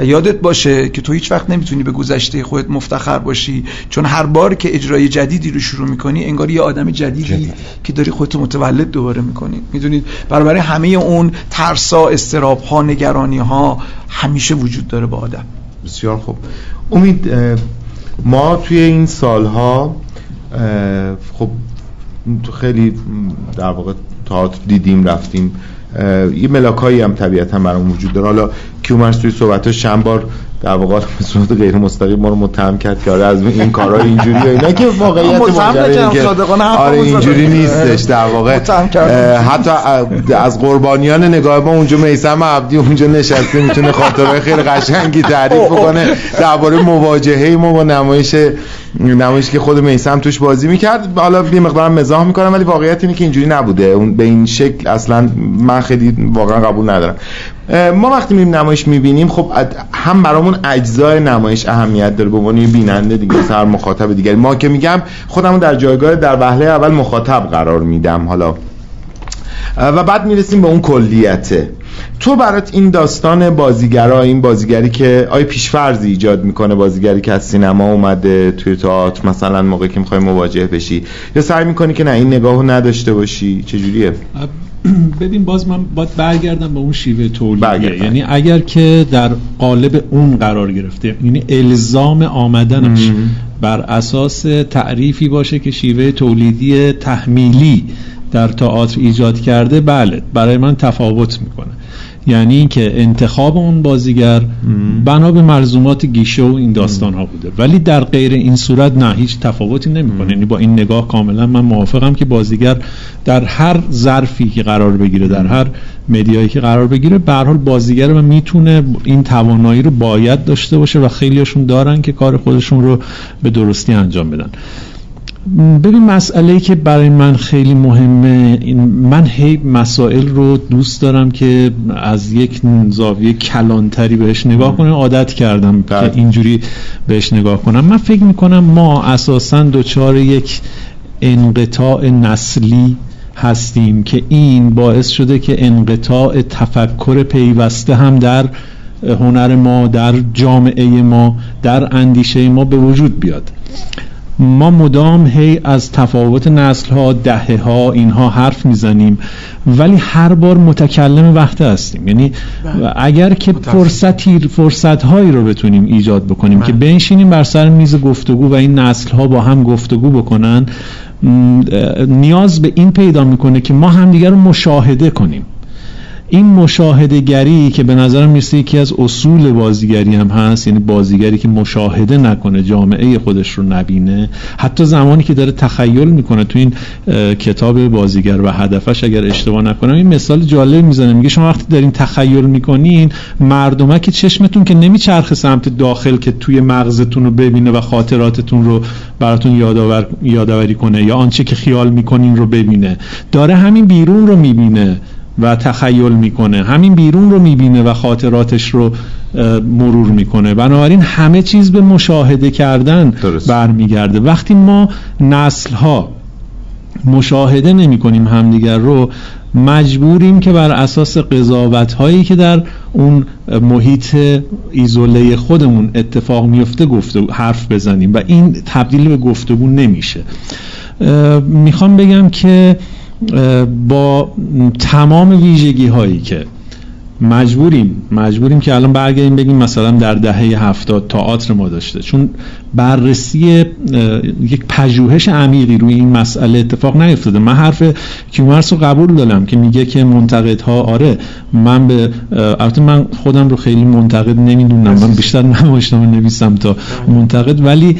و یادت باشه که تو هیچ وقت نمی‌تونی به گذشته خودت مفتخر باشی. چون هر بار که اجرای جدیدی رو شروع می‌کنی انگار یه آدم جدیدی جدید. که داری خودت متولد دوباره می‌کنی. می‌دونید برای همه اون ترسا استراب ها نگرانی ها همیشه وجود داره با آدم. بسیار خوب. امید ما توی این سالها خب تو خیلی در واقع تئاتر دیدیم رفتیم. یه ملاکایی هم طبیعتا برام وجود داره. حالا کیومرس توی صحبتاش چند بار در واقع به صورت غیر مستقیم ما رو متهم کرد که آره از این کارا اینجوری و اینا که واقعیت ماجرا که آره اینجوری نیستش در واقع. حتی از قربانیان نگاه ما اونجا میسم عبدی اونجا نشسته می‌تونه خاطرهای خیلی قشنگی تعریف بکنه درباره مواجهه ما با نمایش نمایشی که خود میسم توش بازی می‌کرد. حالا یه مقدارم مزاح می‌کنم ولی واقعیت اینه که اینجوری نبوده. اون به این شکل اصلا من خیلی واقعا قبول ندارم. ما وقتی میریم نمایش می‌بینیم خب هم برامون اجزای نمایش اهمیت داره به عنوان بیننده دیگه سر مخاطب دیگه ما که میگم خودمو در جایگاه در وهله اول مخاطب قرار میدم حالا. و بعد می‌رسیم به اون کلیته تو برات این داستان بازیگرا این بازیگری که آیا پیشفرزی ایجاد می‌کنه بازیگری که از سینما اومده توی تئاتر مثلا موقعی که می‌خوای مواجه بشی یا سعی می‌کنی که نه این نگاهو نداشته باشی چجوریه؟ ببین باز من باید برگردم به اون شیوه تولیدیه یعنی اگر که در قالب اون قرار گرفته یعنی الزام آمدنش بر اساس تعریفی باشه که شیوه تولیدی تحمیلی در تئاتر ایجاد کرده بله برای من تفاوت می‌کنه. یعنی اینکه انتخاب اون بازیگر بنا به مرزومات گیشه و این داستان ها بوده. ولی در غیر این صورت نه هیچ تفاوتی نمی‌کنه. یعنی با این نگاه کاملا من موافقم که بازیگر در هر ظرفی که قرار بگیره در هر مدیایی که قرار بگیره به حال بازیگر و می‌تونه این توانایی رو باید داشته باشه و خیلیشون دارن که کار خودشون رو به درستی انجام بدن. ببین مسئله که برای من خیلی مهمه من هی مسائل رو دوست دارم که از یک زاویه کلانتری بهش نگاه کنم عادت کردم که بله. اینجوری بهش نگاه کنم من فکر می‌کنم ما اساسا دچار یک انقطاع نسلی هستیم که این باعث شده که انقطاع تفکر پیوسته هم در هنر ما در جامعه ما در اندیشه ما به وجود بیاد ما مدام هی از تفاوت نسل ها دهه ها اینها حرف می‌زنیم ولی هر بار متکلم وقت هستیم یعنی بله. اگر که فرصتی فرصت هایی رو بتونیم ایجاد بکنیم که بله. بنشینیم بر سر میز گفتگو و این نسل ها با هم گفتگو بکنن نیاز به این پیدا می‌کنه که ما همدیگر رو مشاهده کنیم این مشاهده گری که به نظرم می‌رسه یکی از اصول بازیگری هم هست یعنی بازیگری که مشاهده نکنه جامعه خودش رو نبینه. حتی زمانی که داره تخیل می‌کنه تو این کتاب بازیگر و هدفش اگر اشتباه نکنم این مثال جالب می‌زنه. میگه شما وقتی دارین تخیل می‌کنین مردمک چشمتون که نمیچرخه سمت داخل که توی مغزتون رو ببینه و خاطراتتون رو براتون یادآور یادآوری کنه یا آنچه که خیال می‌کنین رو ببینه. داره همین بیرون رو می‌بینه. و تخیل می‌کنه. همین بیرون رو می‌بینه و خاطراتش رو مرور می‌کنه. بنابراین همه چیز به مشاهده کردن برمیگرده. وقتی ما نسل ها مشاهده نمی کنیم همدیگر رو مجبوریم که بر اساس قضاوت هایی که در اون محیط ایزوله خودمون اتفاق میفته گفته حرف بزنیم. و این تبدیل به گفتگو نمیشه. می‌خوام بگم که با تمام ویژگی هایی که مجبوریم مجبوریم که الان برگردیم بگیم مثلا در دهه هفتاد تئاتر ما داشته. چون بررسی یک پژوهش عمیقی روی این مسئله اتفاق نیفتاده. من حرف کیومرس رو قبول دارم که میگه که منتقدها آره من به البته من خودم رو خیلی منتقد نمی‌دونم. من بیشتر نمایشنامه نویسم تا منتقد ولی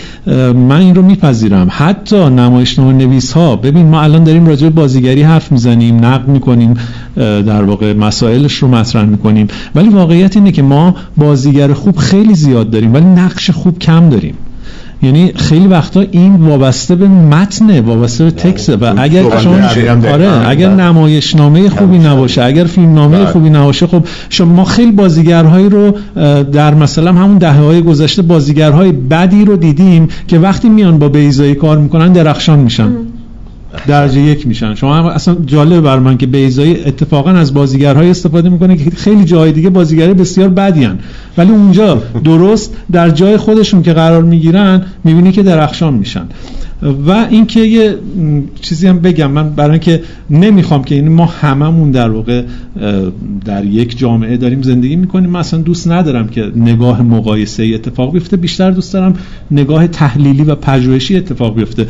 من این رو میپذیرم. حتی نمایشنامه نویس ها ببین ما الان داریم راجع به بازیگری حرف می‌زنیم نقد می‌کنیم در واقع مسائلش رو مطرح می‌کنیم. ولی واقعیت اینه که ما بازیگر خوب خیلی زیاد داریم ولی نقش خوب کم داریم. یعنی خیلی وقتا این وابسته به متنه وابسته به تکسه و اگر چون آره اگر نمایشنامه خوبی نباشه اگر فیلمنامه خوبی نباشه خب شما ما خیلی بازیگرهایی رو در مثلا همون دهه های گذشته بازیگرهای بدی رو دیدیم که وقتی میان با بیزایی کار می‌کنن درخشان میشن. درجه یک میشن. شما هم اصلا جالب بر من که بیزایی اتفاقا از بازیگرهای استفاده می‌کنه که خیلی جای دیگه بازیگری بسیار بدیان ولی اونجا درست در جای خودشون که قرار می‌گیرن می‌بینی که درخشان میشن. و اینکه یه چیزی هم بگم من برای اینکه نمی‌خوام که این ما هممون در واقع در یک جامعه داریم زندگی می‌کنیم. من اصلا دوست ندارم که نگاه مقایسه اتفاق بیفته. بیشتر دوست دارم نگاه تحلیلی و پژوهشی اتفاق بیفته.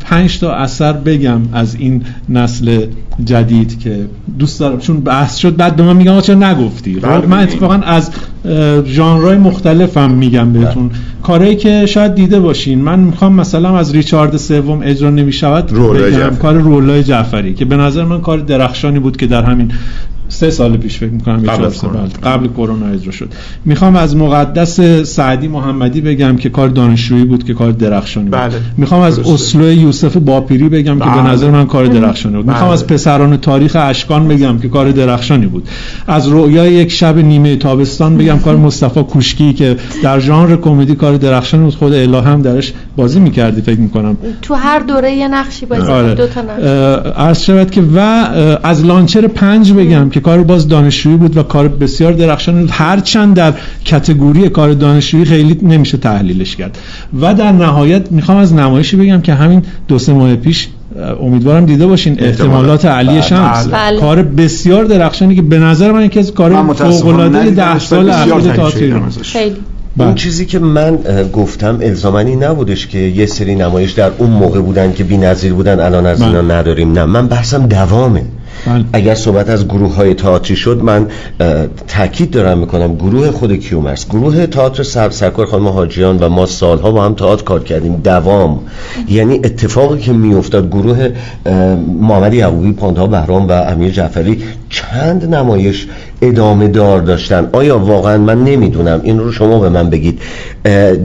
پنج تا اثر بگم از این نسل جدید که دوست دارم. چون بحث شد بعد به من میگم چرا نگفتی؟ بله من اتفاقا از ژانرهای مختلفم میگم بهتون. بله. کاری که شاید دیده باشین. من می‌خوام مثلا از ریچارد سوم اجرا نمی‌شود کار رولای جعفری که به نظر من کار درخشانی بود که در همین سه سال پیش فکر می‌کنم قبل از قبل کرونا اجرا شد می‌خوام از مقدس سعدی محمدی بگم که کار دانشجویی بود که کار درخشانی بود بله. می‌خوام از اسلو یوسف باپیری بگم بله. که به بله. نظر من کار درخشانی بود بله. می‌خوام از پسران تاریخ اشکان بگم که کار درخشانی بود از رویای یک شب نیمه تابستان بگم کار مصطفی کوشکی که در ژانر کمدی کار درخشانی بود خود الهه هم درش بازی می‌کردی فکر می‌کنم. تو هر دوره یه نقشی بازی آره. دو تا نقش. شود که و از لانچر پنج بگم که کار باز دانشجویی بود و کار بسیار درخشان بود. هرچند در کتگوری کار دانشجویی خیلی نمیشه تحلیلش کرد. و در نهایت می‌خوام از نمایشی بگم که همین دو سه ماه پیش امیدوارم دیده باشین. احتمالات علی بله. شمس. بله. کار بسیار درخشانی که به نظر من یکی از کار فوق العاده 10 سال اخیر تئاتر خیلی. اون چیزی که من گفتم الزامنی نبودش که یه سری نمایش در اون موقع بودن که بی‌نظیر بودن الان از اینا نداریم. نه من بحثم دوامه. بله. اگر صحبت از گروه های تئاتری شد من تاکید دارم می‌کنم گروه خود کیومرس گروه تئاتر سر سرکار خانم حاجیان و ما سالها با هم تئاتر کار کردیم. دوام. یعنی اتفاقی که میافتاد گروه محمد یعقوبی پاندها بهرام و امیر جعفری چند نمایش ادامه دار داشتن؟ آیا واقعا من نمی‌دونم. این رو شما به من بگید.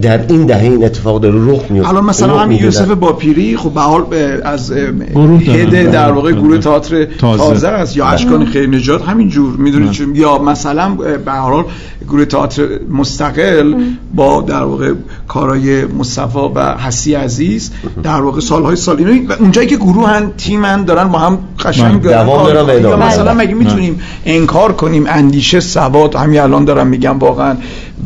در این دهه این اتفاق داره رخ میفته الان مثلا هم یوسف باپیری خب به حال از هد در واقع گروه تئاتر تازه. است. یا اشکان خیر نجات همین جور. می‌دونید یا مثلا به حال گروه تئاتر مستقل با در واقع کارای مصطفی و حسی عزیز در واقع سالهای سال اینا اونجایی که گروه هن تیمن دارن با هم قشنگ دوام دارن مثلا مگه می‌تونیم انکار کنیم اندیشه سواد همین الان دارم میگم واقعا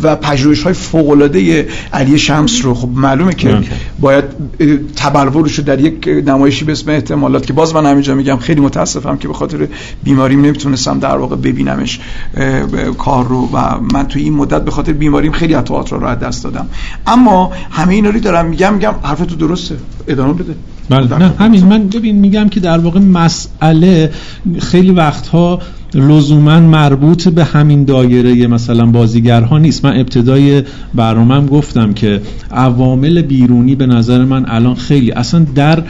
و پژوهش های فوق العاده علی شمس رو. خب معلومه که باید تبلورش رو در یک نمایشی به اسم احتمالات که باز من همینجا میگم خیلی متاسفم که به خاطر بیماریم نمی‌تونستم در واقع ببینمش کار رو. و من توی این مدت به خاطر بیماریم خیلی تئاتر رو از دست دادم. اما همه اینا رو دارم میگم میگم حرف تو درسته. ادامه بده. نه همین من ببین میگم که در واقع مسئله خیلی وقتها لزوما مربوط به همین دایره مثلا بازیگرها نیست. من ابتدای برنامهم گفتم که عوامل بیرونی به نظر من الان خیلی اصلا در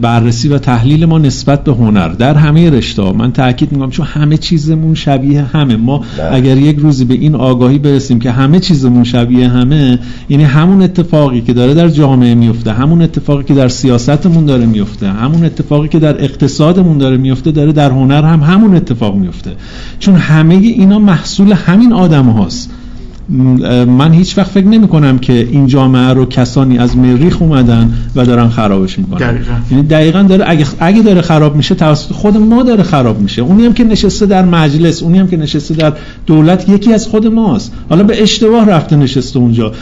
بررسی و تحلیل ما نسبت به هنر در همه رشته من تاکید می‌کنم چون همه چیزمون شبیه همه. ما ده. اگر یک روزی به این آگاهی برسیم که همه چیزمون شبیه همه یعنی همون اتفاقی که داره در جامعه میفته همون اتفاقی که در سیاستمون داره میفته همون اتفاقی که در اقتصادمون داره میفته داره در هنر هم همون اتفاق میفته چون همه اینا محصول همین آدم هاست. من هیچ وقت فکر نمی کنم که این جامعه رو کسانی از مریخ اومدن و دارن خرابش می‌کنن. دقیقا. یعنی دقیقا داره اگه, اگه داره خراب میشه توسط خود ما داره خراب میشه. اونی هم که نشسته در مجلس اونی هم که نشسته در دولت یکی از خود ماست. حالا به اشتباه رفته نشسته اونجا.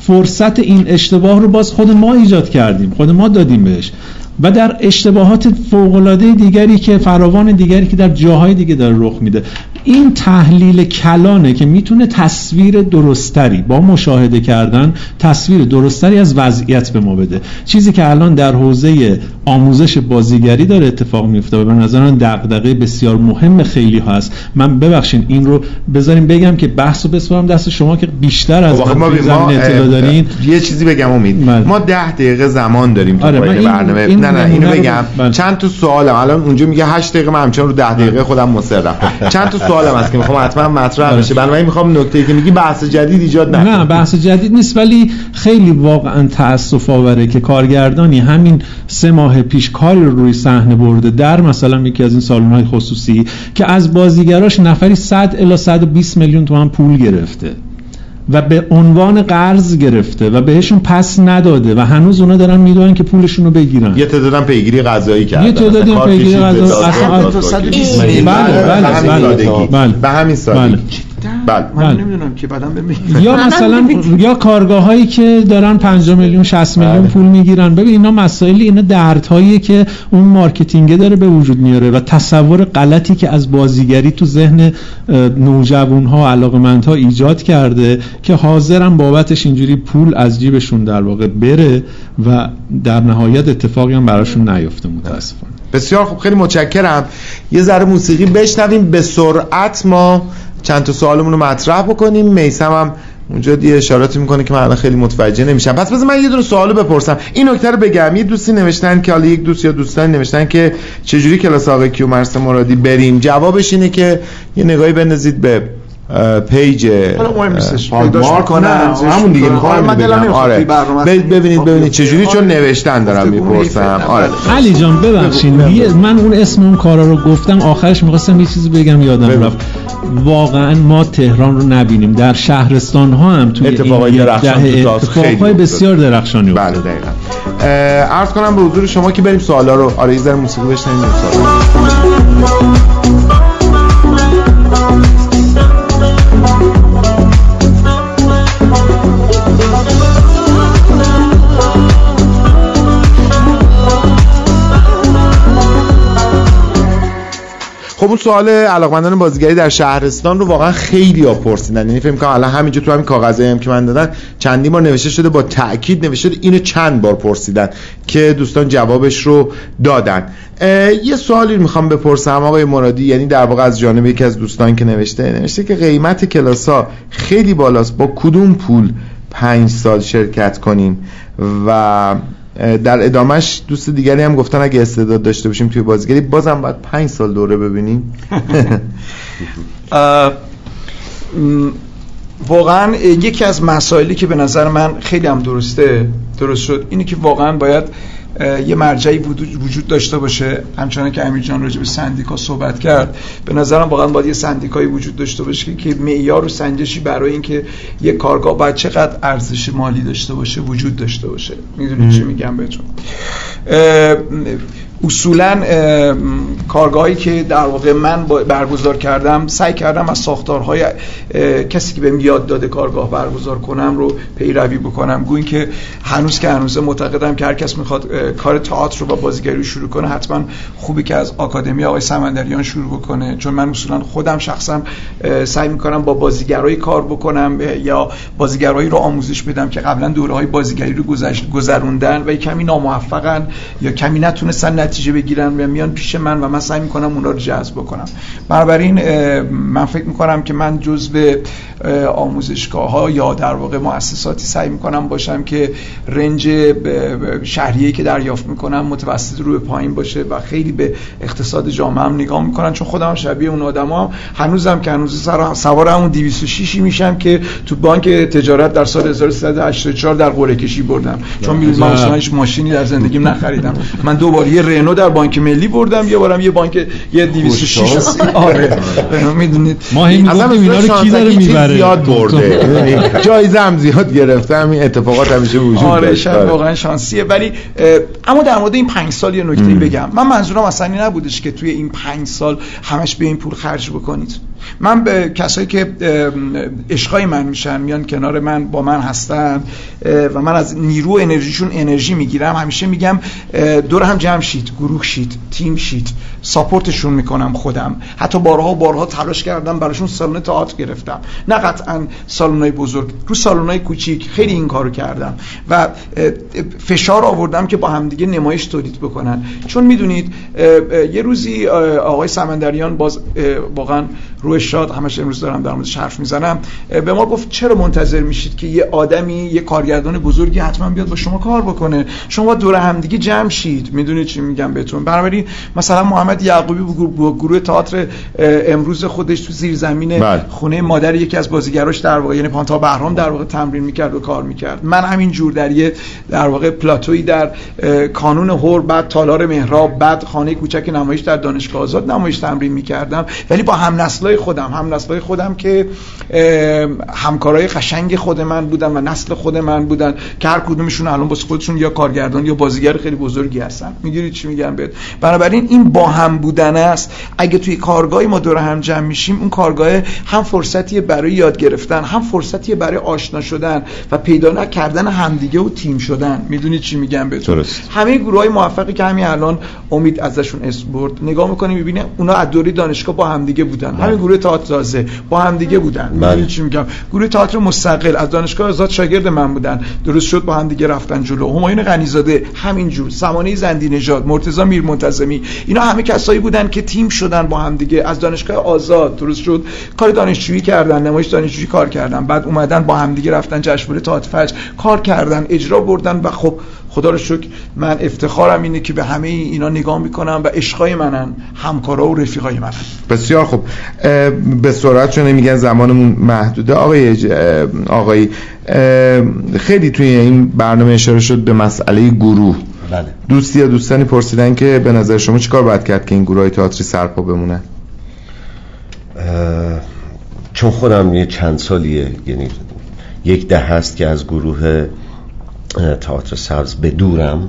فرصت این اشتباه رو باز خود ما ایجاد کردیم. خود ما دادیم بهش. و در اشتباهات فوقالعاده دیگری که فراوان دیگری که در جاهای دیگه داره رخ میده. این تحلیل کلانه که می‌تونه تصویر درستری با مشاهده کردن تصویر درستری از وضعیت به ما بده. چیزی که الان در حوزه آموزش بازیگری داره اتفاق میفته و به نظر من دغدغه بسیار مهم خیلی هست. من ببخشید این رو بذاریم بگم که بحث رو بسپارم دست شما که بیشتر از خب ما اطلاع دارین. یه چیزی بگم امید. بله. ما ده دقیقه زمان داریم تو آره برنامه. این نه نه اینو بگم. بله. چند تا سوالم. الان اونجا میگه 8 دقیقه من همچنان رو 10 دقیقه خودم مصرم. چند تا سوالم هست که می‌خوام حتما مطرح بشه. بنابراین می‌خوام نکته که میگی بحث جدید ایجاد نکنه. نه بحث جدید نیست ولی خیلی واقعا تاسف آوره که کارگردانی همین سه ماه پیش کاری رو روی صحنه برده در مثلا یکی از این سالن های خصوصی که از بازیگراش نفری 100 الی 120 میلیون تومان پول گرفته. و به عنوان قرض گرفته و بهشون پس نداده و هنوز اونا دارن می‌دونن که پولشون رو بگیرن. یه تعدادم پیگیری قضایی کردن. یه تعدادی پیگیری قضایی. اصلا بله بله بله به همین سادگی. بله. من بله. نمی‌دونم که بعدم یا مثلا یا کارگاه هایی که دارن 5 میلیون 60 میلیون بله. پول می‌گیرن. ببین اینا مسائل اینا دردهایی که اون marketing داره به وجود میاره و تصور غلطی که از بازیگری تو ذهن نوجوان ها علاقمندها ایجاد کرده که حاضرن بابتش اینجوری پول از جیبشون در واقع بره و در نهایت اتفاقی هم براشون نیفته متاسفانه. بسیار خوب. خیلی متشکرم. یه ذره موسیقی بشنویم. به سرعت ما چند تا سوالمون رو مطرح بکنیم. میسم هم اونجا دیگه اشاراتی می‌کنه که من الان خیلی متوجه نمیشم. پس بذار من یه دونه سوالو بپرسم. این نکته رو بگم. یه دوستی نوشتن که حالا یک دوست یا دوستان نوشتن که چجوری کلاس آقای کیومرث مرادی بریم؟ جوابش اینه که یه نگاهی بندازید به پیج مارک کنم همون دیگه می‌خوام بگم. آره. ببینید ببینید چجوری؟ چون نوشتن دارم می‌پرسم. آره. علی جان ببخشید. من اون اسم اون کارا رو گفتم آخرش می‌خواستم یه چیزی بگم یادم رفت. واقعا ما تهران رو نبینیم. در شهرستان ها هم توی اتفاقای درخشان اتفاقای بسیار درخشانی بله دقیقاً. عرض کنم به حضور شما که بریم سوالا رو آره یه موسیقی بشنویم خب اون سوال علاقمندان بازیگری در شهرستان رو واقعا خیلی ها پرسیدن یعنی فکر می‌کنم الان همینجا تو همین کاغذایی هم که من دادن چندین بار نوشته شده با تاکید نوشته شده اینو چند بار پرسیدن که دوستان جوابش رو دادن. یه سوالی می‌خوام بپرسم آقای مرادی یعنی در واقع از جانب یکی از دوستان که نوشته نوشته که قیمت کلاس ها خیلی بالاست با کدوم پول پنج سال شرکت کنیم و در ادامهش دوست دیگری هم گفتن اگه استعداد داشته باشیم توی بازیگری بازم باید پنج سال دوره ببینیم. واقعا یکی از مسائلی که به نظر من خیلی هم درسته درست شد اینه که واقعا باید یه مرجعی وجود داشته باشه. همچنان که امیر جان راجع به سندیکا صحبت کرد. به نظرم واقعا باید یه سندیکایی وجود داشته باشه که معیار و سنجشی برای اینکه یه کارگاه باید چقدر ارزش مالی داشته باشه وجود داشته باشه. می‌دونید چی میگم بهتون؟ اصولا کارگاهی که در واقع من برگزار کردم سعی کردم از ساختارهای کسی که بهم یاد داده کارگاه برگزار کنم رو پیروی بکنم. گوین که هنوز که هنوز معتقدم که هر کس می‌خواد کار تئاتر رو با بازیگری شروع کنه حتما خوبی که از آکادمی آقای سمندریان شروع بکنه. چون من اصولا خودم شخصا سعی می‌کنم با بازیگرایی کار بکنم یا بازیگرایی رو آموزش بدم که قبلا دوره های بازیگری رو گذروندن و کمی ناموفقن یا کمی نتونستن نتیجه بگیرن و میان پیش من و من سعی می‌کنم اونا رو جذب بکنم. بنابراین من فکر می‌کنم که من جزو آموزشگاه ها یا در واقع مؤسساتی سعی می‌کنم باشم که رنج شهریه که دریافت می‌کنم متوسط رو به پایین باشه و خیلی به اقتصاد جامعه هم نگاه می‌کنن. چون خودم شبیه اون آدما هنوزم که هنوز سوار همون 206 میشم که تو بانک تجارت در سال 1384 در قرعه کشی بردم. چون می‌دونید من هیچ ماشینی در زندگیم نخریدم. من دو بار یه رنو در بانک ملی بردم یه بارم یه بانک یه 206 آره. می‌دونید. ما همین گفتیم اینا رو کی داره می‌بره؟ زیاد برده. جایزه هم زیاد گرفته همین اتفاقات همیشه وجود آره شاید واقعا شانسیه. ولی اما در مورد این پنج سال یه نکته بگم. من منظورم اصلا این نبودش که توی این پنج سال همش به این پول خرج بکنید. من به کسایی که عشقای من میشن میان کنار من با من هستن و من از نیرو انرژیشون انرژی می‌گیرم همیشه میگم دور هم جمع شید گروه شید تیم شید ساپورتشون می‌کنم خودم. حتی بارها بارها تلاش کردم براشون سالن تئاتر گرفتم. نه قطعا سالن‌های بزرگ. رو سالن‌های کوچیک خیلی این کارو کردم. و فشار آوردم که با همدیگه نمایش تولید بکنن. چون می‌دونید یه روزی آقای سمندریان باز واقعا روی شاد همش امروز دارم در موردش حرف می‌زنم. به ما گفت چرا منتظر میشید که یه آدمی یه کارگردان بزرگی حتما بیاد با شما کار بکنه؟ شما دور همدیگه جمع شید. می‌دونید چی میگم بهتون. بنابراین مثلا محمد یعقوبی با گروه تئاتر امروز خودش تو زیر زمین بله. خونه مادر یکی از بازیگراش در واقع یعنی پانتا بهرام در واقع تمرین می‌کرد و کار می‌کرد. من همین جور در یه در واقع پلاتوی در کانون هور بعد تالار مهراب بعد خانه کوچک نمایش در دانشگاه آزاد نمایش تمرین می‌کردم. ولی با هم نسلای خودم هم نسلای خودم که همکارای قشنگ خود من بودن و نسل خود من بودن که هر کدومشون الان واسه خودشون یا کارگردان یا بازیگر خیلی بزرگی هستن. می‌گیرید چی میگم بهت؟ بنابراین این با هم بودن است. اگه توی کارگاهی ما دور هم جمع میشیم اون کارگاه هم فرصتیه برای یاد گرفتن هم فرصتیه برای آشنا شدن و پیدا نکردن همدیگه و تیم شدن. می‌دونید چی میگم بهتون همه گروه های موفقی که همین الان امید ازشون اسم برد نگاه می‌کنیم می‌بینه اونا از دوره دانشگاه با همدیگه بودن. همین گروه تئاتر تازه. با همدیگه بودن. بله. چی میگم؟ گروه تئاتر مستقل. از دانشگاه آزاد شاگرد من بودن. درست شد با همدیگه رفتن جلو. همایون غنیزاده همینجور. زمانه زندی نژاد مرتضی میر منتظمی. اینا همه کسایی بودن که تیم شدن با همدیگه از دانشگاه آزاد. درست شد. کار دانشجویی کردن نمایش دانشجویی کار کردن. بعد اومدن با همدیگه رفتن جشنواره تئاتر فجر. کار کردن اجرا بردن و خب خدا رو شکر. من افتخارم اینه که به همه اینا نگاه می‌کنم و عشقای منن همکارا و رفیقای منن. بسیار خوب. به سرعت چون میگن زمانمون محدوده. آقای آقای خیلی توی این برنامه اشاره شد به مسئله گروه. بله. دوستی یا دوستانی پرسیدن که به نظر شما چیکار باید کرد که این گروه های تئاتری سرپا بمونه چون خودم یه چند سالیه یعنی یک ده هست که از گروه تئاتر سبز به دورم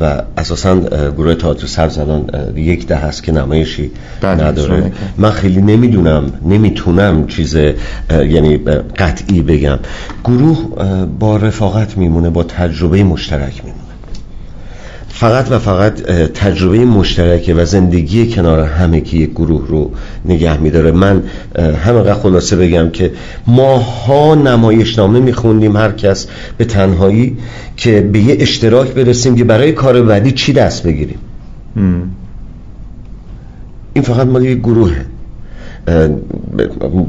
و اساسا گروه تئاتر سبز الان یک ده هست که نمایشی بله، نداره. من خیلی نمی‌دونم نمی‌تونم چیز یعنی قطعی بگم. گروه با رفاقت میمونه با تجربه مشترک میمونه. فقط و فقط تجربه مشترکه و زندگی کنار همه که یک گروه رو نگه میداره. من همه خلاصه بگم که ماها نمایشنامه میخوندیم هر کس به تنهایی که به یه اشتراک برسیم که برای کار بعدی چی دست بگیریم. این فقط مال یک گروهه.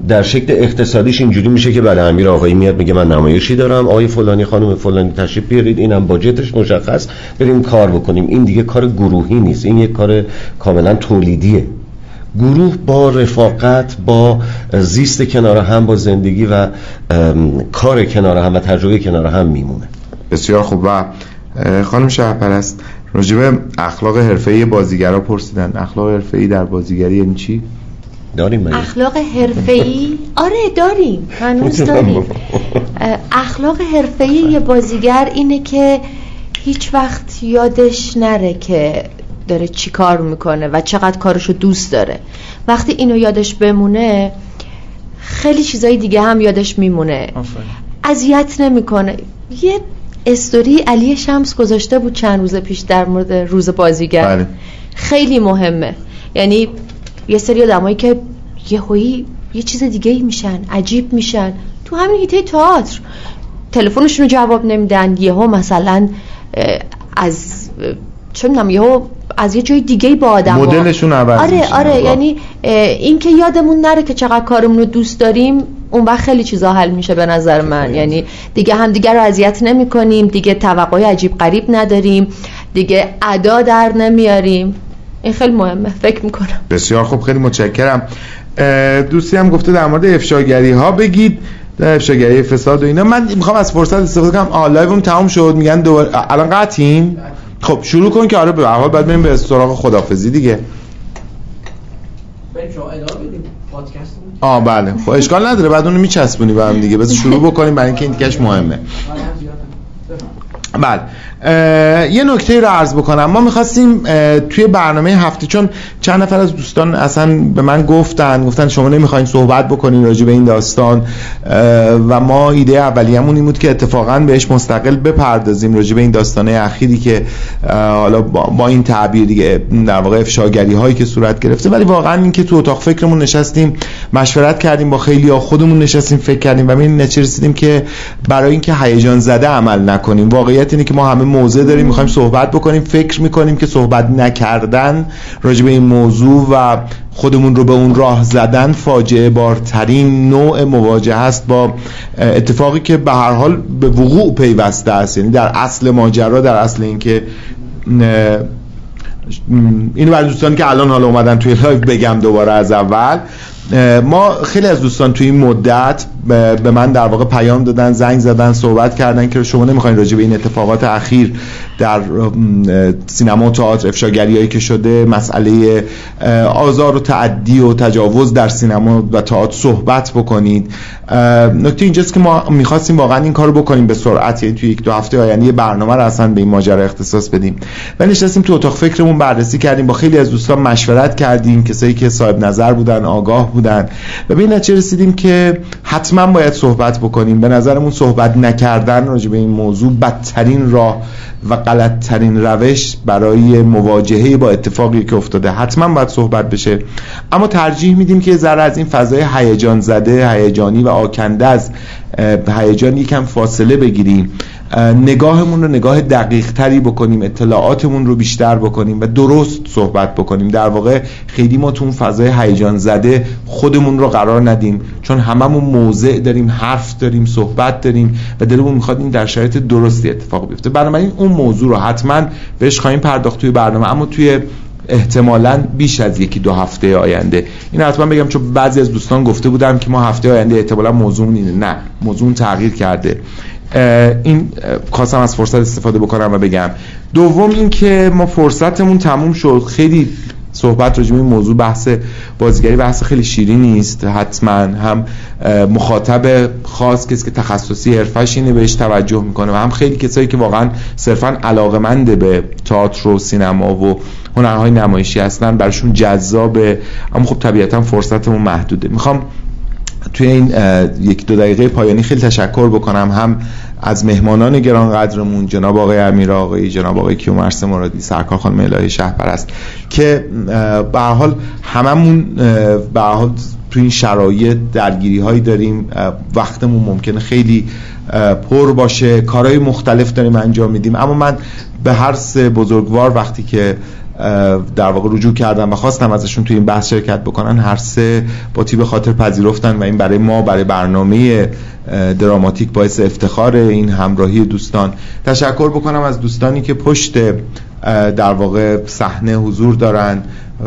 در شکل اقتصادیش اینجوری میشه که بعد امیر آقایی میاد میگه من نمایشی دارم آقای فلانی خانم فلانی تشریف بیارید اینم باجتش مشخص بریم کار بکنیم. این دیگه کار گروهی نیست این یک کار کاملا تولیدیه. گروه با رفاقت با زیست کنار هم با زندگی و کار کنار هم و تجربه کنار هم میمونه. بسیار خوب. و خانم شهرپرست راجب اخلاق حرفه‌ای بازیگرا پرسیدن. اخلاق حرفه‌ای در بازیگری یعنی چی؟ داریم اخلاق حرفه‌ای؟ آره داریم هنوز داریم. اخلاق حرفه‌ای یه بازیگر اینه که هیچ وقت یادش نره که داره چی کار می‌کنه و چقدر کارشو دوست داره. وقتی اینو یادش بمونه خیلی چیزای دیگه هم یادش میمونه. اذیت نمی‌کنه. یه استوری علی شمس گذاشته بود چند روز پیش در مورد روز بازیگر. بله. خیلی مهمه. یعنی یه سری آدمایی که یهویی یه چیز دیگه ای میشن عجیب میشن. تو همین هیته تئاتر. تلفنشون رو جواب نمیدن. یهو مثلا از چه می‌دونم یهو از یه جای دیگه با آدم مدلشون عوض آره. آره واقعا. یعنی این که یادمون نره که چقدر کارمون رو دوست داریم اون وقت خیلی چیزا حل میشه به نظر من. یعنی دیگه هم دیگه رو اذیت نمی کنیم دیگه توقعی عجیب غریب نداریم دیگه ادا در نمیاریم. این خیلی مهمه فکر می‌کنم. بسیار خوب خیلی متشکرم. دوستی هم گفته در مورد افشاگری ها بگید در افشاگری فساد و اینا. من می‌خوام از فرصت استفاده کنم. آ لایوم تمام شد میگن دوباره الان قطعیم؟ خب شروع کن که آره به هر حال باید بریم به سراغ خدافزی دیگه. آه بله. خب اشکال نداره. بعد اونو میچسبونی به هم دیگه. بذار شروع بکنیم. برای اینکه این دیگهش مهمه. بله. یه نکته رو عرض بکنم. ما می‌خواستیم توی برنامه هفته چون چند نفر از دوستان اصلا به من گفتن گفتن شما نمی‌خواین صحبت بکنین راجع به این داستان و ما ایده اولیه‌مون این بود که اتفاقا بهش مستقل بپردازیم راجع به این داستانه اخیری که حالا با این تعبیر دیگه در واقع افشاگری هایی که صورت گرفته. ولی واقعا این که تو اتاق فکرمون نشستیم مشورت کردیم با خیلی ها خودمون نشستیم فکر کردیم و نتیجه رسیدیم که برای اینکه هیجان زده عمل نکنیم. واقعیت اینه که ما همه موضع داریم می‌خوایم صحبت بکنیم. فکر می‌کنیم که صحبت نکردن راجع به این موضوع و خودمون رو به اون راه زدن فاجعه بارترین نوع مواجهه است با اتفاقی که به هر حال به وقوع پیوسته است. یعنی در اصل ماجرا در اصل اینکه اینو برای دوستانی که الان حالا اومدن توی لایو بگم دوباره از اول. ما خیلی از دوستان توی این مدت به من در واقع پیام دادن زنگ زدن صحبت کردن که شما نمی‌خواین راجع به این اتفاقات اخیر در سینما و تئاتر افشاگریایی که شده مسئله آزار و تعدی و تجاوز در سینما و تئاتر صحبت بکنید. نکته اینجاست که ما می‌خواستیم واقعا این کارو بکنیم به سرعت یعنی توی یک دو هفته آینده یه برنامه رو اصلا به این ماجرا اختصاص بدیم. و نشستیم تو اتاق فکرمون بررسی کردیم با خیلی از دوستان مشورت کردیم کسایی که صاحب نظر بودن آگاه بودن. و به این نتیجه رسیدیم که حتما باید صحبت بکنیم. به نظرمون صحبت نکردن راجع به این موضوع بدترین راه و غلطترین روش برای مواجهه با اتفاقی که افتاده. حتما باید صحبت بشه. اما ترجیح میدیم که ذره از این فضای هیجان زده هیجانی و آکنده از هیجان یکم فاصله بگیریم. اه، نگاهمون رو نگاه دقیق تری بکنیم اطلاعاتمون رو بیشتر بکنیم و درست صحبت بکنیم. در واقع خیلی ما تو اون فضای هیجان زده خودمون رو قرار ندیم. چون هممون موضع داریم حرف داریم صحبت داریم و دلمون می‌خواد این در شرایط درستی اتفاق بیفته. بنابراین اون موضوع رو حتما بهش خواهیم پرداخت توی برنامه. اما توی احتمالا بیش از یکی دو هفته آینده. این حتما بگم چون بعضی از دوستان گفته بودم که ما هفته آینده احتمالا موضوع اینه. نه موضوع تغییر کرده. این خواستم از فرصت استفاده بکنم و بگم. دوم این که ما فرصتمون تموم شد. خیلی صحبت راجع موضوع بحث بازیگری بحث خیلی شیرینی نیست. حتما هم مخاطب خاص کسی که تخصصی حرفش اینه بهش توجه می‌کنه و هم خیلی کسایی که واقعا صرفا علاقمند به تئاتر و سینما و هنرهای نمایشی هستن براشون جذابه. اما خب طبیعتا فرصتمون محدوده. می‌خوام توی این یک دو دقیقه پایانی خیلی تشکر بکنم هم از مهمانان گرانقدرمون جناب آقای امیر آقایی جناب آقای کیومرس مرادی سرکار خانم الهی شهرپرست که به حال هممون به حال تو این شرایط درگیری هایی داریم وقتمون ممکنه خیلی پر باشه کارهای مختلف داریم انجام میدیم اما من به هر سه بزرگوار وقتی که در واقع رجوع کردم و خواستم ازشون توی این بحث شرکت بکنن هر سه با تیب خاطر پذیرفتن و این برای ما برای برنامه دراماتیک باعث افتخار این همراهی دوستان. تشکر بکنم از دوستانی که پشت در واقع صحنه حضور دارن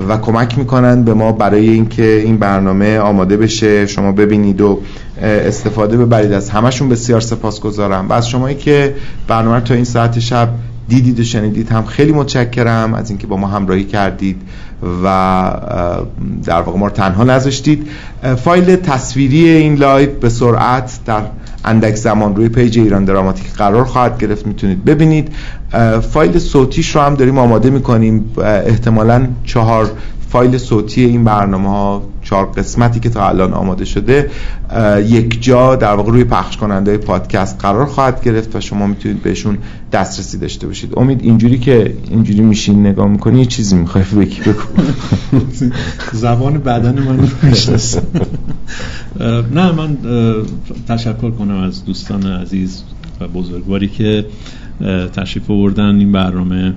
و کمک می‌کنن به ما برای اینکه این برنامه آماده بشه. شما ببینید و استفاده ببرید. از همشون بسیار سپاسگزارم. و از شمایی که برنامه تا این ساعت شب دیدید و شنیدید. هم خیلی متشکرم از اینکه با ما همراهی کردید و در واقع ما رو تنها نذاشتید. فایل تصویری این لایو به سرعت در اندک زمان روی پیج ایران دراماتیک قرار خواهد گرفت. می‌تونید ببینید. فایل صوتیش رو هم داریم آماده می‌کنیم. احتمالا چهار فایل صوتی این برنامه ها چهار قسمتی که تا الان آماده شده یک جا در واقع روی پخش کننده پادکست قرار خواهد گرفت و شما می‌تونید بهشون دسترسی داشته باشید. امید اینجوری که اینجوری میشین نگاه می‌کنی یه چیزی می‌خوای بگی بگو. زبان بدن من می‌شناسه. نه من تشکر کنم از دوستان عزیز و بزرگواری که تشریف آوردن این برنامه.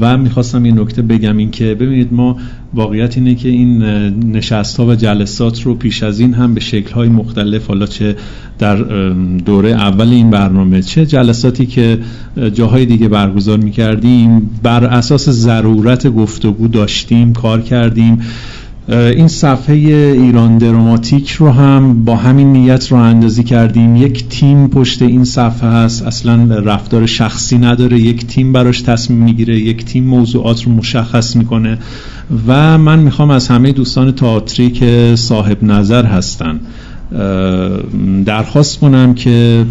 و می‌خواستم این نکته بگم این که ببینید ما واقعیت اینه که این نشست ها و جلسات رو پیش از این هم به شکل های مختلف حالا چه در دوره اول این برنامه چه جلساتی که جاهای دیگه برگزار می‌کردیم بر اساس ضرورت گفتگو داشتیم کار کردیم. این صفحه ایران دراماتیک رو هم با همین نیت رو اندازی کردیم. یک تیم پشت این صفحه هست. اصلا رفتار شخصی نداره. یک تیم براش تصمیم می‌گیره. یک تیم موضوعات رو مشخص می‌کنه. و من می‌خوام از همه دوستان تئاتری که صاحب نظر هستن درخواست کنم که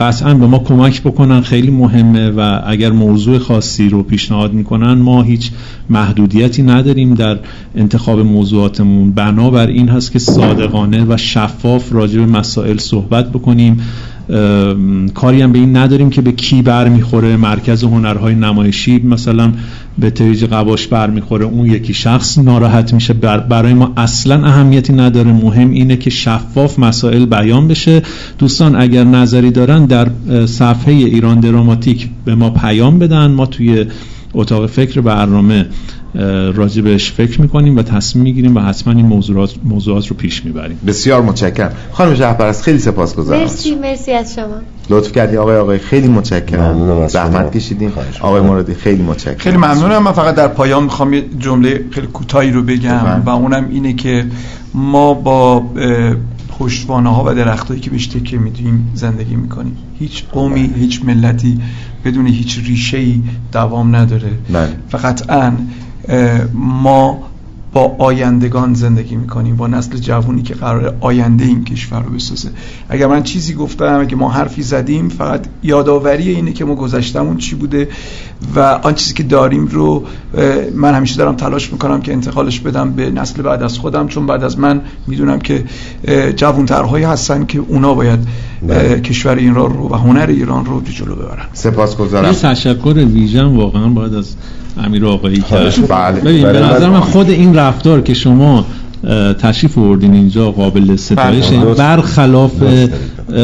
قطعا به ما کمک بکنن خیلی مهمه و اگر موضوع خاصی رو پیشنهاد می‌کنن ما هیچ محدودیتی نداریم در انتخاب موضوعاتمون. بنابر این هست که صادقانه و شفاف راجع به مسائل صحبت بکنیم. کاری هم به این نداریم که به کی برمیخوره مرکز هنرهای نمایشی مثلا به تریج قواش برمیخوره اون یکی شخص ناراحت میشه. برای ما اصلا اهمیتی نداره. مهم اینه که شفاف مسائل بیان بشه. دوستان اگر نظری دارن در صفحه ایران دراماتیک به ما پیام بدن. ما توی اتاق فکر برنامه راجع بهش فکر می‌کنیم و تصمیم می‌گیریم و حتما این موضوعات, موضوعات رو پیش می‌بریم. بسیار متشکرم. خانم شهپرست خیلی سپاسگزارم. مرسی مرسی از شما. لطف کردی آقای آقای خیلی متشکرم. زحمت کشیدین آقای مرادی خیلی متشکرم. خیلی ممنونم. من فقط در پایان می‌خوام یه جمله خیلی کوتاهی رو بگم و اونم اینه که ما با پشتوانه ها و درختایی که بهش تکیه میدیم زندگی می‌کنیم. هیچ قومی هیچ ملتی بدون هیچ ریشه ای دوام نداره. بله. فقط ان ما با آیندگان زندگی می‌کنیم با نسل جوونی که قرار آینده این کشور رو بسازه. اگر من چیزی گفتم اگه ما حرفی زدیم فقط یادآوری اینه که ما گذشتمون چی بوده و آن چیزی که داریم رو من همیشه دارم تلاش می‌کنم که انتقالش بدم به نسل بعد از خودم چون بعد از من می‌دونم که جوانترهایی هستن که اونا باید بله. کشور ایران رو و هنر ایران رو جلو ببرن. سپاسگزارم. تشکر ویژن واقعا باید از امیر آقایی کرد. بله. ببین به نظر من خود این رفتار که شما تشریف آوردین اینجا قابل ستایش برخلاف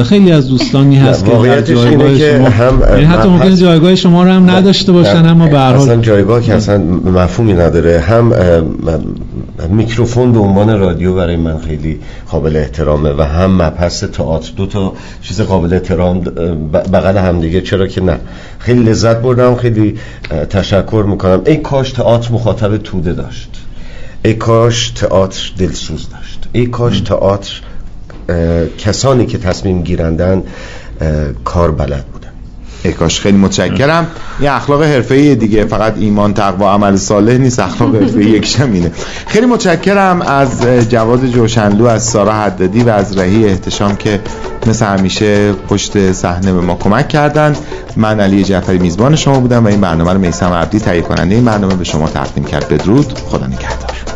خیلی از دوستانی هست که جایگاه شما هم یعنی حتی ممکن جایگاه شما رو هم نداشته باشن اما به هر حال جایگاه که اصلا مفهومی نداره. هم میکروفون به عنوان رادیو برای من خیلی قابل احترامه و هم مبحث تئاتر دو تا چیز قابل احترام بغل هم دیگه. چرا که نه. خیلی لذت بردم خیلی تشکر می‌کنم. ای کاش تئاتر مخاطب توده داشت. ای کاش تئاتر دلسوز داشت. ای کاش تئاتر کسانی که تصمیم گیرندن کار بلد بودن. ای کاش خیلی متشکرم. یه اخلاق حرفه‌ای دیگه فقط ایمان تقوا عمل صالح نیست. اخلاق حرفه‌ای یک اینه. خیلی متشکرم از جواد جوشنلو از سارا حدادی و از رهی احتشام که مثل همیشه پشت صحنه به ما کمک کردن. من علی جعفری میزبان شما بودم و این برنامه رو میسم عبدی تهیه کننده این برنامه به شما تقدیم کرد. بدرود. خدا نگهدار.